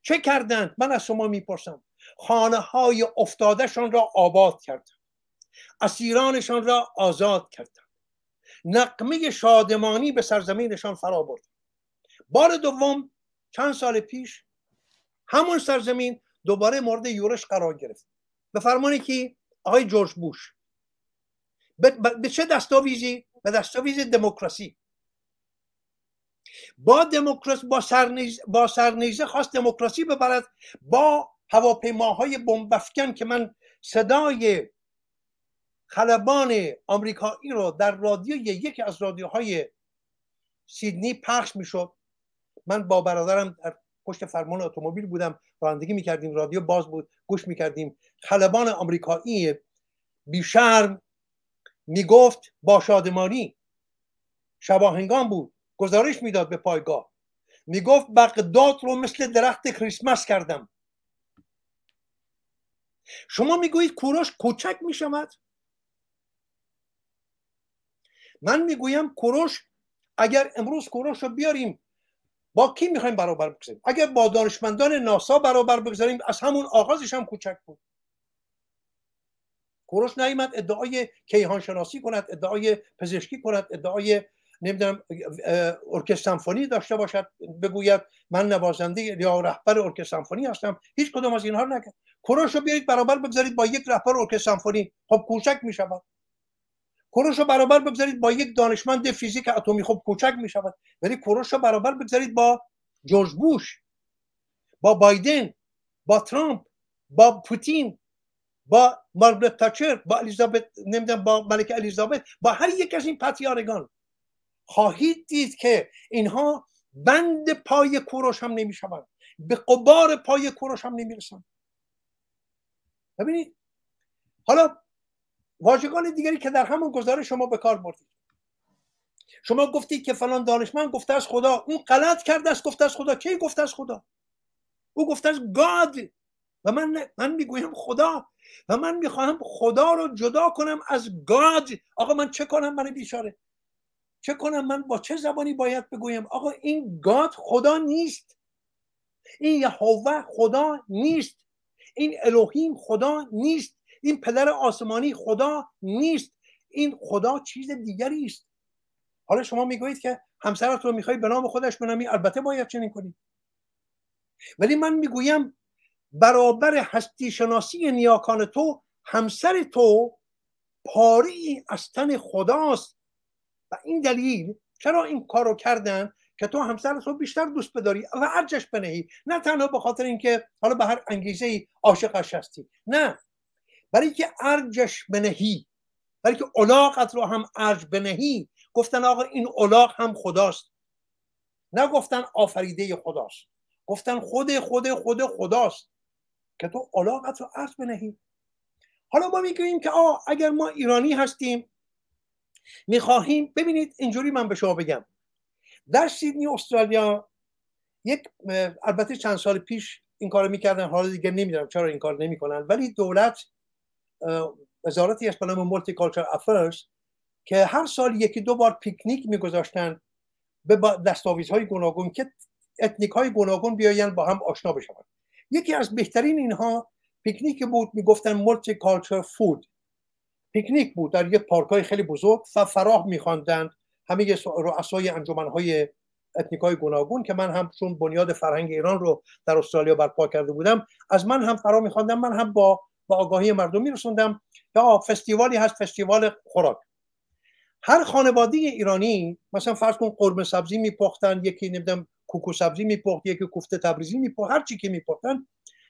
چه کردند؟ من از شما می‌پرسم. خانه های افتادهشان را آباد کردند. اسیرانشان را آزاد کردند. نقمه شادمانی به سرزمینشان فرا برد. بار دوم چند سال پیش همون سرزمین دوباره مورد یورش قرار گرفت. به فرمانی که آقای جورج بوش به چه دستاویزی؟ به دستاویز دموکراسی. با دموکراسی با سرنیزه با سرنیزه خواست دموکراسی ببرد با هواپیماهای بمبافکن که من صدای خلبان آمریکایی رو در رادیو یکی از رادیوهای سیدنی پخش می‌شد. من با برادرم در پشت فرمان اتومبیل بودم. رانندگی می‌کردیم. رادیو باز بود. گوش می‌کردیم. خلبان آمریکایی بیشرم می‌گفت با شادمانی شباهنگان بود. گزارش می‌داد به پایگاه. می‌گفت بغداد رو مثل درخت کریسمس کردم. شما می‌گویید کوروش کوچک می‌شود؟ من می‌گویم کوروش اگر امروز کوروش رو بیاریم با کی می‌خوایم برابر بگذاریم؟ اگر با دانشمندان ناسا برابر بگذاریم از همون آغازش هم کوچک بود. کوروش نیامد ادعای کیهان شناسی کند ادعای پزشکی کند ادعای نمی‌دونم ارکستر سمفونی داشته باشد بگوید من نوازنده یا رهبر ارکستر سمفونی هستم. هیچ کدام از اینها نکرد. کوروش رو بیارید برابر بگذارید با یک رهبر ارکستر سمفونی. خب کوچک می‌شود. کوروش رو برابر بگذارید با یک دانشمند فیزیک اتمی. خب کوچک می شود ولی کوروش رو برابر بگذارید با جورج بوش با بایدن با ترامپ با پوتین با مارگرت تاچر با الیزابت نمی‌دونم با ملکه الیزابت با هر یک از این پتیارگان. خواهید دید که اینها بند پای کوروش هم نمی شوند به قبار پای کوروش هم نمی رسند ببینید. حالا واژگان دیگری که در همون گزارش شما به کار بردید. شما گفتید که فلان دانشمند گفته از خدا اون غلط کرده است گفته از خدا. کی گفته از خدا؟ او گفته از گاد. و من من می‌گویم خدا. و من می‌خواهم خدا رو جدا کنم از گاد. آقا من چه کنم من بیچاره؟ چه کنم من؟ با چه زبانی باید بگویم؟ آقا این گاد خدا نیست. این یهوه خدا نیست. این الوهیم خدا نیست. این پدر آسمانی خدا نیست. این خدا چیز دیگری است. حالا شما می‌گویید که همسرت رو می‌خوای به نام خودش بنامی البته باید چنین کنید ولی من می‌گویم برابر هستی شناسی نیاکان تو همسر تو پاری از تن خداست. و این دلیل چرا این کارو کردن که تو همسر رو بیشتر دوست بداری و ارجش بنهی. نه تنها به خاطر اینکه حالا به هر انگیزه ای عاشقش هستی. نه. برای که ارجش بنهی برای که علاقت رو هم ارج بنهی گفتن آقا این علاق هم خداست. نه گفتن آفریده خداست گفتن خود خود خود خداست که تو علاقت رو ارج بنهی. حالا ما می‌گوییم که آه اگر ما ایرانی هستیم می‌خواهیم ببینید اینجوری من به شما بگم. در سیدنی استرالیا یک البته چند سال پیش این کار می‌کردن حالا دیگه نمی‌دونم چرا این کار نمی‌کنن ولی دولت وزارتی است به نام مولتی کالچر افرز که هر سال یکی دو بار پیکنیک میگذاشتن به دستاویزهای گوناگون که ethnic های گوناگون بیاین با هم آشنا بشن یکی از بهترین اینها پیکنیک بود می‌گفتن multiculture food. پیکنیک بود در یک پارک های خیلی بزرگ و فرا میخواندند همه رؤسای های ethnic های گوناگون که من هم چون بنیاد فرهنگ ایران رو در استرالیا برپا کرده بودم از من هم فرا میخواندم من هم با با آگاهی مردم میرسوندم یا فستیوالی هست فستیوال خوراک. هر خانواده ایرانی مثلا فرض کن قرمه سبزی میپختن یکی نمی‌دونم کوکو سبزی میپخت یکی کوفته تبریزی میپخت هر چی که میپختن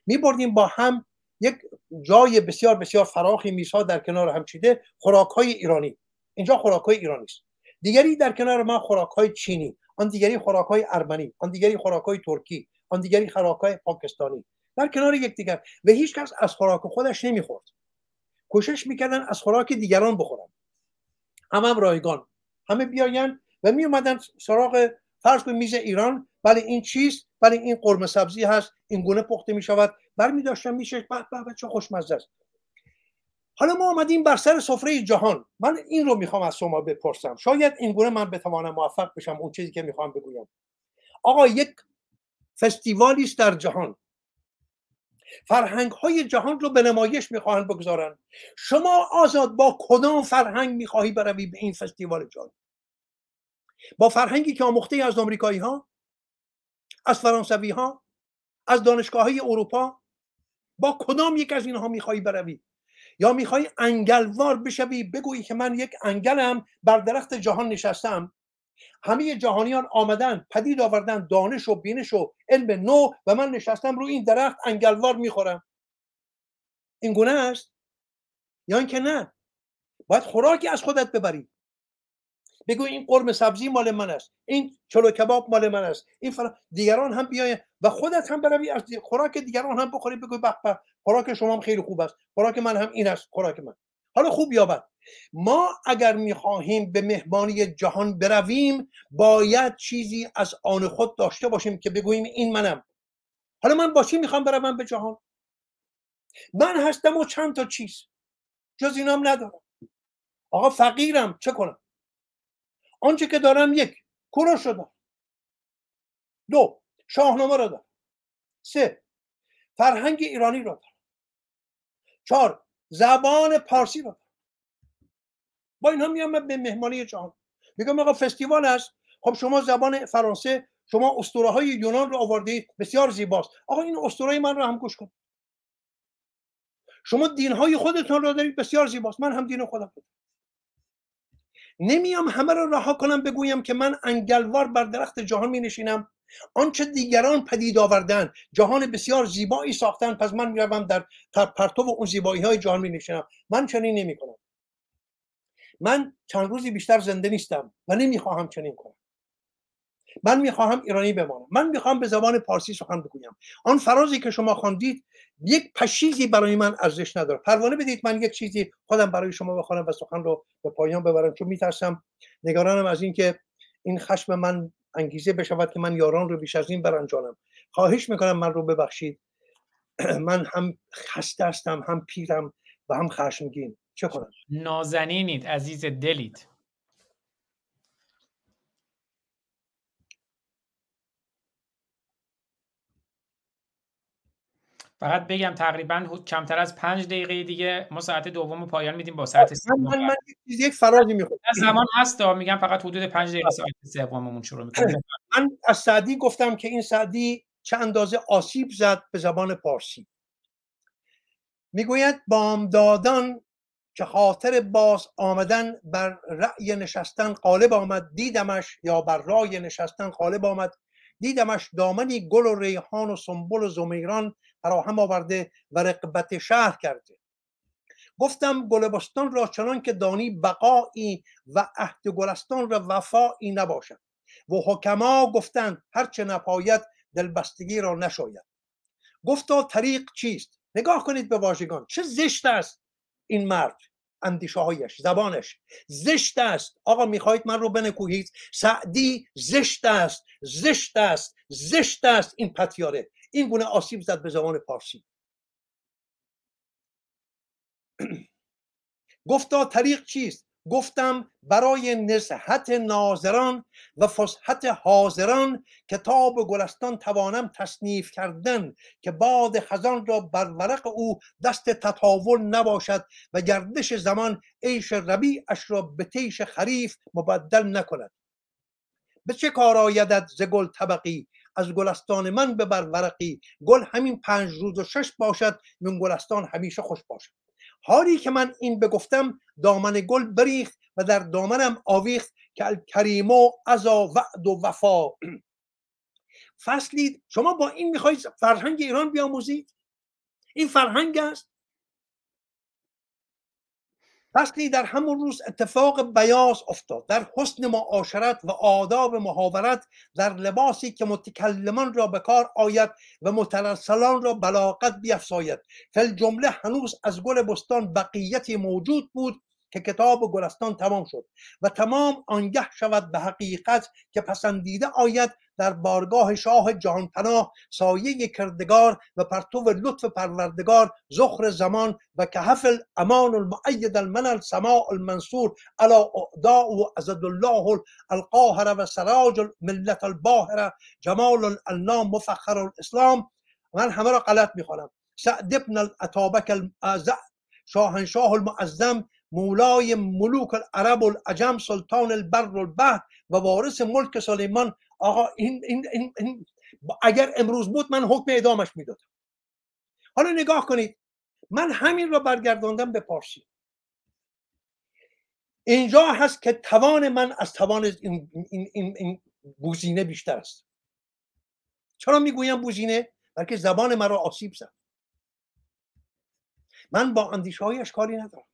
میبردیم با هم یک جای بسیار بسیار فراخی میزها در کنار هم چیده خوراک های ایرانی. اینجا خوراک های ایرانی است. دیگری در کنار ما خوراک های چینی. آن دیگری خوراک های ارمنی. آن دیگری خوراک های ترکی. آن دیگری خوراک های پاکستانی. در کنار یکدیگر و هیچ کس از خوراک خودش نمی‌خورد. کوشش می‌کردن از خوراک دیگران بخورن. همه هم رایگان. همه بیاین و می اومدن سراغ فرض کنید میز ایران. ولی این چیز ولی این قرمه سبزی هست. این گونه پخته می شود برمی داشتن میشه. به به چه خوشمزه است. حالا ما آمدیم بر سر سفره جهان. من این رو می‌خوام از شما بپرسم. شاید این گونه من بتوانم موفق بشم اون چیزی که می‌خوام بگویم. آقا یک فستیوالی است در جهان. فرهنگ های جهان رو به نمایش می‌خواهند بگذارن شما آزاد با کدام فرهنگ می‌خواهی بروی به این فستیوال جهان با فرهنگی که آموخته از آمریکایی ها از فرانسوی ها از دانشگاه های اروپا با کدام یک از اینها می‌خواهی بروی؟ یا می‌خوای انگلوار بشوی؟ بگویی که من یک انگلم بر درخت جهان نشستم. همه جهانیان آمدن پدید آوردن دانش و بینش و علم نو و من نشستم رو این درخت انگلوار می‌خورم. این گونه است؟ یا اینکه نه؟ باید خوراکی از خودت ببری. بگو این قرم سبزی مال من است این چلو کباب مال من است این فرا... دیگران هم بیاین و خودت هم بروی از خوراک دیگران هم بخوری بگو به خوراک شما هم خیلی خوب است خوراک من هم این است خوراک من. حالا خوب یا بد ما اگر می‌خواهیم به مهمانی جهان برویم باید چیزی از آن خود داشته باشیم که بگوییم این منم. حالا من با چی می‌خوام بروم به جهان؟ من هستم و چند تا چیز. جز اینام ندارم. آقا فقیرم چه کنم؟ آنچه که دارم یک رو دارم. دو شاهنامه رو دارم. سه فرهنگ ایرانی رو دارم. چهار زبان پارسی رو. با اینها میام به مهمانی جهان. میگم آقا فستیوال است خب شما زبان فرانسه شما اسطوره های یونان رو آورده بسیار زیباست. آقا این اسطوره من رو هم گوش کن. شما دین های خودتون رو دارید. بسیار زیباست. من هم دین خودم نمیام همه رو رها کنم بگویم که من انگلوار بر درخت جهان می نشینم آنچه دیگران پدید آوردن جهان بسیار زیبایی ساختن پس من می‌روم در پرتو اون زیبایی های جهان می نشینم من چنین نمی کنم من چند روزی بیشتر زنده نیستم و نمی‌خواهم چنین کنم. من می‌خواهم ایرانی بمانم. من می‌خواهم به زبان پارسی سخن بگویم. آن فرازی که شما خواندید یک پشیزی برای من ارزش نداره پروانه بدید من یک چیزی خودم برای شما بخوانم و سخن رو به پایان ببرم چون میترسم نگرانم از اینکه این خشم من انگیزه بشود که من یاران رو بیش از این برانجانم. خواهش می‌کنم من رو ببخشید. [CLEARS THROAT] من هم خسته هستم هم پیرم و هم خشمگین. چه کنم؟ نازنینید عزیز دلید. فقط بگم تقریبا کمتر از پنج دقیقه دیگه ما ساعت دوم پایان میدیم با ساعت سوم من, من یک فرازی می‌خوام. زمان هست میگم فقط حدود پنج دقیقه ساعت سوممون شروع می‌کنیم. [CLEARS THROAT] من از سعدی گفتم که این سعدی چه اندازه آسیب زد به زبان پارسی. می‌گوید بامدادان که خاطر باز آمدن بر رأی نشستن غالب آمد دیدمش یا بر رای نشستن غالب آمد دیدمش دامنی گل و ریحان و سنبل و زمیران فراهم آورده و رقبت شهر کرده. گفتم گلبستان را چنان که دانی بقایی و عهد گلستان را وفایی نباشد. و حکما گفتند هرچه نپاید دلبستگی را نشاید. گفتا طریق چیست؟ نگاه کنید به واژگان. چه زشت است این مرد؟ اندیشه هایش زبانش. زشت است. آقا می‌خواهید من رو بنکوهید؟ سعدی زشت است. زشت است. زشت است این پتیاره. این گونه آسیب زد به زبان پارسی. گفتا طریق چیست؟ گفتم برای نزهت ناظران و فسحت حاضران کتاب گلستان توانم تصنیف کردن که باد خزان را بر ورق او دست تطاول نباشد و گردش زمان عیش ربیعش را به تیش خریف مبدل نکند. به چه کار آیدد ز گل طبقی؟ از گلستان من به بر ورقی. گل همین پنج روز و شش باشد من گلستان همیشه خوش باشد. حالی که من این بگفتم دامن گل بریخت و در دامنم آویخت که الکریمو ازا وعد و وفا. فصلی شما با این می‌خواید فرهنگ ایران بیاموزید؟ این فرهنگ است؟ فصلی در همون روز اتفاق بیاس افتاد در حسن معاشرت و آداب محاورت در لباسی که متکلمان را به کار آید و مترسلان را بلاغت بیافزاید فل جمله هنوز از گل بستان بقیتی موجود بود که کتاب گلستان تمام شد و تمام آنگه شود به حقیقت که پسندیده آید در بارگاه شاه جهان پناه سایه کردگار و پرتو لطف پروردگار زخر زمان و کهف الامان المعید المنل سماع المنصور علا اعداء و ازد الله القاهر و سراج ملت الباهره جمال النام مفخر الاسلام. من همه را غلط می‌خوانم. سعد ابن الاتابک شاهنشاه المعظم مولای ملوک العرب العجم سلطان البر البحر و وارث ملک سلیمان. آقا این, این, این, این اگر امروز بود من حکم اعدامش می‌دادم. حالا نگاه کنید من همین را برگرداندم به پارسی. اینجا هست که توان من از توان این, این, این, این بوزینه بیشتر است. چرا می‌گویم بوزینه بلکه زبان مرا آسیب زد. من با اندیشه هایش کاری ندارم.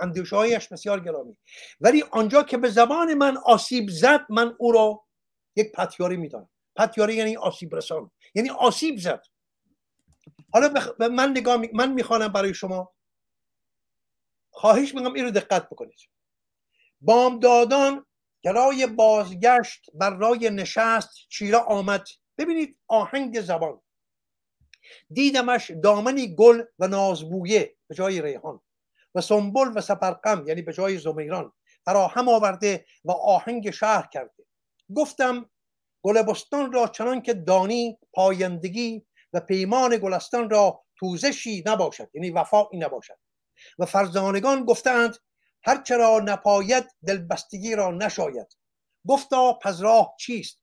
اندیشهایش بسیار گرامی. ولی آنجا که به زبان من آسیب زد من او را یک پتیاری می‌دانم. پتیاری یعنی آسیب رسان یعنی آسیب زد. حالا بخ... من نگاه می... من می‌خوانم برای شما. خواهش میگم این رو دقت بکنید. بامدادان گرای بازگشت بر رای نشست چیره آمد. ببینید آهنگ زبان. دیدمش دامنی گل و نازبویه به جای ریحان. و سنبل و سپرقم یعنی به جای زمیران فراهم آورده و آهنگ شهر کرده. گفتم گلبستان را چنان که دانی پایندگی و پیمان گلستان را توزشی نباشد یعنی وفایی نباشد. و فرزانگان گفتند هرچه را نپاید دلبستگی را نشاید. گفتا پس راه چیست؟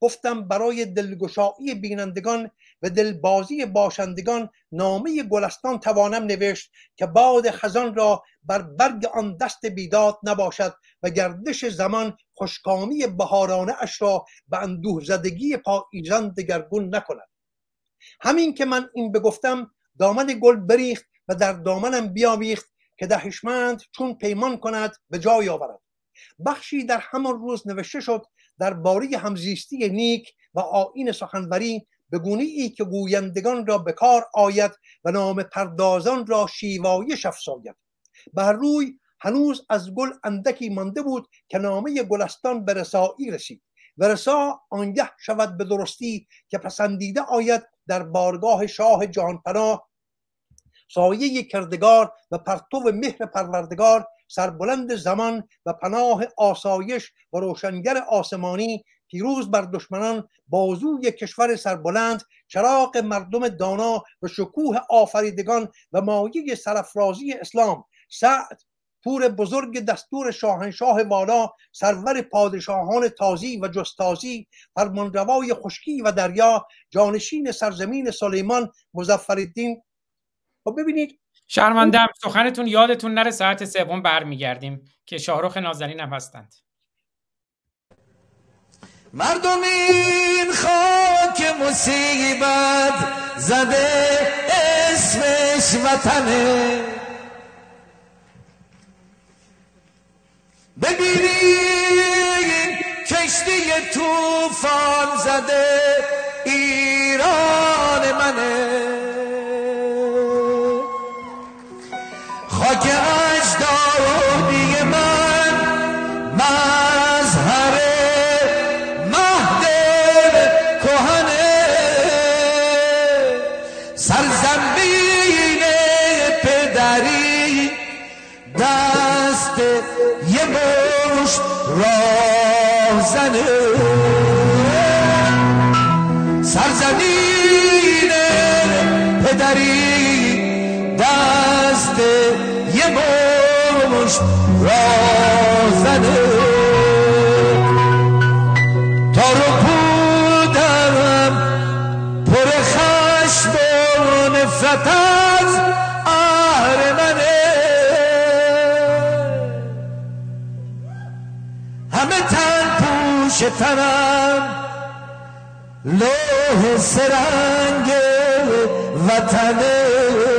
گفتم برای دلگشایی بینندگان و دلبازی باشندگان نامه گلستان توانم نوشت که باد خزان را بر برگ آن دست بیداد نباشد و گردش زمان خوشکامی بهارانه اش را به اندوه زدگی پاییزان دگرگون نکند. همین که من این بگفتم دامن گل بریخت و در دامنم بیاویخت که دهشمند چون پیمان کند به جای آورد. بخشی در همان روز نوشته شد در باری همزیستی نیک و آین سخنوری به گونه ای که گویندگان را به کار آید و نام پردازان را شیوایش افزاید. بر روی هنوز از گل اندکی مانده بود که نامه گلستان به رسایی رسید و رسا آنگه شود به درستی که پسندیده آید در بارگاه شاه جهانپناه سایه کردگار و پرتو مهر پروردگار سربلند زمان و پناه آسایش و روشنگر آسمانی پیروز بر دشمنان بازوی کشور سربلند چراغ مردم دانا و شکوه آفریدگان و مایه سرفرازی اسلام. سعد پور بزرگ دستور شاهنشاه والا سرور پادشاهان تازی و جستازی فرمانروای خشکی و دریا جانشین سرزمین سلیمان مزفر الدین و خب ببینید شرمندم سخنتون یادتون نره ساعت سوم برمیگردیم که شاهرخ نازنین هم هستند. مردم این خاک مصیبت زده اسمش وطنه. ببینین کشتی توفان زده ایران منه. مشت راهزنه تا رو پودم پر خشم و نفرت از اهر منه. همه تن پوش تنم لوح سرنگ وطنه.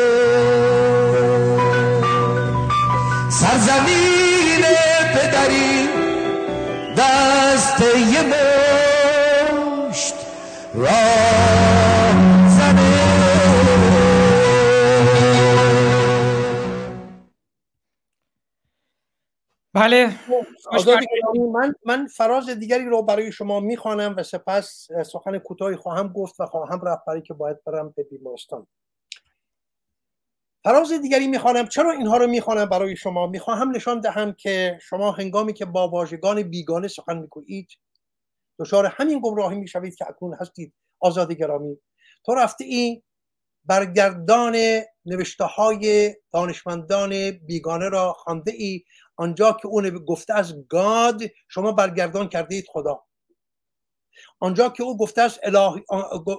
دست یه مشت راه زنه بله. من من فراز دیگری رو برای شما می‌خوانم و سپس سخن کوتاهی خواهم گفت و خواهم رفت برای که باید برم به بیمارستان. فراز دیگری می‌خوانم. چرا اینها رو می‌خوانم برای شما؟ می‌خواهم نشان دهم که شما هنگامی که با واژگان بیگانه سخن می‌گویید دچار همین گمراهی می‌شوید که اکنون هستید آزادی گرامی. تو رفته ای برگردان نوشته های دانشمندان بیگانه را خوانده ای آنجا که اون گفته از گاد شما برگردان کرده اید خدا. آنجا که او گفته است اله...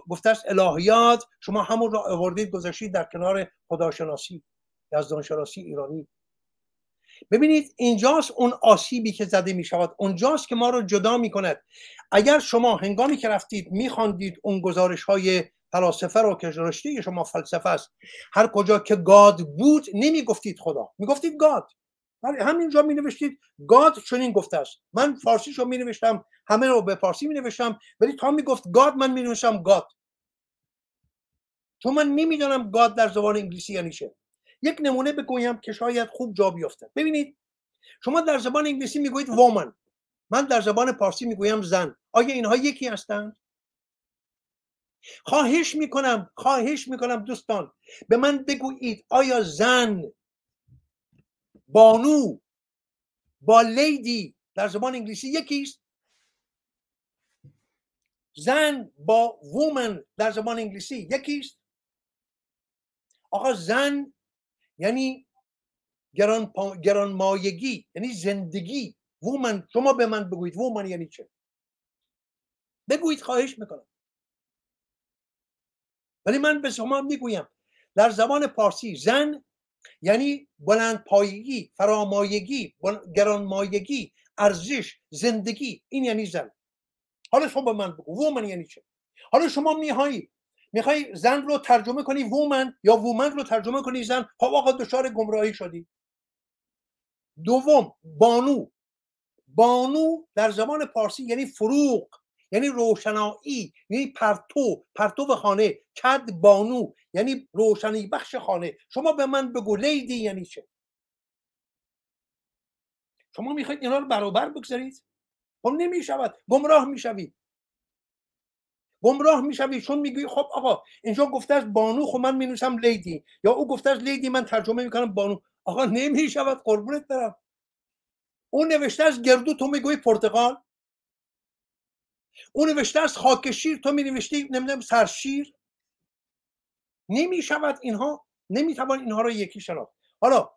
گفته است الهیات شما همون را آوردید گذاشتید در کنار خداشناسی یزدانشناسی ایرانی. ببینید اینجاست اون آسیبی که زده می شود اونجاست که ما رو جدا می کند اگر شما هنگامی که رفتید میخواندید اون گزارش های فلاسفه رو که رشته شما فلسفه است هر کجا که گاد بود نمی گفتید خدا. می گفتید گاد. همینجا می نوشتید گاد چنین گفته است من فارسی رو می نوشتم همه رو به فارسی می نوشتم ولی تا می گفت گاد من می نوشتم گاد چون من نمی‌دانم گاد در زبان انگلیسی یعنی چه. یک نمونه بگویم که شاید خوب جا بیفته. ببینید شما در زبان انگلیسی می‌گویید وومن من در زبان پارسی می‌گویم زن. آیا اینها یکی هستند؟ خواهش می‌کنم خواهش می‌کنم دوستان. به من بگویید آیا زن بانو با لیدی در زبان انگلیسی یکیست. زن با وومن در زبان انگلیسی یکیست. آقا زن یعنی گران, پا... گران مایگی یعنی زندگی. woman شما به من بگویید. woman یعنی چه؟ بگویید خواهش می‌کنم. ولی من به شما می‌گویم در زبان پارسی زن یعنی بلند پایگی فرامایگی گرانمایگی ارزش زندگی این یعنی زن. حالا شما به من بگو woman یعنی چه؟ حالا شما میایی می‌خوای زن رو ترجمه کنی woman یا woman رو ترجمه کنی زن؟ خب آقا دچار گمراهی شدی. دوم بانو. بانو در زبان پارسی یعنی فروغ. یعنی روشنایی یعنی پرتو پرتو خانه کد بانو یعنی روشنی بخش خانه. شما به من بگو lady یعنی چه؟ شما می‌خواید اینا رو برابر بگذارید؟ خب نمی‌شود. گمراه می‌شوید گمراه می‌شوی. چون میگوی خب آقا اینجا گفته از بانو خب من می‌نویسم لیدی. یا او گفته از لیدی من ترجمه می‌کنم بانو. آقا نمی‌شود. قربونت برم. اون نوشته از گردو تو میگوی پرتغال. اون نوشته از خاک شیر تو می نوشتی نمی‌دونم سرشیر نمی شود اینها نمی‌توان اینها را یکی شناخت. حالا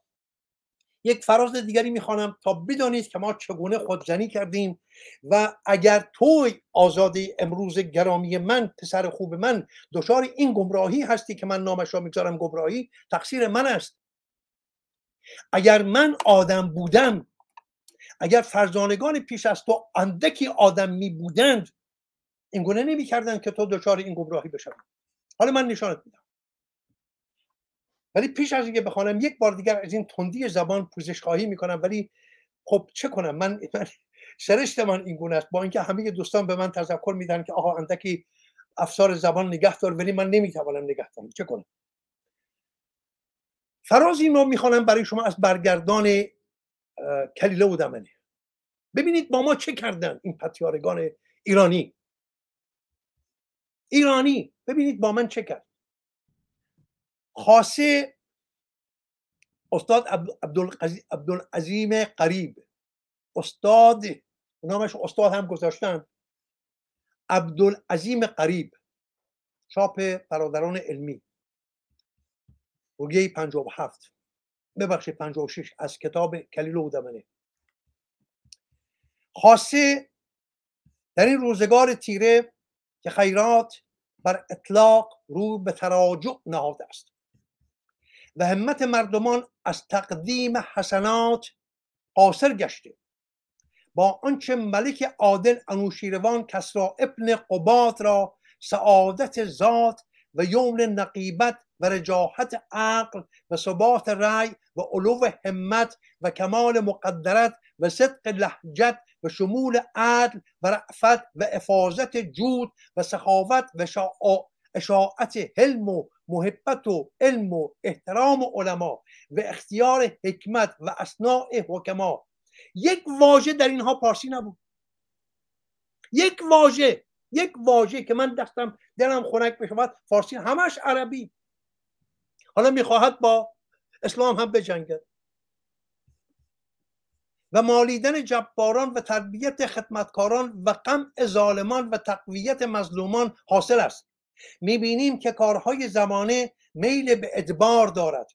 یک فراز دیگری می‌خوانم تا بدانید که ما چگونه خودزنی کردیم و اگر تو آزادی امروز گرامی من پسر خوب من دچار این گمراهی هستی که من نامش را می‌گذارم گمراهی تقصیر من است. اگر من آدم بودم اگر فرزانگان پیش از تو اندکی آدم می بودند این گونه نمی کردن که تو دچار این گمراهی بشوی. حالا من نشانت میدم. ولی پیش از اینکه بخوانم یک بار دیگر از این تندی زبان پوزش خواهی می‌کنم ولی خب چه کنم؟ من, من سرشت من این گونه است. با اینکه همه دوستان به من تذکر میدن که آقا اندکی افسار زبان نگه دار ولی من نمی‌توانم نگه دارم. چه کنم؟ فراز این رو می‌خوانم برای شما از برگردان کلیله و دمنه. ببینید با ما چه کردن این پتیارگان ایرانی؟ ایرانی. ببینید با من چه کرد. خاصه استاد عبدالعظیم قریب. استاد نامش استاد هم گذاشتن. عبدالعظیم قریب چاپ برادران علمی. روگه 57 ببخشید 56 از کتاب کلیل دمنه. خاصه در این روزگار تیره که خیرات بر اطلاق رو به تراجع نهاده است. و همت مردمان از تقدیم حسنات قاصر گشته. با آنچه ملک عادل انوشیروان کسرا ابن قبات را سعادت ذات و یوم نقیبت و رجاحت عقل و ثبات رأی و علو همت و کمال مقدرت و صدق لحجت و شمول عدل و رعفت و افاظت جود و سخاوت و اشاعت حلم و محبت و علم و احترام علما و اختیار حکمت و اسناع حکما. یک واژه در اینها پارسی نبود. یک واژه یک واژه که من دستم دلم خنک بشود فارسی همش عربی. حالا می‌خواهد با اسلام هم بجنگد. و مالیدن جباران و تربیت خدمتکاران و قمع ظالمان و تقویت مظلومان حاصل است. می‌بینیم که کارهای زمانه میل به ادبار دارد.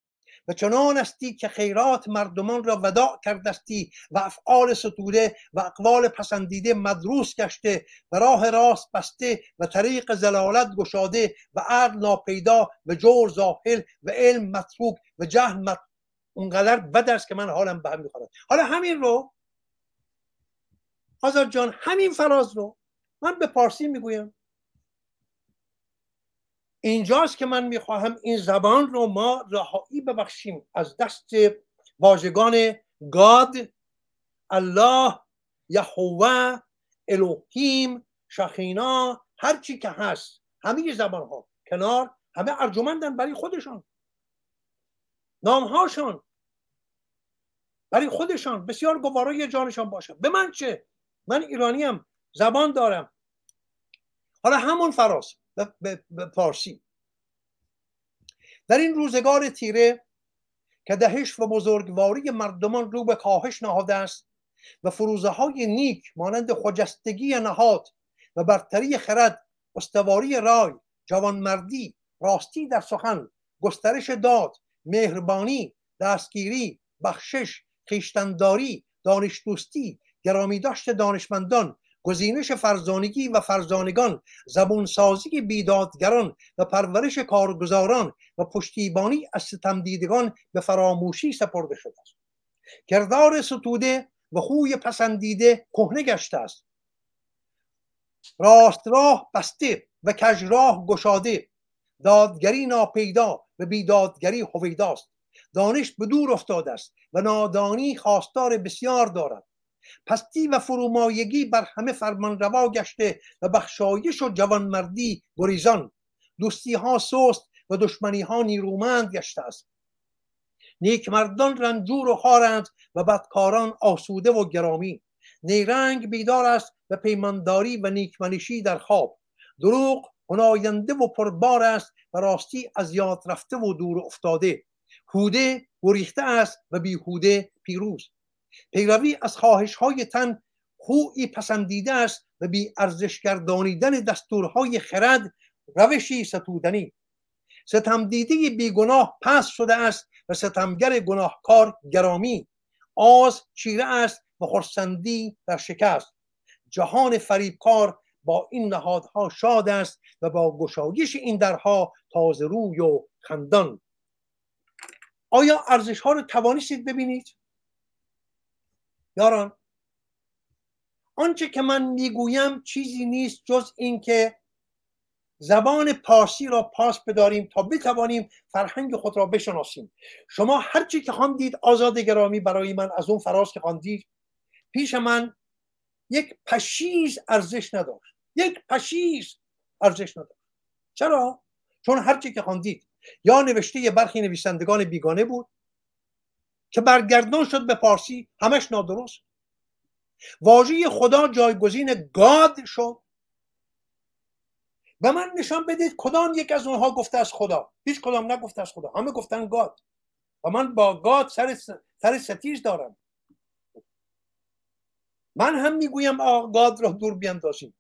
و چنان استی که خیرات مردمان را وداع کردستی و افعال ستوده و اقوال پسندیده مدروس گشته و راه راست بسته و طریق زلالت گشاده و عدل ناپیدا و جور زاهل و علم متروک و جهل مت... اونقدر بد است که من حالم به هم می‌خورد. حالا همین رو آزاد جان همین فراز رو من به پارسی می‌گویم. اینجاست که من می‌خواهم این زبان رو ما رهایی ببخشیم. از دست واژگان گاد الله یهوه الوهیم شخینا هر چی که هست. همه زبان ها کنار همه ارجمندن برای خودشان. نامهاشان برای خودشان. بسیار گوارای جانشان باشن به من چه؟ من ایرانیم زبان دارم. حالا همون فراز. به فارسی در این روزگار تیره که دهش و بزرگواری مردمان رو به کاهش نهاده است و فروزه های نیک مانند خجستگی نهاد و برتری خرد استواری رای جوانمردی راستی در سخن گسترش داد مهربانی دستگیری بخشش خیشتنداری دانش دوستی گرامی داشت دانشمندان گزینش فرزانگی و فرزانگان زبونسازی بیدادگران و پرورش کارگزاران و پشتیبانی از ستمدیدگان به فراموشی سپرده شده است. کردار ستوده و خوی پسندیده کهنه گشته است. راست راه بسته و کج راه گشاده دادگری ناپیدا و بیدادگری هویداست دانش به دور افتاده است و نادانی خواستار بسیار دارد. پستی و فرومایگی بر همه فرمان روا گشته و بخشایش و جوانمردی گریزان. دوستی ها سست و دشمنی ها نیرومند گشته است. نیکمردان رنجور و خارند و بدکاران آسوده و گرامی. نیرنگ بیدار است و پیمانداری و نیکمنشی در خواب. دروغ هناینده و پربار است و راستی از یاد رفته و دور افتاده. هوده گریخته است و بیهوده پیروز. پیروی از خواهش های تن خوی پسندیده است و بی ارزش گردانیدن دستورهای خرد روشی ستودنی. ستمدیده بیگناه پس شده است و ستمگر گناهکار گرامی. آز چیره است و خرسندی در شکست. جهان فریبکار با این نهادها شاد است و با گشایش این درها تازه روی و خندان. آیا ارزش ها رو توانستید ببینید؟ یاران آنچه که من می‌گویم چیزی نیست جز اینکه زبان پارسی را پاس بداریم تا بتوانیم فرهنگ خود را بشناسیم. شما هرچی که خواندید آزاد گرامی برای من از اون فراز که خواندید پیش من یک پشیز ارزش نداشت. یک پشیز ارزش نداشت. چرا؟ چون هرچی که خواندید یا نوشته برخی نویسندگان بیگانه بود که برگردان شد به پارسی همش نادرست. واژه خدا جایگزین گاد شد. و من نشان بدید کدام یک از اونها گفته از خدا. هیچ کدام نگفته از خدا. همه گفتن گاد. و من با گاد سر, سر ستیز دارم. من هم می‌گویم گاد را دور بیاندازیم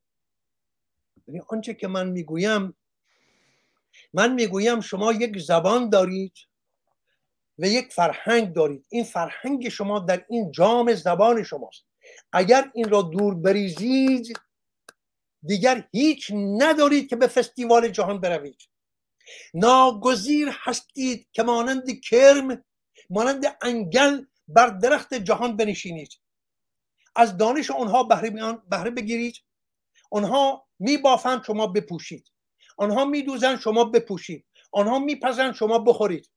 یعنی آنچه که من می‌گویم من می‌گویم شما یک زبان دارید. و یک فرهنگ دارید. این فرهنگ شما در این جام زبان شماست. اگر این را دور بریزید دیگر هیچ ندارید که به فستیوال جهان بروید. ناگزیر هستید که مانند کرم مانند انگل بر درخت جهان بنشینید. از دانش آنها بهره بگیرید. آنها میبافند شما بپوشید. آنها میدوزند شما بپوشید. آنها میپزند شما بخورید.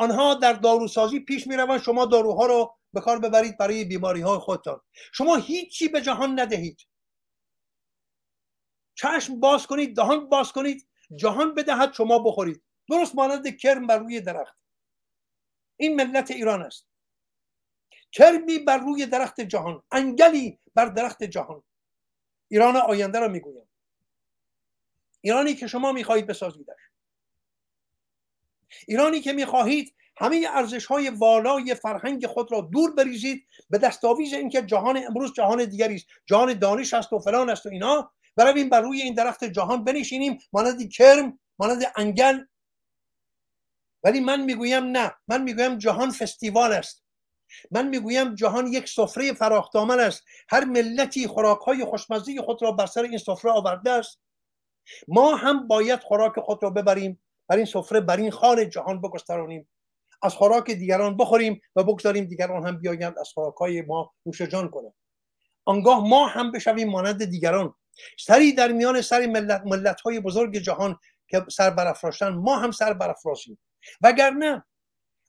آنها در داروسازی پیش می‌روند. شما داروها را به کار ببرید برای بیماری های خودتان. شما هیچی به جهان ندهید. چشم باز کنید دهان باز کنید جهان بدهد شما بخورید. درست مانند کرم بر روی درخت. این ملت ایران است. کرمی بر روی درخت جهان انگلی بر درخت جهان. ایران آینده را می‌گویم. ایرانی که شما می‌خواهید بسازیدش. ایرانی که می‌خواهید همه ارزش های والای فرهنگ خود را دور بریزید به دستاویز اینکه جهان امروز جهان دیگری است. جهان دانش است و فلان است و اینا. برویم بر روی این درخت جهان بنشینیم. مانند کرم مانند انگل. ولی من می‌گویم نه. من می‌گویم جهان فستیوال است. من می‌گویم جهان یک سفره فراختامن است. هر ملتی خوراکهای خوشمزه خود را بر سر این سفره آورده است. ما هم باید خوراک خود را ببریم. بر این سفره بر این خان جهان بگسترانیم. از خوراک دیگران بخوریم و بگذاریم دیگران هم بیایند از خوراکهای ما نوش جان کنند. آنگاه ما هم بشویم مانند دیگران. سری در میان سری ملت, ملت های بزرگ جهان که سر برافراشتن ما هم سر برافراشیم. وگرنه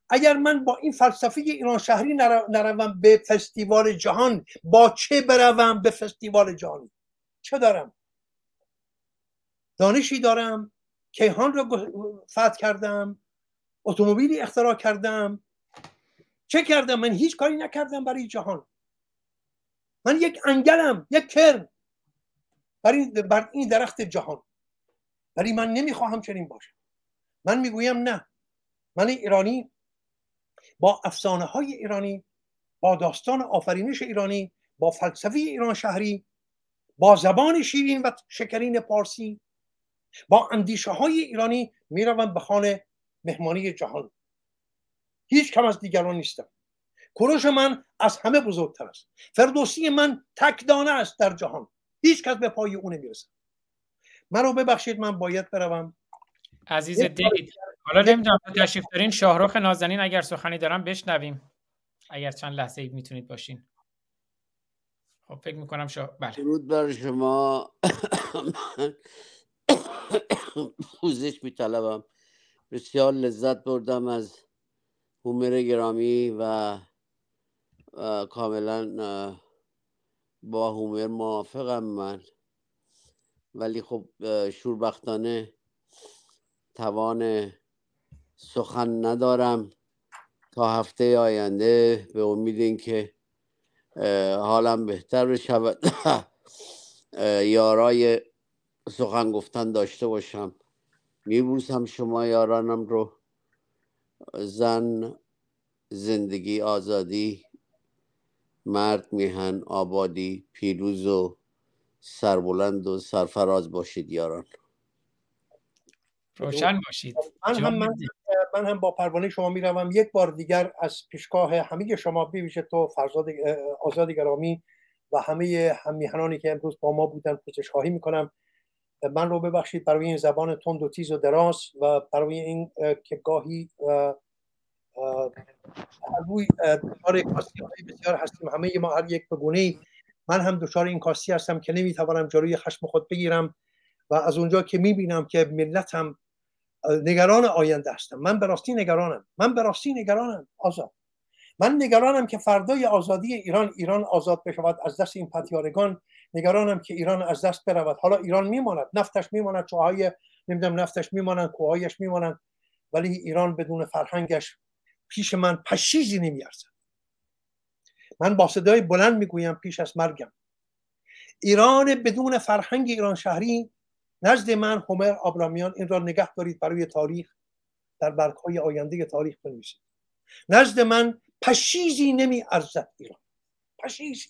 اگر من با این فلسفه ایران شهری نروم به فستیوال جهان با چه بروم به فستیوال جهانی چه دارم؟ دانشی دارم. کیهان رو فتح کردم اتومبیلی اختراع کردم. چه کردم؟ من هیچ کاری نکردم برای جهان. من یک انگلم یک کرم بر این, بر این درخت جهان. ولی من نمی‌خواهم چنین باشم. من می‌گویم نه. من ایرانی با افسانه های ایرانی با داستان آفرینش ایرانی با فلسفه ایران شهری با زبان شیرین و شکرین پارسی با اندیشه های ایرانی می‌روم به خانه مهمانی جهان. هیچ کم از دیگران نیستم کروش من از همه بزرگتر است. فردوسی من تکدانه است در جهان. هیچ کس به پای او نمی‌رسه رو ببخشید من باید بروم. عزیز دید حالا نمی‌دونم تشریف دارین؟ شاهرخ نازنین اگر سخنی دارم بشنویم. اگر چند لحظه ای می‌تونید باشین. خب فکر می‌کنم شا... بله. درود بر شما. [COUGHS] پوزش میطلبم. بسیار لذت بردم از هومر گرامی و, کاملا با هومر موافقم من. ولی خب شوربختانه توان سخن ندارم. تا هفته آینده به امید اینکه حالم بهتر بشود. [COUGHS] یارای سخن گفتن داشته باشم. میبوسم شما یارانم رو. زن زندگی آزادی. مرد میهن آبادی. پیروز و سربلند و سرفراز باشید یاران. روشن باشید. من هم, من, من هم با پروانه شما می‌روم. یک بار دیگر از پیشگاه همه شما بویژه تو فرزاد آزاد گرامی و همه همیهنانی که امروز با ما بودن پوزش خواهی می‌کنم. من رو ببخشید برای این زبان تند و تیز و دراز و برای این که گاهی روی دچار کاسی بسیار هستیم. همه ما هر یک بگونه من هم دچار این کاسی هستم که نمی‌توانم جلوی خشم خود بگیرم و از اونجا که می‌بینم که ملتم نگران آینده هستم. من به راستی نگرانم. من به راستی نگرانم. آزاد. من نگرانم که فردای آزادی ایران ایران آزاد بشود. از دست این پتیارگان نگرانم که ایران از دست برود. حالا ایران میماند نفتش میماند چوهای نمی‌دونم نفتش میمانند کوهایش میمانند ولی ایران بدون فرهنگش پیش من پشیزی نمیارزد. من با صدای بلند می‌گویم پیش از مرگم. ایران بدون فرهنگ ایران شهری نزد من همر آبرامیان این را نگه دارید برای تاریخ در برگهای آینده تاریخ بنویسید. نزد من پشیزی نمی ارزد ایران. پشیزی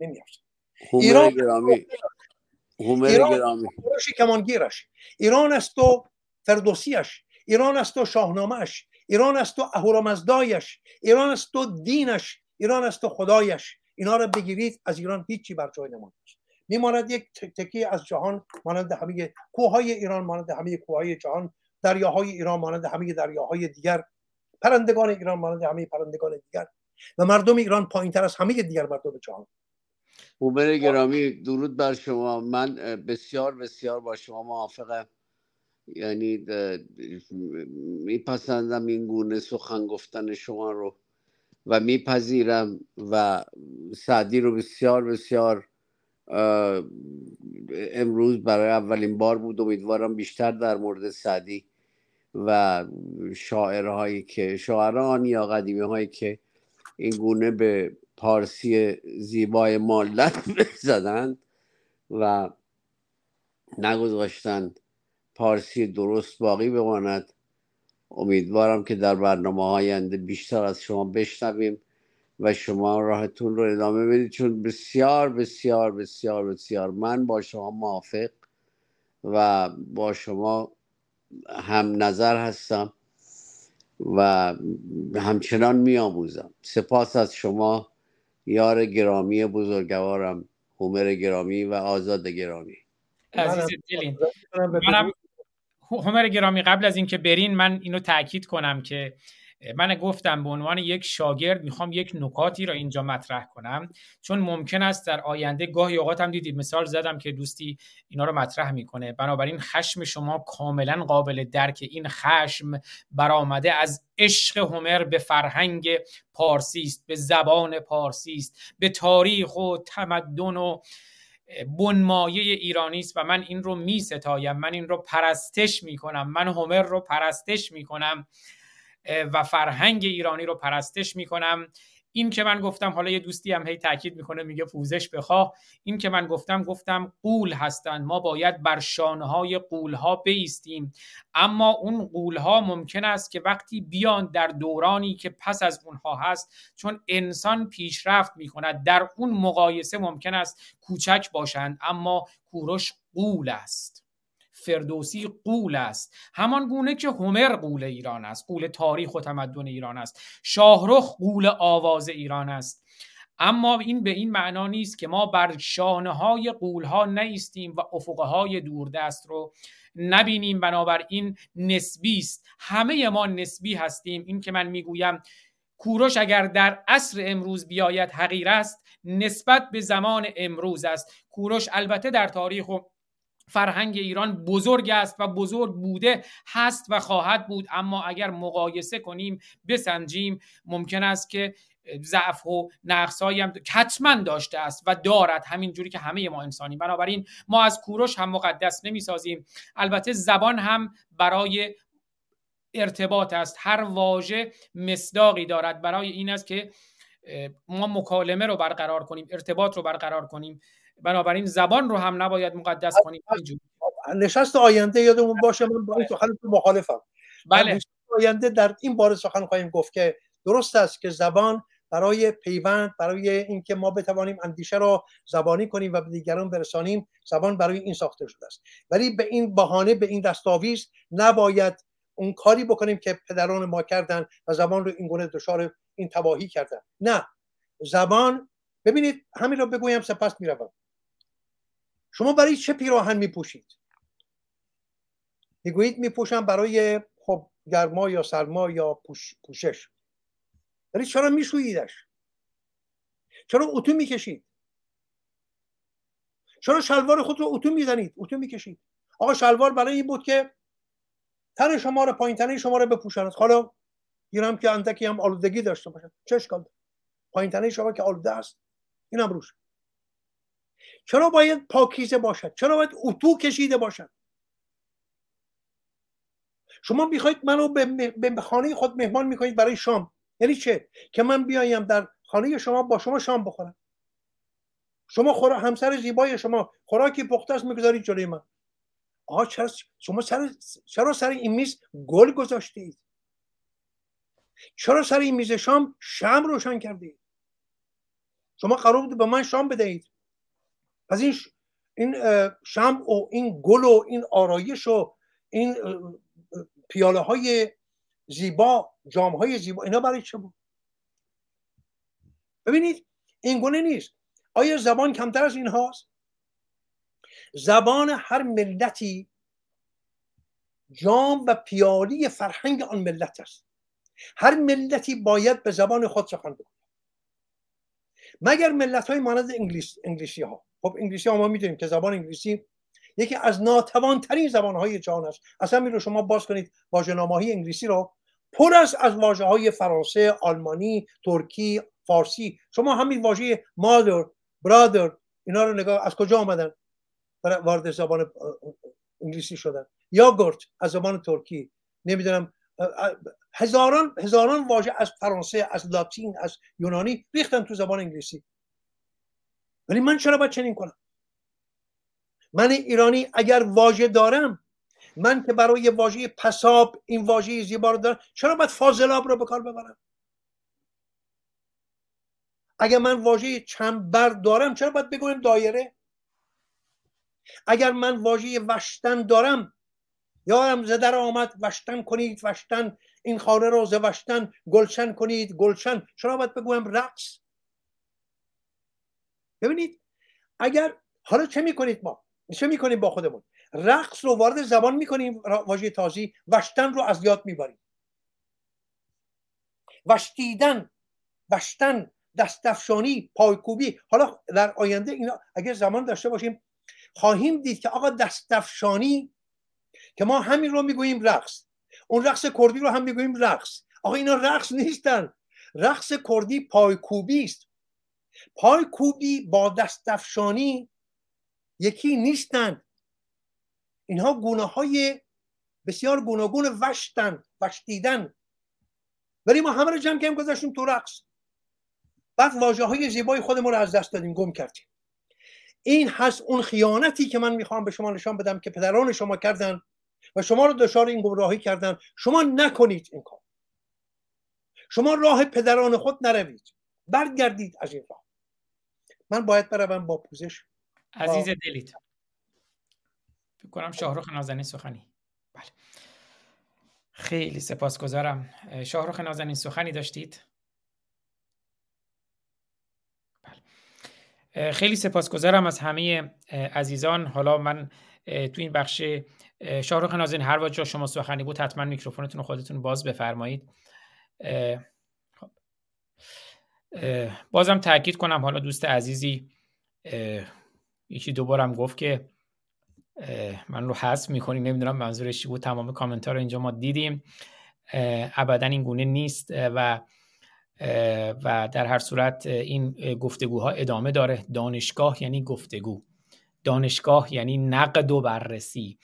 نمی ارزد ایران گرامی. ایران گرامی. کمانگیرش. ایران است و فردوسیش ایران است و شاهنامهش ایران است و اهورامزدایش. ایران است و دینش. ایران است و خدایش. اینا را بگیرید از ایران هیچی بر جای نمانده میماند یک تکی از جهان مانند همه کوههای ایران مانند همه کوههای جهان دریاهای ایران مانند همه دریاهای دیگر. پرندگان ایران مانند همه پرندگان دیگر. و مردم ایران پایین تر از همه دیگر مردم جهان. اوبر گرامی درود بر شما. من بسیار بسیار با شما موافقم. یعنی میپسندم این گونه سخن گفتن شما رو و میپذیرم و سعدی رو بسیار بسیار امروز برای اولین بار بود. امیدوارم بیشتر در مورد سعدی و شاعرهایی که شاعران یا قدیمی هایی که این گونه به پارسی زیبای مالت [LAUGHS] زدند و نگذاشتند پارسی درست باقی بماند. امیدوارم که در برنامه آینده بیشتر از شما بشنویم و شما راهتون رو ادامه بدید. چون بسیار بسیار بسیار بسیار من با شما موافق و با شما هم نظر هستم و همچنان می آموزم سپاس از شما. یار گرامی بزرگوارم هومر گرامی و آزاد گرامی. عزیز دلین. همر گرامی قبل از اینکه برین من اینو تاکید کنم که من گفتم به عنوان یک شاگرد می‌خوام یک نکاتی را اینجا مطرح کنم چون ممکن است در آینده گاهی اوقات هم دیدید مثال زدم که دوستی اینا رو مطرح می‌کنه. بنابراین خشم شما کاملا قابل درک این خشم برآمده از عشق هومر به فرهنگ پارسی است به زبان پارسی است به تاریخ و تمدن و بنمایه ایرانی است و من این رو می ستایم من این رو پرستش می کنم من هومر رو پرستش می کنم و فرهنگ ایرانی رو پرستش می‌کنم. این که من گفتم حالا یه دوستی هم هی تاکید می‌کنه میگه پوزش بخواه. این که من گفتم گفتم قول هستند ما باید بر شانهای قول ها بیستیم. اما اون قول ها ممکن است که وقتی بیان در دورانی که پس از اونها هست چون انسان پیشرفت می‌کند در اون مقایسه ممکن است کوچک باشند. اما کوروش قول است. فردوسی قول است. همان گونه که هومر قول ایران است قول تاریخ و تمدن ایران است. شاهرخ قول آواز ایران است. اما این به این معنا نیست که ما بر شانه های قول ها نیستیم و افقه های دوردست رو نبینیم. بنابراین نسبی است. همه ما نسبی هستیم. این که من می‌گویم کوروش اگر در عصر امروز بیاید حقیر است. نسبت به زمان امروز است. کوروش البته در تاریخ و فرهنگ ایران بزرگ است و بزرگ بوده هست و خواهد بود. اما اگر مقایسه کنیم بسنجیم ممکن است که ضعف و نقصهایی هم حتما داشته است و دارد همین جوری که همه ما انسانی بنابراین ما از کوروش هم مقدس نمی سازیم البته زبان هم برای ارتباط است. هر واژه مصداقی دارد. برای این است که ما مکالمه رو برقرار کنیم ارتباط رو برقرار کنیم. بنابراین زبان رو هم نباید مقدس کنیم. نشست آینده یادمون باشه من با این سخن مخالفم. بله. آینده در این باره سخن خواهیم گفت که درست است که زبان برای پیوند برای اینکه ما بتوانیم اندیشه را زبانی کنیم و به دیگران برسانیم زبان برای این ساخته شده است. ولی به این بهانه به این دستاویز نباید اون کاری بکنیم که پدران ما کردن و زبان رو این گونه دچار این تباهی کردن. نه. زبان ببینید همین رو بگویم سپس می‌روم. شما برای چه پیراهن میپوشید؟ می‌گویید میپوشم برای خب گرما یا سرما یا پوش، پوشش. ولی چرا میشوییدش؟ چرا اتو می‌کشید؟ چرا شلوار خود رو اتو می‌زنید؟ اتو می‌کشید. آقا شلوار برای این بود که تن شما رو پایین تنه شما رو بپوشاند. حالا گیرم که اندکی هم آلودگی داشته باشد. چه اشکال پایین تنه شما که آلوده است. اینم روش. چرا باید پاکیزه باشد؟ چرا باید اتو کشیده باشد؟ شما می‌خواید منو به خانه خود مهمان می‌کنید برای شام. یعنی چه؟ که من بیایم در خانه شما با شما شام بخورم. شما خورا همسر زیبای شما خوراکی پخته است می‌گذارید جلوی من. آها چرا شما سر چرا سر این میز گل گذاشتید؟ چرا سر این میز شام شم روشن کردید؟ شما قرار بود به من شام بدهید. پس این این شم و این گل و این آرایش و این پیاله های زیبا جام های زیبا اینا برای چه بود؟ ببینید این گونه نیست. آیا زبان کمتر از این هاست زبان هر ملتی جام و پیالی فرهنگ آن ملت است. هر ملتی باید به زبان خود سخن بگوید. مگر ملت های مانند انگلیس، انگلیسی ها خب انگلیسی ها ما می‌دونیم که زبان انگلیسی یکی از ناتوانترین زبان های جهان است اصلا می رو شما باز کنید واژه‌نامه انگلیسی رو پر است از واژه های فرانسه آلمانی ترکی فارسی. شما همین واژه مادر برادر اینا رو نگاه از کجا آمدن؟ وارد زبان انگلیسی شدن. یاگورت از زبان ترکی. نمی‌دونم هزاران هزاران واژه از فرانسه از لاتین از یونانی ریختن تو زبان انگلیسی. ولی من چرا باید چنین کنم؟ من ایرانی اگر واژه دارم من که برای واژه پساب این واژه زیبا رو دارم چرا باید فاضلاب رو به کار ببرم؟ اگر من واژه چنبر دارم چرا باید بگویم دایره؟ اگر من واژه وشتن دارم یارم زدر آمد وشتن کنید وشتن. این خانه رو ز وشتن گلشن کنید گلشن. چرا باید بگویم رقص. ببینید اگر حالا چه می‌کنید ما؟ چه می‌کنیم با خودمون؟ رقص رو وارد زبان می‌کنیم واژه تازی. وشتن رو از یاد می‌بریم. وشتیدن وشتن دستفشانی پایکوبی. حالا در آینده اینا اگر زمان داشته باشیم خواهیم دید که آقا دستفشانی که ما همین رو می‌گوییم رقص. اون رقص کردی رو هم می‌گوییم رقص. آقا اینا رقص نیستن. رقص کردی پایکوبی است. پایکوبی با دستفشانی یکی نیستند اینها گونه های بسیار گوناگون وشتن وشتیدن. ولی ما همه رو جمع کردیم گذاشتیم تو رقص. بعد واجه های زیبای خودمون رو از دست دادیم گم کردیم. این هست اون خیانتی که من می‌خوام به شما نشان بدم که پدران شما کردن. و شما رو دچار این گمراهی کردن. شما نکنید این کار. شما راه پدران خود نروید. برگردید از این راه. من باید بروم با پوزش. عزیز دلیت فکر کنم شاهرخ نازنین سخنی. بله. خیلی سپاسگزارم. شاهرخ نازنین سخنی داشتید؟ بله. خیلی سپاسگزارم از همه عزیزان. حالا من تو این بخش شاهرخ نازنین هر جا شما سخنی بود حتما میکروفونتون خودتون باز بفرمایید. خب. بازم تاکید کنم حالا دوست عزیزی یکی دوبارم گفت که من رو حذف می‌کنی نمی‌دونم منظورش بود تمام کامنت ها رو اینجا ما دیدیم. ابدا این گونه نیست و و در هر صورت این گفتگوها ادامه داره. دانشگاه یعنی گفتگو. دانشگاه یعنی نقد و بررسی.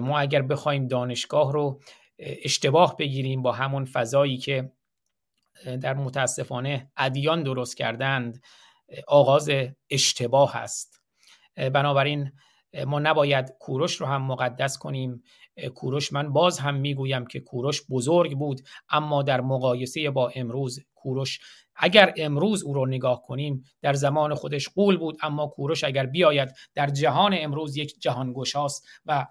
ما اگر بخوایم دانشگاه رو اشتباه بگیریم با همون فضایی که در متاسفانه ادیان درست کردند آغاز اشتباه است. بنابراین ما نباید کوروش رو هم مقدس کنیم. کوروش من باز هم می‌گویم که کوروش بزرگ بود اما در مقایسه با امروز کوروش اگر امروز او رو نگاه کنیم در زمان خودش قول بود اما کوروش اگر بیاید در جهان امروز یک جهان گشاست و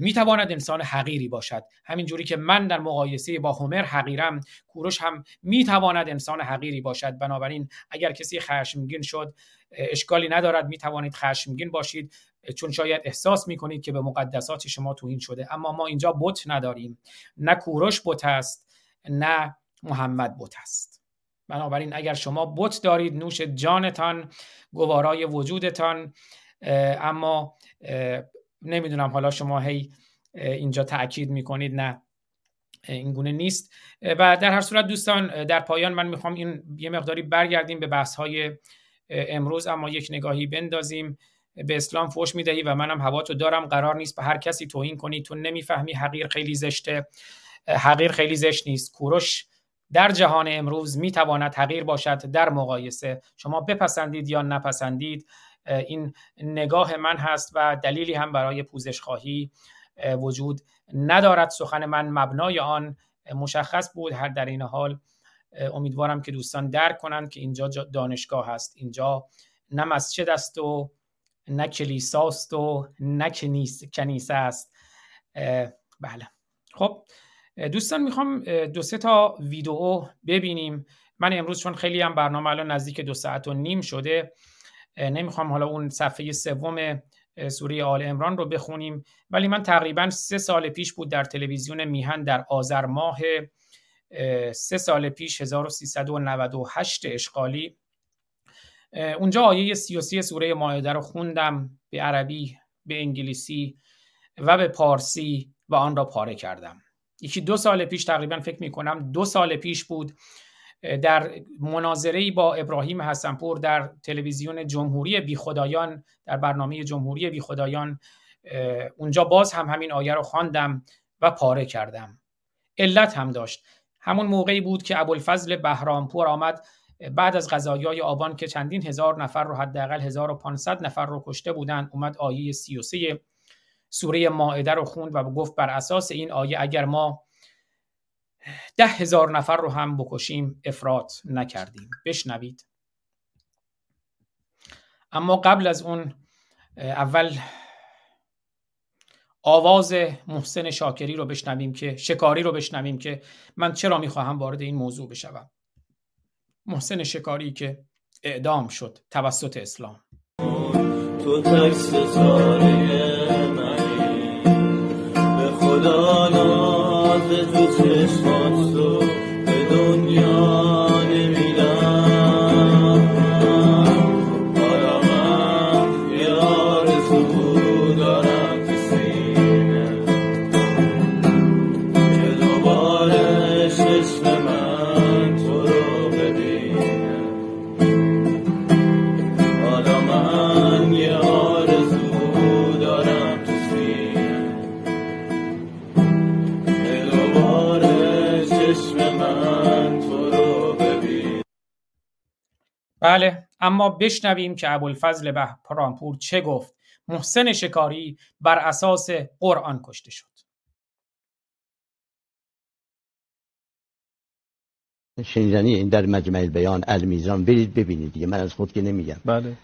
می‌تواند انسان حقیری باشد. همین جوری که من در مقایسه با هومر حقیرم کوروش هم می‌تواند انسان حقیری باشد. بنابراین اگر کسی خشمگین شد اشکالی ندارد می‌توانید خشمگین باشید چون شاید احساس می‌کنید که به مقدسات شما توهین شده. اما ما اینجا بت نداریم. نه کوروش بت است نه محمد بت است. بنابراین اگر شما بت دارید نوش جانتان گوارای وجودتان اما نمی‌دونم حالا شما هی اینجا تاکید می‌کنید نه این گونه نیست. و در هر صورت دوستان در پایان من می‌خوام این یه مقداری برگردیم به بحث های امروز اما یک نگاهی بندازیم. به اسلام فوش می‌دهی و منم هوا تو دارم. قرار نیست به هر کسی توهین کنی. تو نمی‌فهمی حقیر خیلی زشته. حقیر خیلی زشت نیست. کوروش در جهان امروز می‌تواند حقیر باشد در مقایسه. شما بپسندید یا نپسندید این نگاه من هست و دلیلی هم برای پوزش خواهی وجود ندارد. سخن من مبنای آن مشخص بود. هر در این حال امیدوارم که دوستان درک کنند که اینجا دانشگاه هست. اینجا نه مسجد است و نه کلیساست و نه کنیسه است. بله. خب دوستان می‌خوام دو سه تا ویدیو ببینیم. من امروز چون خیلی هم برنامه الان نزدیک دو ساعت و نیم شده نمی‌خوام حالا اون صفحه سوم سوره آل امران رو بخونیم. ولی من تقریبا سه سال پیش بود در تلویزیون میهن در آذر ماه سه سال پیش 1398 اشغالی. اونجا آیه 33 سوره مایده رو خوندم به عربی به انگلیسی و به پارسی و آن را پاره کردم. یکی دو سال پیش تقریبا فکر می کنم دو سال پیش بود در مناظره با ابراهیم حسنپور در تلویزیون جمهوری بی خدایان در برنامه جمهوری بی خدایان اونجا باز هم همین آیه رو خواندم و پاره کردم. علت هم داشت. همون موقعی بود که ابوالفضل بهرامپور آمد بعد از غذایای آبان که چندین هزار نفر رو حداقل 1500 نفر رو کشته بودن اومد آیه 33 سوره مائده رو خوند و گفت بر اساس این آیه اگر ما ده هزار نفر رو هم بکشیم افراد نکردیم. بشنوید. اما قبل از اون اول آواز محسن شاکری رو بشنویم که شکاری رو بشنویم که من چرا می‌خواهم وارد این موضوع بشوم؟ محسن شکاری که اعدام شد توسط اسلام. تو خدا ناز تو چشمات تو به دنیا بله اما بشنویم که ابوالفضل بهرامپور چه گفت. محسن شکاری بر اساس قرآن کشته شد. شنیدنی این در مجمع بیان المیزان برید ببینید دیگه من از خود که نمیگم. بله.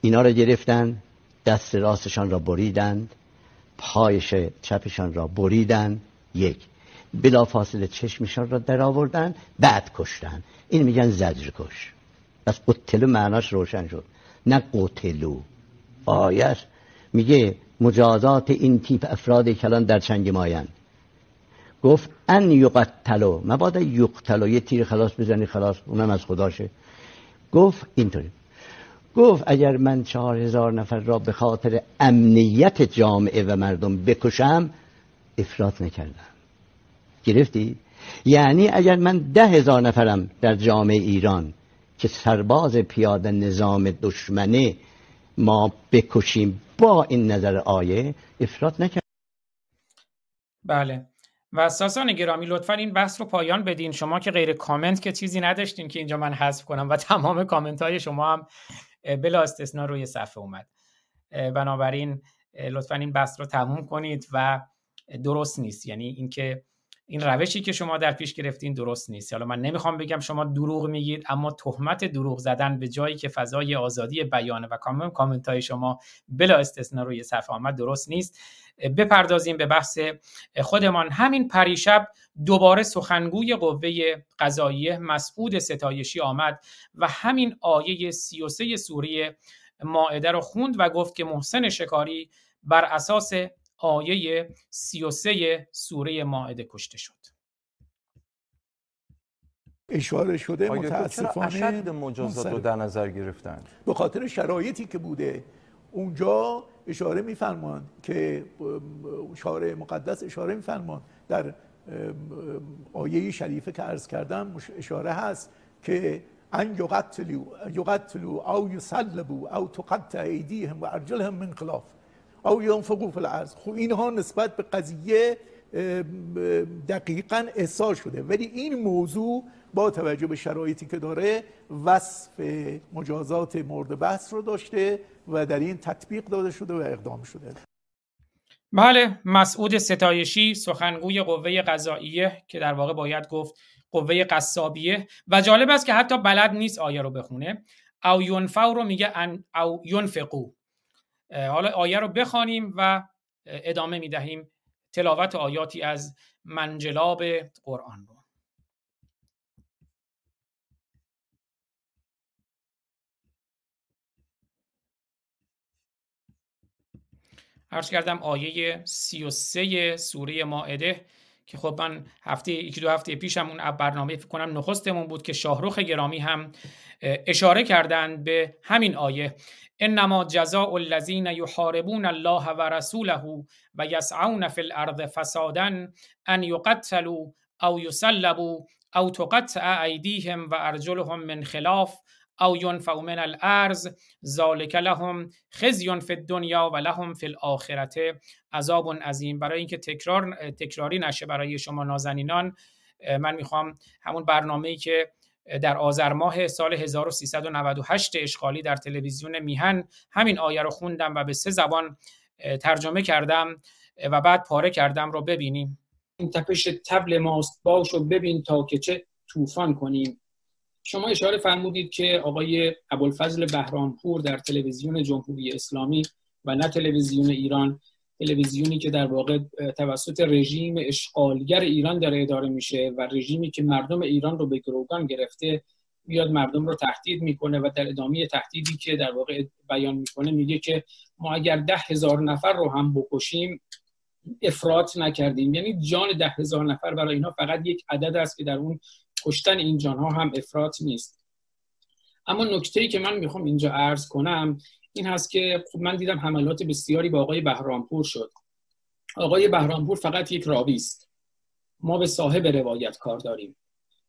اینا را گرفتن دست راستشان را بریدند پایش چپشان را بریدند یک. بلا فاصله چشمشان را در آوردن بعد کشتن این میگن زجر کش پس قتلو معناش روشن شد. نه قتلو. آیش میگه مجازات این تیپ افراد کلان در چنگ ماین گفت ان یقتلو. مبادا یقتلو. یه تیر خلاص بزنی خلاص اونم از خداشه گفت اینطوری. گفت اگر من چهار هزار نفر را به خاطر امنیت جامعه و مردم بکشم افراد نکردم. گرفتی؟ یعنی اگر من ده هزار نفرم در جامعه ایران که سرباز پیاده نظام دشمنه ما بکشیم با این نظر آیه افراد نکرد. بله. و ساسان گرامی لطفا این بحث رو پایان بدین. شما که غیر کامنت که چیزی نداشتین که اینجا من حذف کنم و [LAUGHS] تمام کامنت های شما هم بلا استثنا روی صفحه اومد. بنابراین لطفا این بحث رو تموم کنید و درست نیست. یعنی اینکه این روشی که شما در پیش گرفتین درست نیست. حالا من نمی‌خوام بگم شما دروغ میگید اما تهمت دروغ زدن به جایی که فضای آزادی بیانه و کامنت های شما بلا استثنا روی صفحه آمد درست نیست. بپردازیم به بحث خودمان. همین پریشب دوباره سخنگوی قوه قضاییه مسعود ستایشی آمد و همین آیه 33 سوره ماعده رو خوند و گفت که محسن شکاری بر اساس آیه 33 سوره ماعده کشته شد. اشاره شده تو چرا متاسفانه اشد مجازات رو. در نظر گرفتن به خاطر شرایطی که بوده اونجا اشاره میفرمان که شارع مقدس اشاره میفرمان در آیه شریفه که عرض کردم مش- اشاره هست که ان یقتلوا یقتلوا او یصلبوا او تقطع ایدیهم و ارجلهم من خلاف. او ینفقوا فی الارض. خب اینها نسبت به قضیه دقیقا احساس شده. ولی این موضوع با توجه به شرایطی که داره وصف مجازات مورد بحث رو داشته و در این تطبیق داده شده و اقدام شده. بله مسعود ستایشی سخنگوی قوه قضاییه که در واقع باید گفت قوه قصابیه و جالب است که حتی بلد نیست آیه رو بخونه. او ینفو رو میگه ان او ینفقو. حالا آیه رو بخوانیم و ادامه می‌دهیم تلاوت آیاتی از منجلاب قرآن رو. عرض کردم آیه 33 سوره مائده که خب من هفته یکی دو هفته پیشم اون برنامه فکر کنم نخستمون بود که شاهرخ گرامی هم اشاره کردند به همین آیه. انما جزاء الذین یحاربون الله و رسوله و یسعون فی الارض فسادا ان یقتلوا او یسلبوا او تقطع ایدیهم و ارجلهم من خلاف او ینفوا من الارض ذالک لهم خزی فی الدنیا و لهم فی الاخرته عذاب عظیم. برای اینکه تکرار تکراری نشه برای شما نازنینان من می‌خوام همون برنامه‌ای که در آذر ماه سال 1398 اشغالی در تلویزیون میهن همین آیه رو خوندم و به سه زبان ترجمه کردم و بعد پاره کردم رو ببینیم. این تپش تبل ماست باش و ببین تا که چه طوفان کنیم. شما اشاره فرمودید که آقای ابوالفضل بهرامپور در تلویزیون جمهوری اسلامی و نه تلویزیون ایران تلویزیونی که در واقع توسط رژیم اشغالگر ایران داره اداره میشه و رژیمی که مردم ایران رو به گروگان گرفته بیاد مردم رو تهدید می‌کنه و در ادامه تهدیدی که در واقع بیان می‌کنه میگه که ما اگر ده هزار نفر رو هم بکشیم افراط نکردیم. یعنی جان ده هزار نفر برای اینا فقط یک عدد است که در اون کشتن این جانها هم افراط نیست. اما نکته ای که من می‌خوام اینجا عرض کنم این هست که خب من دیدم حملات بسیاری با آقای بهرامپور شد. آقای بهرامپور فقط یک راوی است. ما به صاحب روایت کار داریم.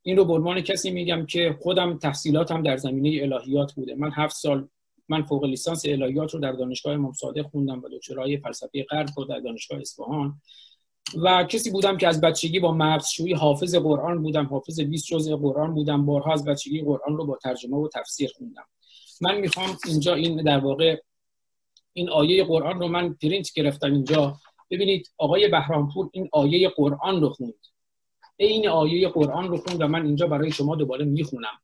این رو عنوان کسی میگم که خودم تحصیلاتم در زمینه الهیات بوده. من هفت سال من فوق لیسانس الهیات رو در دانشگاه امام خوندم و دکترای فلسفه غرب رو در دانشگاه اصفهان. و کسی بودم که از بچگی با مغزشویی حافظ قرآن بودم حافظ 20 جزء قرآن بودم. بارها از بچگی قرآن رو با ترجمه و تفسیر خوندم. من می‌خوام اینجا این در واقع این آیه قرآن رو من پرینت گرفتم اینجا. ببینید آقای بهرامپور این آیه قرآن رو خوند. این آیه قرآن رو خوند و من اینجا برای شما دوباره می‌خونم.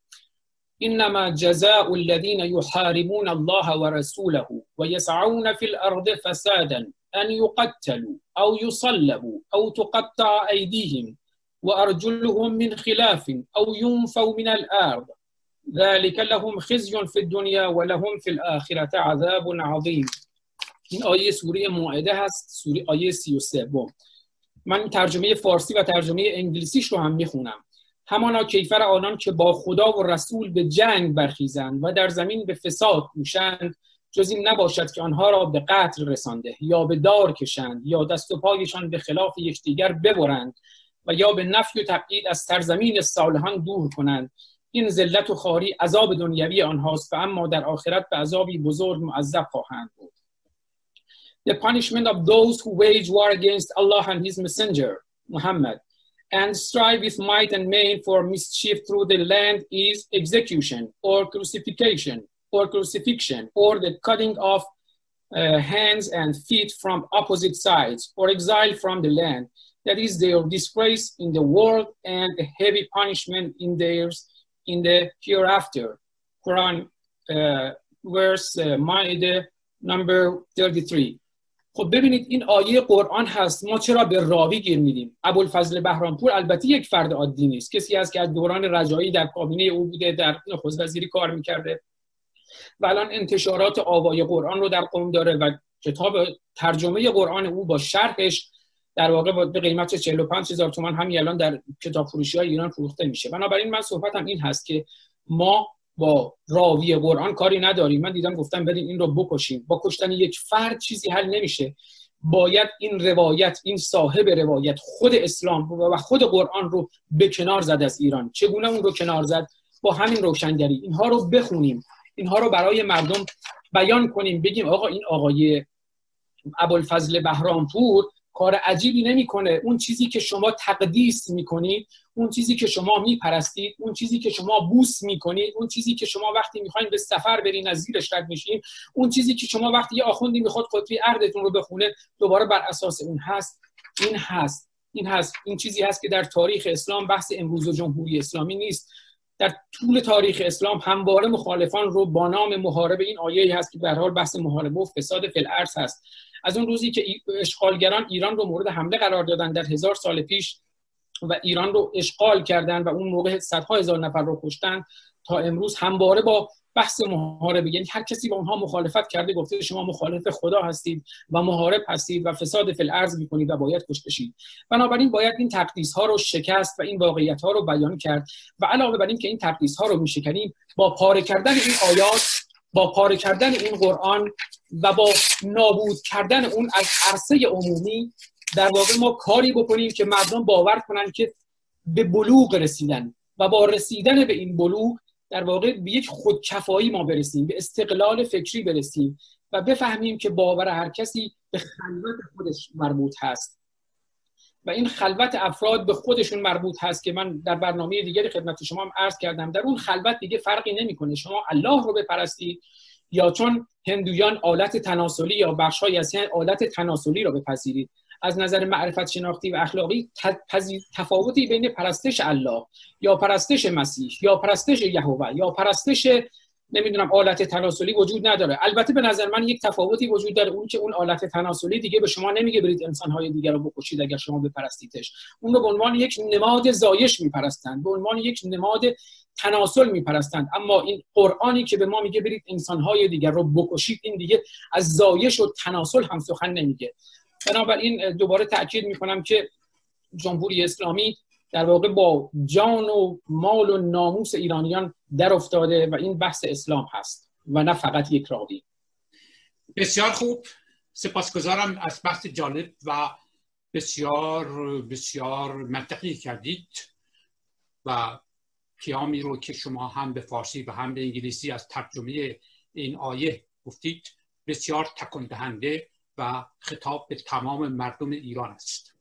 انما جزاء الذين يحاربون الله ورسوله ويسعون في الارض فسادا ان يقتلوا او يصلبوا او تقطع ايديهم وارجلهم من خلاف او ينفوا من الارض ذلك لهم خزي في الدنيا ولهم في الاخره عذاب عظيم. این آیه سوره مائده هست سوره آیه 33 من ترجمه فارسی و ترجمه انگلیسیش رو هم می‌خونم. همانا کیفر آنان که با خدا و رسول به جنگ برخیزند و در زمین به فساد کوشند جز این نباشد که آنها را به قتل رسانده یا به دار کشند یا دست و پایشان به خلاف یکدیگر ببرند و یا به نفی و تبعید از سرزمین صالحان دور کنند. این ذلت و خاری عذاب دنیوی آنهاست و اما در آخرت به عذابی بزرگ معذب خواهند بود The punishment of those who wage war against Allah and His Messenger, Muhammad, and strive with might and main for mischief through the land is execution or crucifixion or crucifixion or the cutting off uh, hands and feet from opposite sides or exile from the land. That is their disgrace in the world and a heavy punishment in theirs in the hereafter. Quran uh, verse uh, Ma'idah number 33. خب ببینید این آیه قرآن هست ما چرا به راوی گیر میدیم ابوالفضل بهرامپور البته یک فرد عادی نیست کسی است که از دوران رجایی در کابینه او بوده در نخست وزیری کار می‌کرده و الان انتشارات آوای قرآن رو در قوم داره و کتاب ترجمه قرآن او با شرحش در واقع به قیمت 45 هزار تومان همین الان در کتاب فروشی های ایران فروخته میشه. بنابراین من صحبتم این هست که ما با راوی قرآن کاری نداریم. من دیدم گفتم بریم این رو بکشیم. با کشتن یک فرد چیزی حل نمیشه. باید این روایت این صاحب روایت خود اسلام و خود قرآن رو به کنار زد از ایران. چگونه اون رو کنار زد؟ با همین روشنگری. اینها رو بخونیم. اینها رو برای مردم بیان کنیم. بگیم آقا این آقای ابوالفضل بهرامپور کار عجیبی نمی‌کنه. اون چیزی که شما تقدیس می‌کنید اون چیزی که شما میپرستید اون چیزی که شما بوس می‌کنید اون چیزی که شما وقتی می‌خواین به سفر برین از زیرش رد میشین اون چیزی که شما وقتی یه آخوندی می‌خواد خطبه عهدتون رو بخونه دوباره بر اساس اون هست این هست این هست این چیزی هست که در تاریخ اسلام بحث امروز و جمهوری اسلامی نیست. در طول تاریخ اسلام همواره مخالفان رو با نام محارب این آیه هست که به حال بحث محاربه و فساد فی هست. از اون روزی که اشغالگران ایران رو مورد حمله قرار دادن در هزار سال پیش و ایران رو اشغال کردن و اون موقع صدها هزار نفر رو کشتن تا امروز همواره با بحث محاربه. یعنی هر کسی با اونها مخالفت کرده گفته شما مخالف خدا هستید و محارب هستید و فساد فی الارض می‌کنید و باید کش بشید بنابراین باید این تقدیس ها رو شکست و این واقعیت ها رو بیان کرد و علاوه بر این که این تقدیس ها رو میشکنیم با پاره کردن این آیات با پاره کردن این قرآن و با نابود کردن اون از عرصه عمومی در واقع ما کاری بکنیم که مردم باور کنن که به بلوغ رسیدن و با رسیدن به این بلوغ در واقع به یک خودکفایی ما برسیم به استقلال فکری برسیم و بفهمیم که باور هر کسی به خلوت خودش مربوط هست. و این خلوت افراد به خودشون مربوط هست که من در برنامه دیگری خدمت شما هم عرض کردم. در اون خلوت دیگه فرقی نمی‌کنه. شما الله رو بپرستید یا چون هندویان آلت تناسلی یا بخشهایی از آلت تناسلی رو بپذیرید. از نظر معرفت شناختی و اخلاقی تفاوتی بین پرستش الله یا پرستش مسیح یا پرستش یهوه یا پرستش نمی‌دونم آلت تناسلی وجود نداره. البته به نظر من یک تفاوتی وجود داره. اون که اون آلت تناسلی دیگه به شما نمیگه برید انسانهای دیگر رو بکشید اگر شما بپرستیدش. اون رو به عنوان یک نماد زایش میپرستند. به عنوان یک نماد تناسل میپرستند. اما این قرآنی که به ما میگه برید انسانهای دیگر رو بکشید این دیگه از زایش و تناسل هم سخن نمیگه. بنابراین دوباره تاکید می‌کنم که جمهوری اسلامی در واقع با جان و مال و ناموس ایرانیان در افتاده و این بحث اسلام هست و نه فقط یک راوی. بسیار خوب. سپاسگزارم از بحث جالب و بسیار بسیار منطقی کردید و پیامی رو که شما هم به فارسی و هم به انگلیسی از ترجمه این آیه گفتید بسیار تکان دهنده و خطاب به تمام مردم ایران است.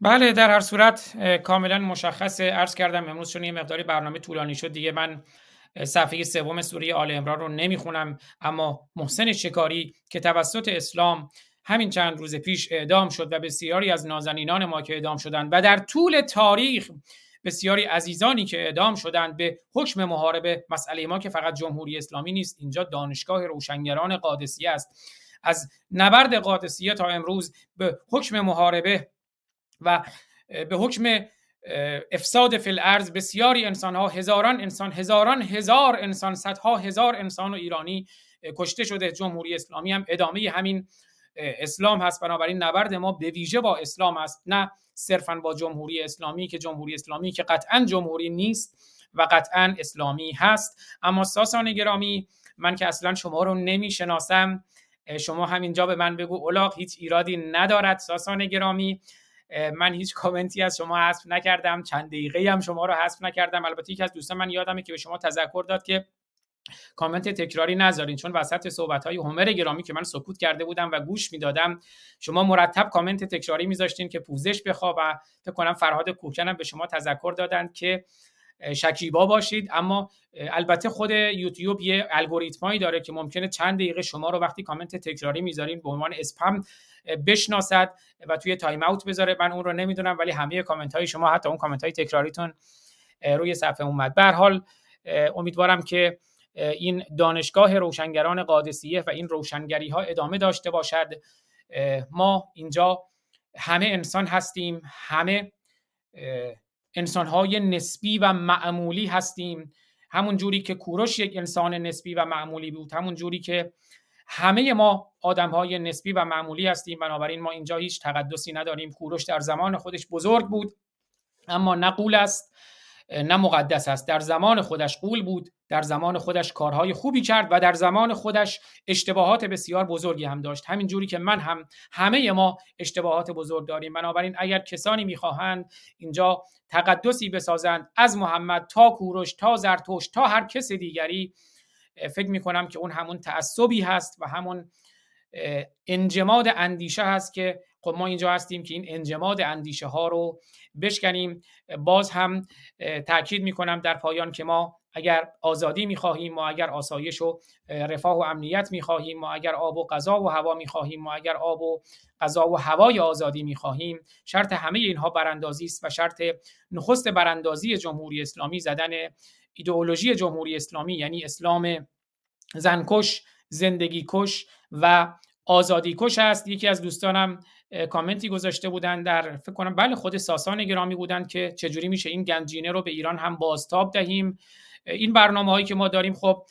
بله در هر صورت کاملا مشخص عرض کردم امروز چون یه مقداری برنامه طولانی شد دیگه من صفحه سوم سوره آل عمران رو نمی‌خونم اما محسن شکاری که توسط اسلام همین چند روز پیش اعدام شد و بسیاری از نازنینان ما که اعدام شدند و در طول تاریخ بسیاری عزیزانی که اعدام شدند به حکم محاربه مسئله ما که فقط جمهوری اسلامی نیست اینجا دانشگاه روشنگران قادسیه است. از نبرد قادسیه تا امروز به حکم محاربه و به حکم افساد فی الارض بسیاری انسان ها هزاران انسان هزاران هزار انسان صدها هزار انسان و ایرانی کشته شده جمهوری اسلامی هم ادامه همین اسلام هست. بنابراین نبرد ما به ویژه با اسلام است نه صرفا با جمهوری اسلامی که جمهوری اسلامی که قطعا جمهوری نیست و قطعا اسلامی هست. اما ساسان گرامی من که اصلا شما رو نمی‌شناسم شما همینجا به من بگو اولاق هیچ ایرادی ندارد ساسان گرامی. من هیچ کامنتی از شما حذف نکردم چند دقیقه هم شما رو حذف نکردم. البته یکی از دوستان من یادمه که به شما تذکر داد که کامنت تکراری نذارین چون وسط صحبت های هومر گرامی که من سکوت کرده بودم و گوش می‌دادم شما مرتب کامنت تکراری میذاشتین که پوزش بخوا و فکر کنم فرهاد کوکنم به شما تذکر دادن که شکیبا باشید. اما البته خود یوتیوب یه الگوریتمایی داره که ممکنه چند دقیقه شما رو وقتی کامنت تکراری می‌ذارین به عنوان اسپم بشناسد و توی time out بذاره. من اون رو نمی‌دونم ولی همه کامنت های شما حتی اون کامنت های تکراریتون روی صفحه اومد. به هر حال امیدوارم که این دانشگاه روشنگران قادسیه و این روشنگری ها ادامه داشته باشد. ما اینجا همه انسان هستیم همه انسان های نسبی و معمولی هستیم. همون جوری که کوروش یک انسان نسبی و معمولی بود همون جوری که همه ما آدم های نسبی و معمولی هستیم. بنابراین ما اینجا هیچ تقدسی نداریم. کوروش در زمان خودش بزرگ بود اما نقول است نه مقدس است. در زمان خودش قول بود در زمان خودش کارهای خوبی کرد و در زمان خودش اشتباهات بسیار بزرگی هم داشت. همین جوری که من هم همه ما اشتباهات بزرگ داریم. بنابراین اگر کسانی می‌خواهند اینجا تقدسی بسازند از محمد تا کوروش تا زرتوش تا هر کس دیگری فکر می‌کنم که اون همون تعصبی هست و همون انجماد اندیشه هست که خب ما اینجا هستیم که این انجماد اندیشه ها رو بشکنیم. باز هم تاکید می‌کنم در پایان که ما اگر آزادی می‌خواهیم ما اگر آسایش و رفاه و امنیت می‌خواهیم ما اگر آب و غذا و هوا می‌خواهیم ما اگر آب و غذا و هوای آزادی می‌خواهیم شرط همه اینها براندازی است و شرط نخست براندازی جمهوری اسلامی زدن ایدئولوژی جمهوری اسلامی یعنی اسلام زنکش زندگی کش و آزادی کش است. یکی از دوستانم کامنتی گذاشته بودن در فکر کنم بله خود ساسان گرامی بودن که چجوری میشه این گنجینه رو به ایران هم بازتاب دهیم. این برنامه هایی که ما داریم خب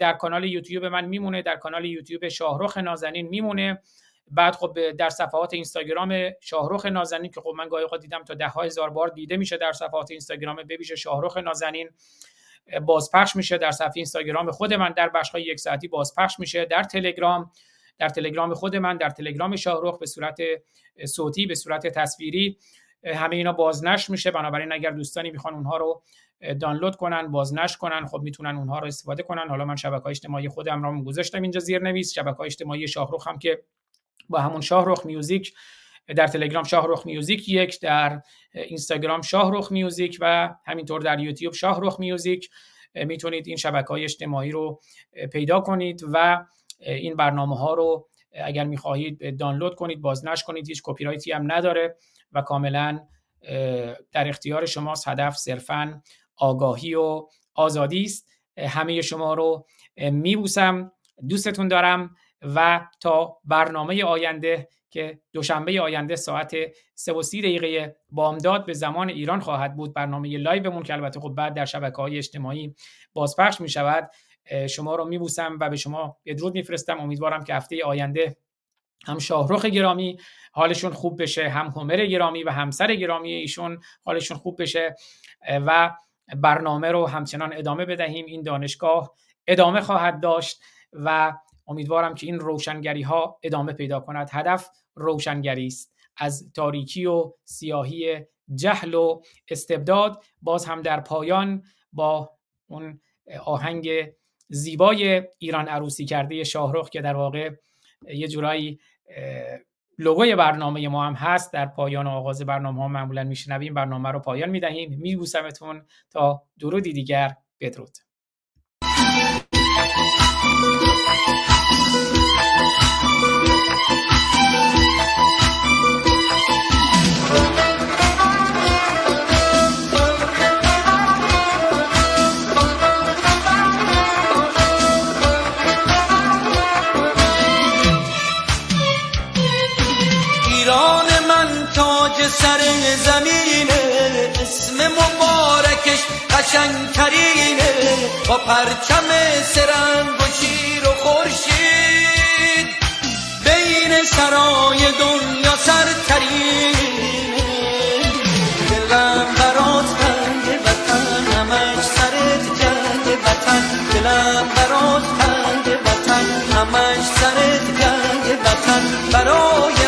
در کانال یوتیوب من میمونه در کانال یوتیوب شاهرخ نازنین میمونه. بعد خب در صفحات اینستاگرام شاهرخ نازنین که خب من گاهی دیدم تا ده هزار بار دیده میشه در صفحات اینستاگرام ببیشه شاهرخ نازنین. بازپخش میشه در صفحه اینستاگرام خود من در بخش یک ساعتی بازپخش میشه. در تلگرام در تلگرام خود من در تلگرام شاهرخ به صورت صوتی به صورت تصویری همه اینا بازنشر میشه. بنابراین اگر دوستانی می‌خوان اونها رو دانلود کنن بازنشر کنن خب می‌تونن اونها رو استفاده کنن. حالا من شبکه اجتماعی خودم رو گذاشتم اینجا زیر نویس. شبکه اجتماعی شاهرخ هم که با همون شاهرخ میوزیک در تلگرام شاهرخ میوزیک یک در اینستاگرام شاهرخ میوزیک و همینطور در یوتیوب شاهرخ میوزیک. می‌تونید این شبکه های اجتماعی رو پیدا کنید و این برنامه ها رو اگر می‌خواهید دانلود کنید بازنش کنید هیچ کپی رایتی هم نداره و کاملا در اختیار شماست. هدف صرفا آگاهی و آزادی است. همه شما رو میبوسم. دوستتون دارم و تا برنامه آینده که دوشنبه آینده ساعت 3 و 30 دقیقه بامداد به زمان ایران خواهد بود برنامه لایومون که البته خب بعد در شبکه های اجتماعی بازپخش می شود شما رو میبوسم و به شما یه درود میفرستم. امیدوارم که هفته آینده هم شاهرخ گرامی حالشون خوب بشه هم همر گرامی و همسر گرامی ایشون حالشون خوب بشه و برنامه رو همچنان ادامه بدهیم. این دانشگاه ادامه خواهد داشت و امیدوارم که این روشنگری ها ادامه پیدا کند. هدف روشنگری است. از تاریکی و سیاهی جهل و استبداد باز هم در پایان با اون آهنگ زیبای ایران عروسی کرده شاهرخ که در واقع یه جورایی لوگوی برنامه ما هم هست. در پایان و آغاز برنامه ها معمولا میشنویم. برنامه رو پایان می‌دهیم میبوسمتون تا درودی دیگر. بدرود. قشنگترینه با پرچم سرنگ و شیر و خورشید. بین سرای دنیا سرترینه. دلم برات تنگ وطن همش سرت جنگ وطن. دلم برات تنگ وطن همش سرت جنگ وطن. برات